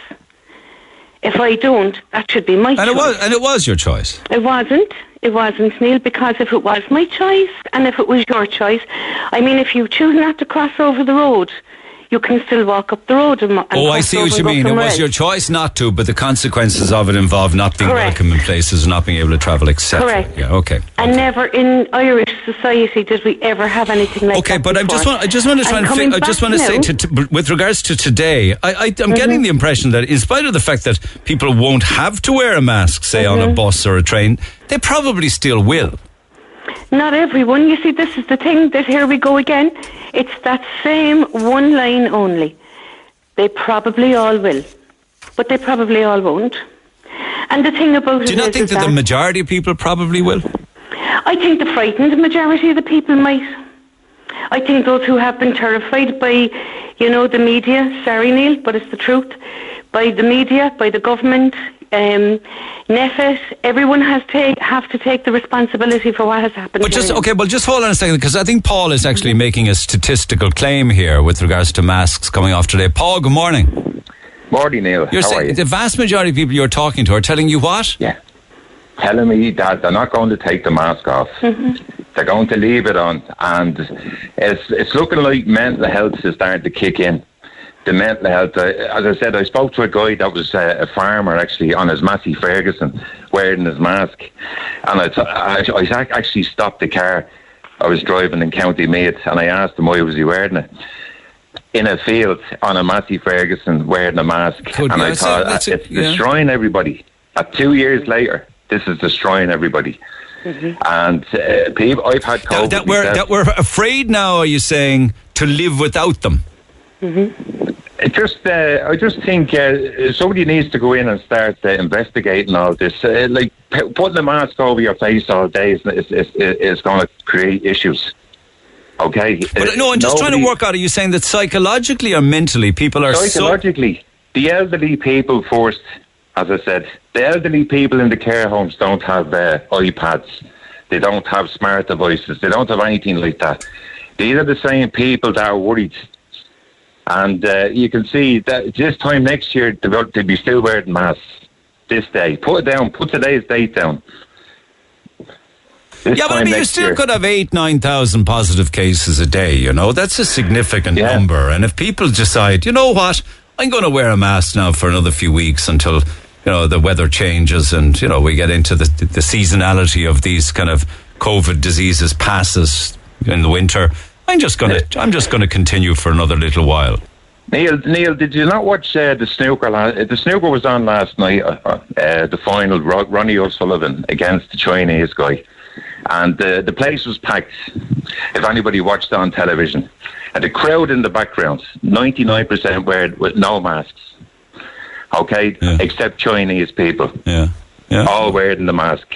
S21: If I don't, that should be my choice.
S2: and it was, and it was your choice.
S21: It wasn't. It wasn't, Neil, because if it was my choice and if it was your choice, I mean, if you choose not to cross over the road, you can still walk up the road and, and
S2: Oh, I see what you mean. It was your choice not to, but the consequences of it involve not being
S21: Correct.
S2: welcome in places, not being able to travel, etc.
S21: Correct.
S2: Yeah. Okay.
S21: And never in Irish society did we ever have anything like
S2: Okay,
S21: that.
S2: but I just want I just want to try
S21: and,
S2: and fi- I just want to say to, to, with regards to today, I, I'm
S21: Mm-hmm.
S2: getting the impression that in spite of the fact that people won't have to wear a mask, say on
S21: Mm-hmm.
S2: a bus or a train, they probably still will.
S21: Not everyone. You see, this is the thing that here we go again. It's that same one line only. They probably all will, but they probably all won't. And the thing about
S2: Do
S21: it
S2: you not think
S21: is
S2: that the majority of people probably will?
S21: I think the frightened majority of the people might. I think those who have been terrified by, you know, the media, sorry Neil, but it's the truth, by the media, by the government, um, NPHET, everyone has take, have to take the responsibility for what has happened.
S2: But just okay, well, just hold on a second because I think Paul is actually making a statistical claim here with regards to masks coming off today. Paul, good morning.
S22: Morning, Neil.
S2: You're
S22: How are
S2: saying
S22: you?
S2: the vast majority of people you're talking to are telling you what?
S22: Yeah. Telling me that they're not going to take the mask off.
S21: Mm-hmm.
S23: They're going to leave it on, and it's it's looking like mental health is starting to kick in. The mental health, uh, as I said, I spoke to a guy that was uh, a farmer actually on his Massey Ferguson, wearing his mask, and I, t- I, I actually stopped the car. I was driving in County Meath, and I asked him why was he wearing it. In a field on a Massey Ferguson wearing a mask,
S2: Could
S23: and. I
S2: I
S23: thought
S2: that's it,
S23: it's
S2: yeah.
S23: destroying everybody. At two years later, this is destroying everybody. And uh, people, I've had COVID.
S2: That, that we're that we're afraid now. Are you saying to live without them?
S23: It just, uh, I just think uh, somebody needs to go in and start uh, investigating all this. Uh, like p- putting a mask over your face all day is, is, is, is going to create issues. Okay.
S2: But no, I'm just trying to work out. Are you saying that psychologically or mentally people are so
S23: psychologically. the elderly people first, as I said, the elderly people in the care homes don't have uh, iPads. They don't have smart devices. They don't have anything like that. These are the same people that are worried. And uh, you can see that this time next year, they'll, they'll be still wearing masks. This day. Put it down. Put today's date down. This
S2: yeah, but I mean, you still
S23: year.
S2: could have eight, nine thousand positive cases a day. You know, that's a significant number. And if people decide, you know what, I'm going to wear a mask now for another few weeks until you know the weather changes and you know we get into the the seasonality of these kind of COVID diseases passes in the winter. I'm just going to I'm just to continue for another little while.
S23: Neil, Neil, did you not watch uh, the snooker? La- uh, the snooker was on last night. Uh, uh, the final, Ro- Ronnie O'Sullivan against the Chinese guy, and the the place was packed. If anybody watched on television, and the crowd in the background, ninety nine percent wearing with no masks. Okay, except Chinese people.
S2: Yeah, yeah.
S23: all wearing the mask.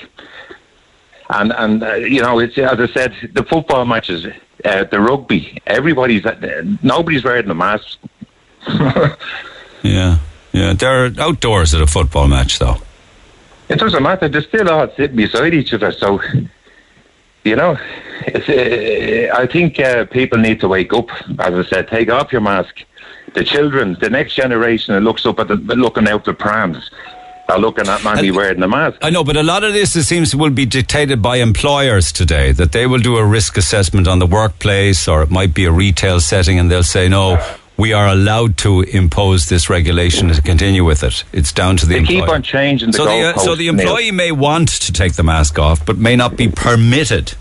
S23: And and uh, you know, it's as I said, the football matches, uh, the rugby, everybody's uh, nobody's wearing the mask.
S2: Yeah, yeah. They're outdoors at a football match, though.
S23: It doesn't matter. They're still all sitting beside each other. So, you know, it's, uh, I think uh, people need to wake up. As I said, take off your mask. The children, the next generation that looks up at the, looking out the prams, are looking at mommy wearing the mask.
S2: I know, but a lot of this, it seems, will be dictated by employers today. That they will do a risk assessment on the workplace, or it might be a retail setting, and they'll say, "No, we are allowed to impose this regulation to continue with it. It's down to the
S23: They
S2: employer."
S23: keep on changing the
S2: so the, uh, so the employee may want to take the mask off, but may not be permitted.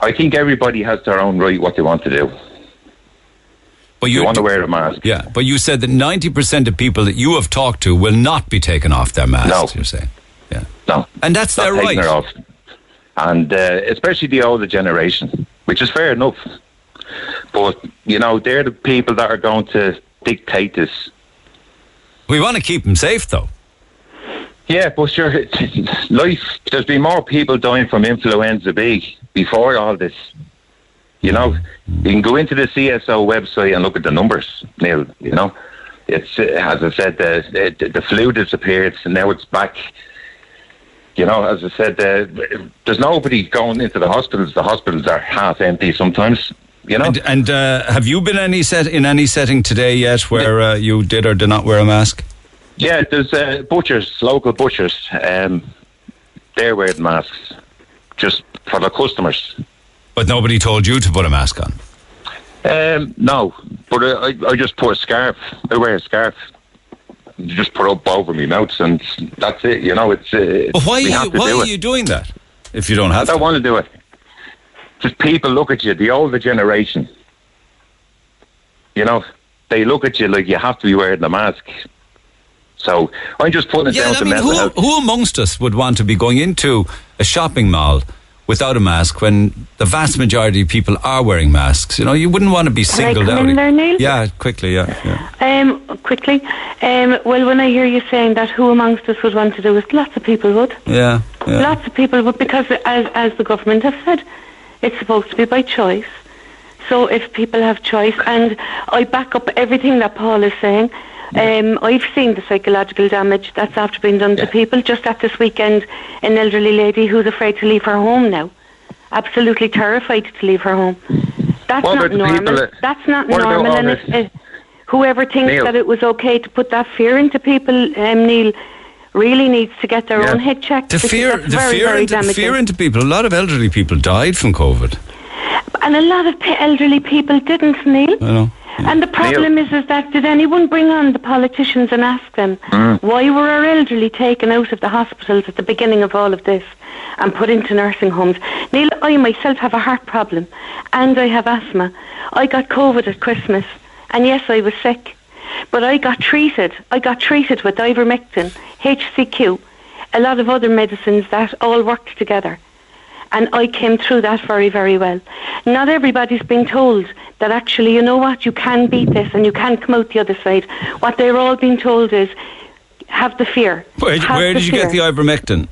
S23: I think everybody has their own right what they want to do.
S2: But you,
S23: want to wear a mask.
S2: Yeah, but you said that ninety percent of people that you have talked to will not be taking off their masks. You're saying, yeah,
S23: no,
S2: and that's their right.
S23: off. And uh, especially the older generation, which is fair enough. But you know, they're the people that are going to dictate this.
S2: We want to keep them safe, though.
S23: Yeah, but sure, (laughs) life. There's been more people dying from influenza B before all this. You know, you can go into the CSO website and look at the numbers, Neil. You know, it's as I said, the, the the flu disappeared, and now it's back. You know, as I said, uh, there's nobody going into the hospitals. The hospitals are half empty sometimes. You know,
S2: And, and uh, have you been any set in any setting today yet where uh, you did or did not wear a mask?
S23: Yeah, there's uh, butchers, local butchers. Um, they're wearing masks just for the customers.
S2: But nobody told you to put a mask on.
S23: Um, no, but I, I just put a scarf. I wear a scarf. You Just put up over my mouth, and that's it. You know, it's. Uh,
S2: But why are you, why are
S23: it.
S2: you doing that if you don't have
S23: I don't want to do it. Just people look at you, the older generation. You know, they look at you like you have to be wearing the mask. So I'm just putting it
S2: Yeah,
S23: down
S2: I
S23: to
S2: mean,
S23: mental
S2: who,
S23: health.
S2: who amongst us would want to be going into a shopping mall without a mask when the vast majority of people are wearing masks? You know, you wouldn't want to be singled out.
S21: there?
S2: Yeah, quickly, yeah. yeah.
S21: Um, quickly. Um, well, when I hear you saying that, who amongst us would want to do it? Lots of people would.
S2: Yeah, yeah.
S21: Lots of people would, because as, as the government has said, it's supposed to be by choice. So if people have choice, and I back up everything that Paul is saying, um, I've seen the psychological damage that's after being done to people. Just at this weekend, an elderly lady who's afraid to leave her home now, absolutely terrified to leave her home. That's
S23: What
S21: not normal.
S23: that-
S21: that's not normal, and
S23: this-
S21: if, uh, whoever thinks
S23: Neil.
S21: that it was okay to put that fear into people, um, Neil, really needs to get their own head checked.
S2: The fear, the
S21: very,
S2: fear,
S21: very
S2: into,
S21: damaging.
S2: fear into people. A lot of elderly people died from COVID.
S21: And a lot of pe- elderly people didn't, Neil.
S2: I know.
S21: And the problem is, is that did anyone bring on the politicians and ask them
S2: Mm.
S21: why were our elderly taken out of the hospitals at the beginning of all of this and put into nursing homes? Neil, I myself have a heart problem and I have asthma. I got COVID at Christmas, and yes, I was sick, but I got treated. I got treated with ivermectin, HCQ, a lot of other medicines that all worked together. And I came through that very, very well. Not everybody's been told that actually, you know what, you can beat this and you can come out the other side. What they're all being told is have the fear.
S2: Where, where
S21: the
S2: did you get the ivermectin?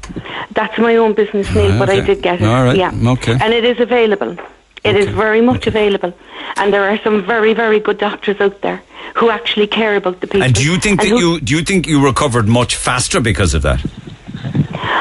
S21: That's my own business, Neil,
S2: Ah,
S21: but I did get it.
S2: All right,
S21: Yeah.
S2: okay.
S21: And it is available. It is very much available. And there are some very, very good doctors out there who actually care about the people.
S2: And do you think
S21: and
S2: that
S21: who-
S2: you do you think you recovered much faster because of that?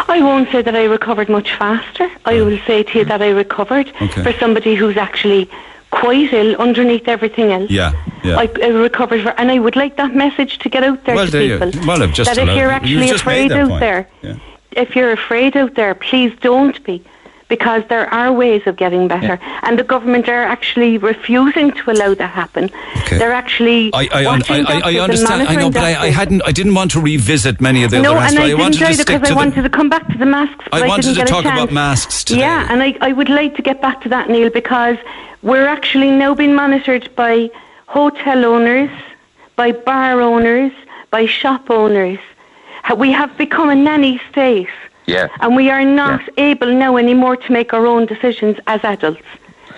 S21: I won't say that I recovered much faster. I will say to you that I recovered
S2: Okay.
S21: for somebody who's actually quite ill underneath everything else.
S2: Yeah, yeah.
S21: I, I recovered, for, and I would like that message to get out there
S2: Well,
S21: to
S2: there you-
S21: people.
S2: well, I've just
S21: that if you're actually afraid out
S2: point.
S21: there,
S2: Yeah.
S21: if you're afraid out there, please don't be. Because there are ways of getting better, and the government are actually refusing to allow that happen. They're actually
S2: I, I, I, I, I understand. I know, but I, I hadn't. I didn't want to revisit many of the
S21: no,
S2: other
S21: and
S2: aspects.
S21: I didn't
S2: wanted to stick
S21: because
S2: to
S21: I wanted to come back to the masks. but
S2: I wanted to talk about masks today.
S21: Yeah, and I, I would like to get back to that, Neil, because we're actually now being monitored by hotel owners, by bar owners, by shop owners. We have become a nanny state,
S23: Yeah.
S21: and we are not able now anymore to make our own decisions as adults.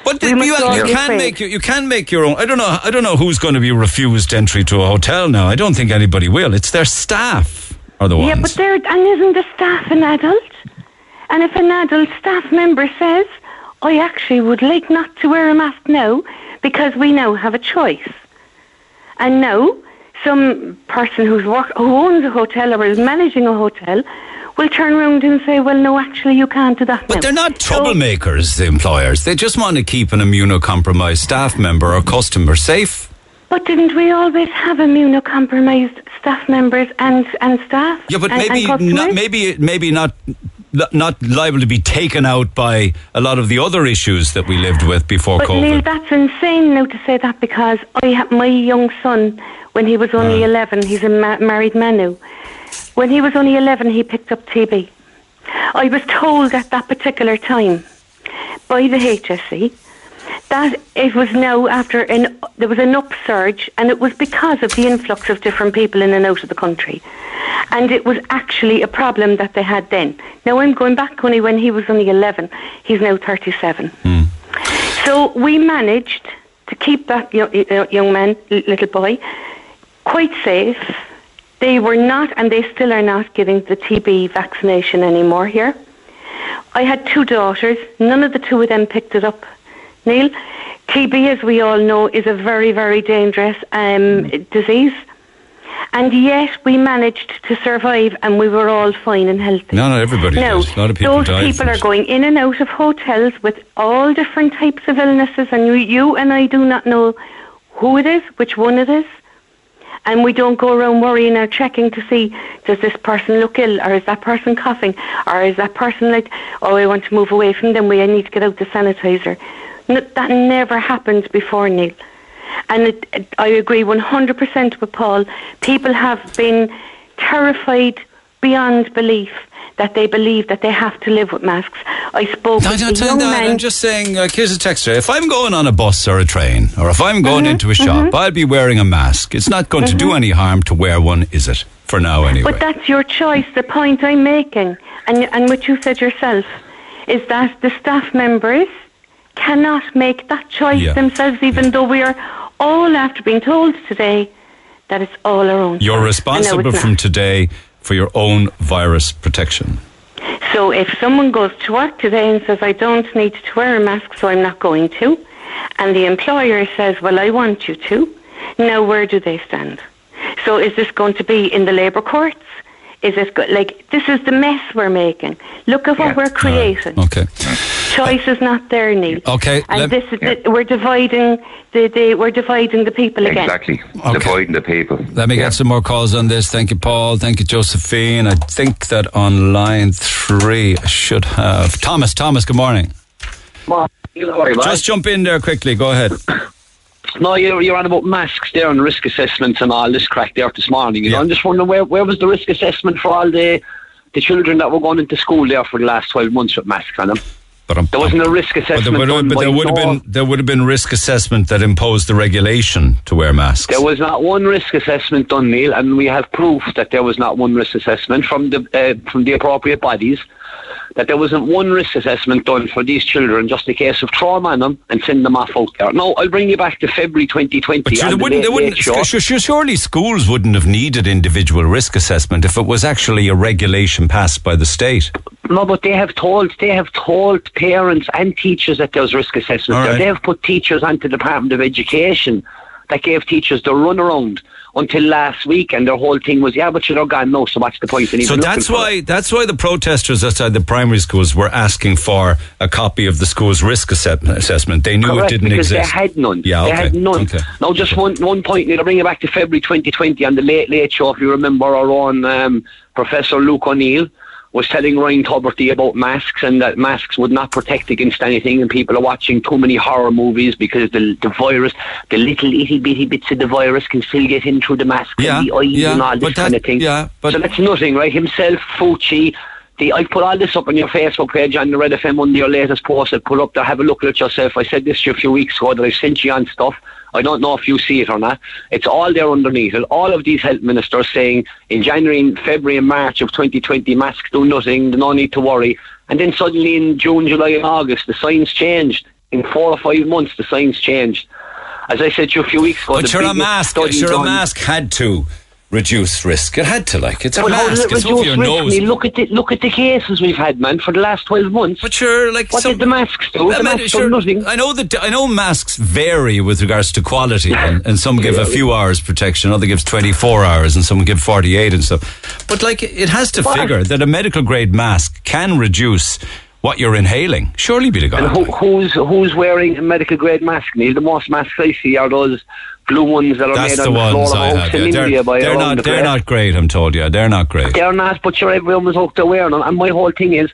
S2: But
S21: We
S2: you, you can make your, you can make your own. I don't know. I don't know who's going to be refused entry to a hotel now. I don't think anybody will. It's their staff are the ones.
S21: Yeah, but there and isn't the staff an adult? And if an adult staff member says, "I actually would like not to wear a mask now because we now have a choice," and now some person who's work who owns a hotel or is managing a hotel will turn around and say, "Well, no, actually, you can't do that."
S2: But they're not troublemakers, the employers. They just want to keep an immunocompromised staff member or customer safe.
S21: But didn't we always have immunocompromised staff members and and staff?
S2: Yeah, but
S21: and, and
S2: maybe
S21: customers?
S2: not, maybe maybe not not liable to be taken out by a lot of the other issues that we lived with before
S21: But
S2: COVID.
S21: Neil, that's insane now to say that because I ha- my young son, when he was only 11, he's a ma- married man now. When he was only 11, he picked up TB. I was told at that particular time by the HSE that it was now after an there was an upsurge, and it was because of the influx of different people in and out of the country, and it was actually a problem that they had then. Now I'm going back only when he was only 11. He's now 37. Hmm. So we managed to keep that young, young man, little boy, quite safe. They were not, and they still are not, getting the TB vaccination anymore here. I had two daughters. None of the two of them picked it up. Neil, TB, as we all know, is a very, very dangerous um, disease. And yet we managed to survive and we were all fine and healthy.
S2: no, not everybody
S21: No,
S2: did. A lot of people
S21: those people are going in and out of hotels with all different types of illnesses, and you, you and I do not know who it is, which one it is. And we don't go around worrying or checking to see does this person look ill, or is that person coughing, or is that person like, oh, I want to move away from them, we I need to get out the sanitizer. No, that never happened before, Neil. And it, it, I agree 100% with Paul. People have been terrified beyond belief that they believe that they have to live with masks. I spoke
S2: No,
S21: with
S2: I'm
S21: a
S2: not saying
S21: young
S2: that.
S21: man.
S2: I'm just saying, like, here's a texture. If I'm going on a bus or a train, or if I'm going
S21: Mhm,
S2: into a shop,
S21: mhm.
S2: I'll be wearing a mask. It's not going to do
S21: Mhm.
S2: any harm to wear one, is it? For now, anyway.
S21: But that's your choice. The point I'm making, and and what you said yourself, is that the staff members cannot make that choice
S2: Yeah.
S21: themselves, even though we are all after being told today that it's all our own.
S2: You're. Responsible from today for your own virus protection.
S21: So if someone goes to work today and says, I don't need to wear a mask, so I'm not going to, and the employer says, well, I want you to, now where do they stand? So is this going to be in the labour courts? Is it go- like, this is the mess we're making. Look at what we're creating.
S2: Okay.
S21: Choice is not there, Neil.
S2: Okay,
S21: And
S2: let-
S21: this is the, we're dividing the, the we're dividing the people again.
S23: Exactly. Dividing the people.
S2: Let me get some more calls on this. Thank you, Paul. Thank you, Josephine. I think that on line three I should have Thomas. Thomas, good morning. Just jump in there quickly. Go ahead. (coughs)
S24: No, you're, you're on about masks there and risk assessments and all this crack there this morning. You know, I'm just wondering where, where was the risk assessment for all the the children that were going into school there for the last 12 months with masks on them? There wasn't a risk
S2: But
S24: assessment
S2: there would, but there would have been there would have been risk assessment that imposed the regulation to wear masks.
S24: There was not one risk assessment done, Neil, and we have proof that there was not one risk assessment from the uh, from the appropriate bodies. That there wasn't one risk assessment done for these children, just a case of trauma on them and send them off out there. No, I'll bring you back to February 2020.
S2: But sure, they wouldn't, they wouldn't, sure, sure, surely schools wouldn't have needed individual risk assessment if it was actually a regulation passed by the state.
S24: No, but they have told they have told parents and teachers that there's risk assessment
S2: right.
S24: They have put teachers onto the Department of Education that gave teachers the runaround until last week, and their whole thing was, yeah, but you're gone now, so what's the point in
S2: So that's why
S24: it?
S2: that's why the protesters outside the primary schools were asking for a copy of the school's risk assessment. They knew
S24: Correct,
S2: it didn't
S24: because
S2: exist.
S24: they had none.
S2: Yeah,
S24: they
S2: okay.
S24: had none.
S2: Okay.
S24: Now, just one one point. I'll bring you back to February 2020 on the Late Late Show. If you remember, our own um, Professor Luke O'Neill was telling Ryan Tubridy about masks and that masks would not protect against anything, and people are watching too many horror movies because the the virus, the little itty bitty bits of the virus, can still get in through the mask
S2: Yeah,
S24: and the eyes
S2: yeah,
S24: and all this
S2: that-
S24: kind of thing.
S2: yeah, but-
S24: so that's nothing, right? Himself, Fauci. The, I put all this up on your Facebook page on the Red FM under your latest post. I put up there. Have a look at yourself. I said this to you a few weeks ago that I sent you on stuff. I don't know if you see it or not. It's all there underneath it. All of these health ministers saying in January, February, and March of 2020, masks do nothing. No need to worry. And then suddenly in June, July, and August, the signs changed. In four or five months, the signs changed. As I said to you a few weeks ago,
S2: But a mask, a mask had to reduce risk. It had to, like, it's a
S24: well,
S2: mask.
S24: it
S2: It's over your
S24: risk?
S2: nose.
S24: I mean, look at the look at the cases we've had, man, for the last twelve months.
S2: But sure, like
S24: what did the masks do?
S2: I
S24: The masks
S2: sure,
S24: nothing.
S2: I know that I know masks vary with regards to quality, (laughs) and, and some give a few hours protection, other gives twenty four hours, and some give forty eight and stuff. But like, it has to
S24: What?
S2: figure that a medical grade mask can reduce what you're inhaling. Surely, be the
S24: guy.
S2: And
S24: who, who's who's wearing a medical grade mask? Neil, the most masks I see are those blue ones that are
S2: That's
S24: made
S2: the
S24: on the floor
S2: ones I have. Yeah,
S24: India
S2: they're
S24: by
S2: they're not
S24: the
S2: they're not great. I'm told you, they're not great.
S24: They're not, but sure, everyone was out there wearing them. And my whole thing is,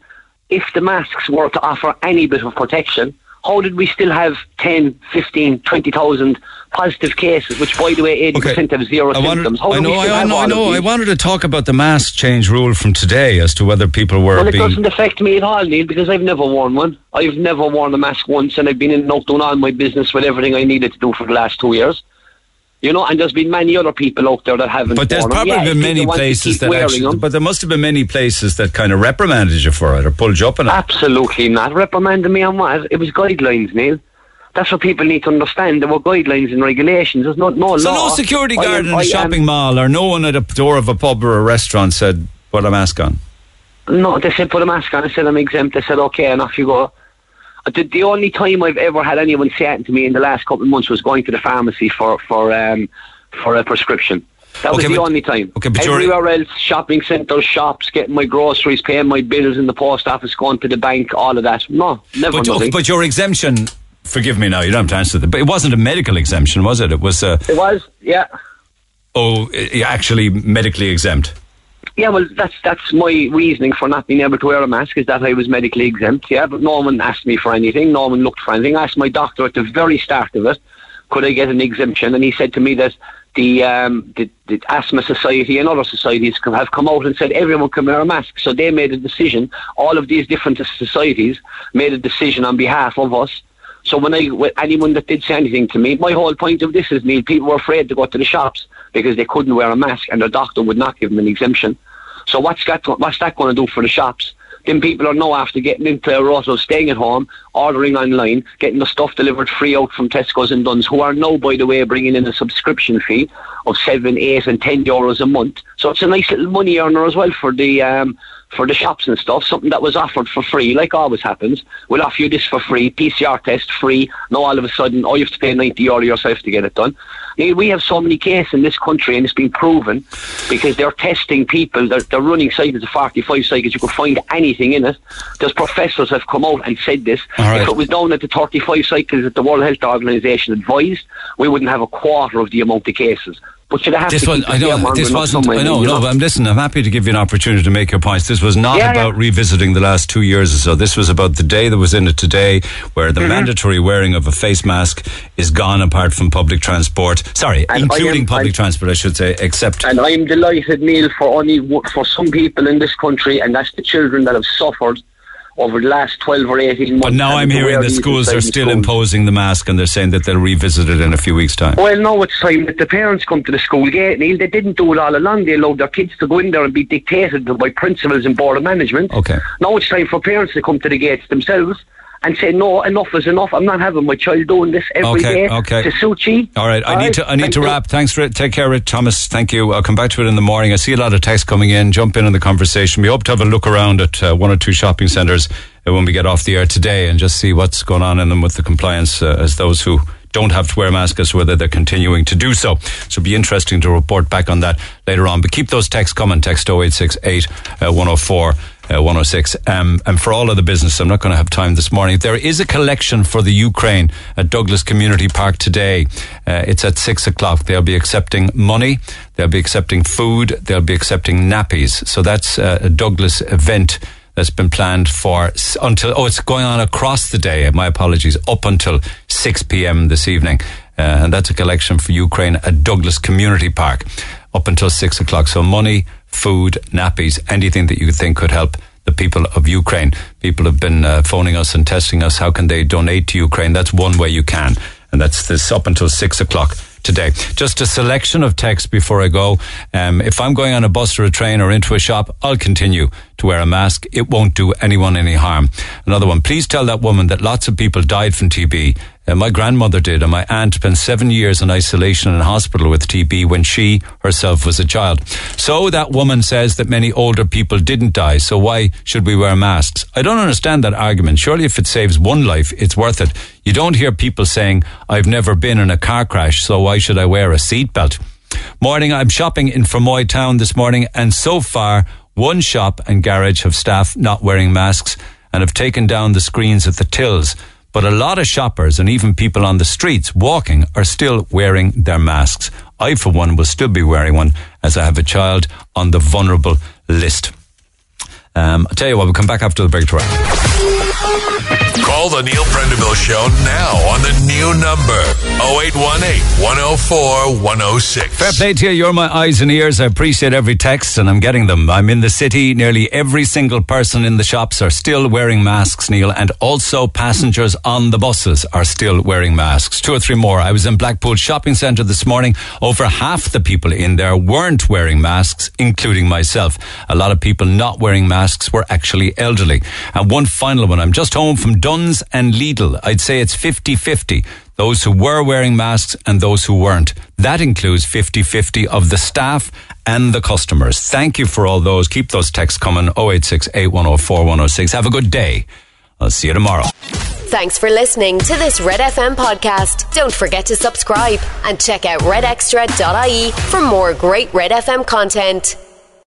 S24: if the masks were to offer any bit of protection, how did we still have 10, 15, 20,000 positive cases, which, by the way, 80% have zero
S2: I wanted,
S24: symptoms? How
S2: I know, I, I know, I know. I wanted to talk about the mask change rule from today as to whether people were
S24: Well, it
S2: being.
S24: doesn't affect me at all, Neil, because I've never worn one. I've never worn a mask once, and I've been in and out doing all my business with everything I needed to do for the last two years. You know, and there's been many other people out there that haven't.
S2: But there's probably
S24: Yeah,
S2: been many
S24: people want to
S2: places that actually, but there must have been many places that kind of reprimanded you for it or pulled you up on it.
S24: Absolutely not. Reprimanding me on what? It was guidelines, Neil. That's what people need to understand. There were guidelines and regulations. There's no, no
S2: So
S24: law.
S2: So no security
S24: I
S2: guard
S24: am-
S2: in
S24: I
S2: a shopping mall or no one at a door of a pub or a restaurant said, put a mask on.
S24: No, they said put a mask on. I said I'm exempt. They said okay, and off you go. The, the only time I've ever had anyone say it to me in the last couple of months was going to the pharmacy for for um, for a prescription. That was the
S2: but-
S24: only time.
S2: okay, but
S24: Everywhere else, shopping centres, shops, getting my groceries, paying my bills in the post office, going to the bank, all of that. No, never
S2: But,
S24: nothing.
S2: but your exemption, forgive me now, you don't have to answer that, but it wasn't a medical exemption, was it? It was, uh,
S24: it was, yeah.
S2: oh, actually medically exempt.
S24: Yeah, well, that's that's my reasoning for not being able to wear a mask is that I was medically exempt. Yeah, but no one asked me for anything. No one looked for anything. I asked my doctor at the very start of it, could I get an exemption? And he said to me that the um, the, the asthma society and other societies have come out and said everyone can wear a mask. So they made a decision. All of these different societies made a decision on behalf of us. So when I, when anyone that did say anything to me, my whole point of this is, Neil, people were afraid to go to the shops because they couldn't wear a mask and the doctor would not give them an exemption. So what's that, what's that going to do for the shops? Then people are now after getting into a rut of staying at home, ordering online, getting the stuff delivered free out from Tesco's and Dunnes, who are now, by the way, bringing in a subscription fee of seven, eight, and ten euros a month. So it's a nice little money earner as well for the um, for the shops and stuff, something that was offered for free, like always happens. We'll offer you this for free, PCR test free. Now all of a sudden, oh, you have to pay 90 euro yourself to get it done. We have so many cases in this country, and it's been proven because they're testing people. They're, they're running cycles of 45 cycles. You could find anything in it. There's professors have come out and said this.
S2: Right.
S24: If it was down at the 35 cycles that the World Health Organization advised, we wouldn't have a quarter of the amount of cases. But you'd have
S2: This
S24: to
S2: was, I know, this wasn't, I know, no, but I'm listening. I'm happy to give you an opportunity to make your points. This was not
S24: Yeah, yeah.
S2: about revisiting the last two years or so. This was about the day that was in it today, where the
S24: Mhm.
S2: mandatory wearing of a face mask is gone apart from public transport. Sorry,
S24: And
S2: including
S24: am-
S2: public
S24: I'm-
S2: transport, I should say, except.
S24: And I'm delighted, Neil, for only for some people in this country, and that's the children that have suffered over the last 12 or 18 months.
S2: But now I'm hearing the schools are still
S24: schools.
S2: imposing the mask and they're saying that they'll revisit it in a few weeks' time.
S24: Well, now it's time that the parents come to the school gate, Neil. They didn't do it all along. They allowed their kids to go in there and be dictated to by principals and board of management.
S2: Okay.
S24: Now it's time for parents to come to the gates themselves and say, no, enough is enough. I'm not having my child doing this every day
S2: Okay, okay.
S24: to you.
S2: All right, I need to I need to
S24: you.
S2: wrap. Thanks for it. Take care, Rich Thomas. Thank you. I'll come back to it in the morning. I see a lot of texts coming in. Jump in on the conversation. We hope to have a look around at uh, one or two shopping centres uh, when we get off the air today and just see what's going on in them with the compliance uh, as those who don't have to wear masks, as whether they're continuing to do so. So it'll be interesting to report back on that later on. But keep those texts coming. Text 0868 uh, 104 uh, 106. Um, and for all of the business, I'm not going to have time this morning. There is a collection for the Ukraine at Douglas Community Park today. Uh, it's at six o'clock. They'll be accepting money. They'll be accepting food. They'll be accepting nappies. So that's uh, a Douglas event that's been planned for until, oh, it's going on across the day. My apologies. Up until 6 p.m. this evening. Uh, and that's a collection for Ukraine at Douglas Community Park up until six o'clock. So money, food, nappies, anything that you think could help the people of Ukraine. People have been uh, phoning us and testing us. How can they donate to Ukraine? That's one way you can. And that's this up until six o'clock today. Just a selection of texts before I go. Um, if I'm going on a bus or a train or into a shop, I'll continue to wear a mask. It won't do anyone any harm. Another one. Please tell that woman that lots of people died from TB. Uh, my grandmother did, and my aunt spent seven years in isolation in hospital with TB when she herself was a child. So that woman says that many older people didn't die, so why should we wear masks? I don't understand that argument. Surely if it saves one life, it's worth it. You don't hear people saying, I've never been in a car crash, so why should I wear a seatbelt? Morning, I'm shopping in Fermoy town this morning, and so far, one shop and garage have staff not wearing masks and have taken down the screens at the tills. But a lot of shoppers and even people on the streets walking are still wearing their masks. I, for one, will still be wearing one as I have a child on the vulnerable list. Um, I'll tell you what, we'll come back after the break to.
S1: Call the Neil Prendeville Show now on the new number 0818 104 106.
S2: Fair play to you. You're my eyes and ears. I appreciate every text, and I'm getting them. I'm in the city. Nearly every single person in the shops are still wearing masks, Neil, and also passengers on the buses are still wearing masks. Two or three more. I was in Blackpool Shopping Centre this morning. Over half the people in there weren't wearing masks, including myself. A lot of people not wearing masks were actually elderly. And one final one. I'm just home from Dunnes and Lidl. I'd say it's 50 50 those who were wearing masks and those who weren't. That includes 50-50 of the staff and the customers. Thank you for all those. Keep those texts coming. 086 8104 106. Have a good day. I'll see you tomorrow.
S18: Thanks for listening to this Red FM podcast. Don't forget to subscribe and check out redextra.ie for more great Red FM content.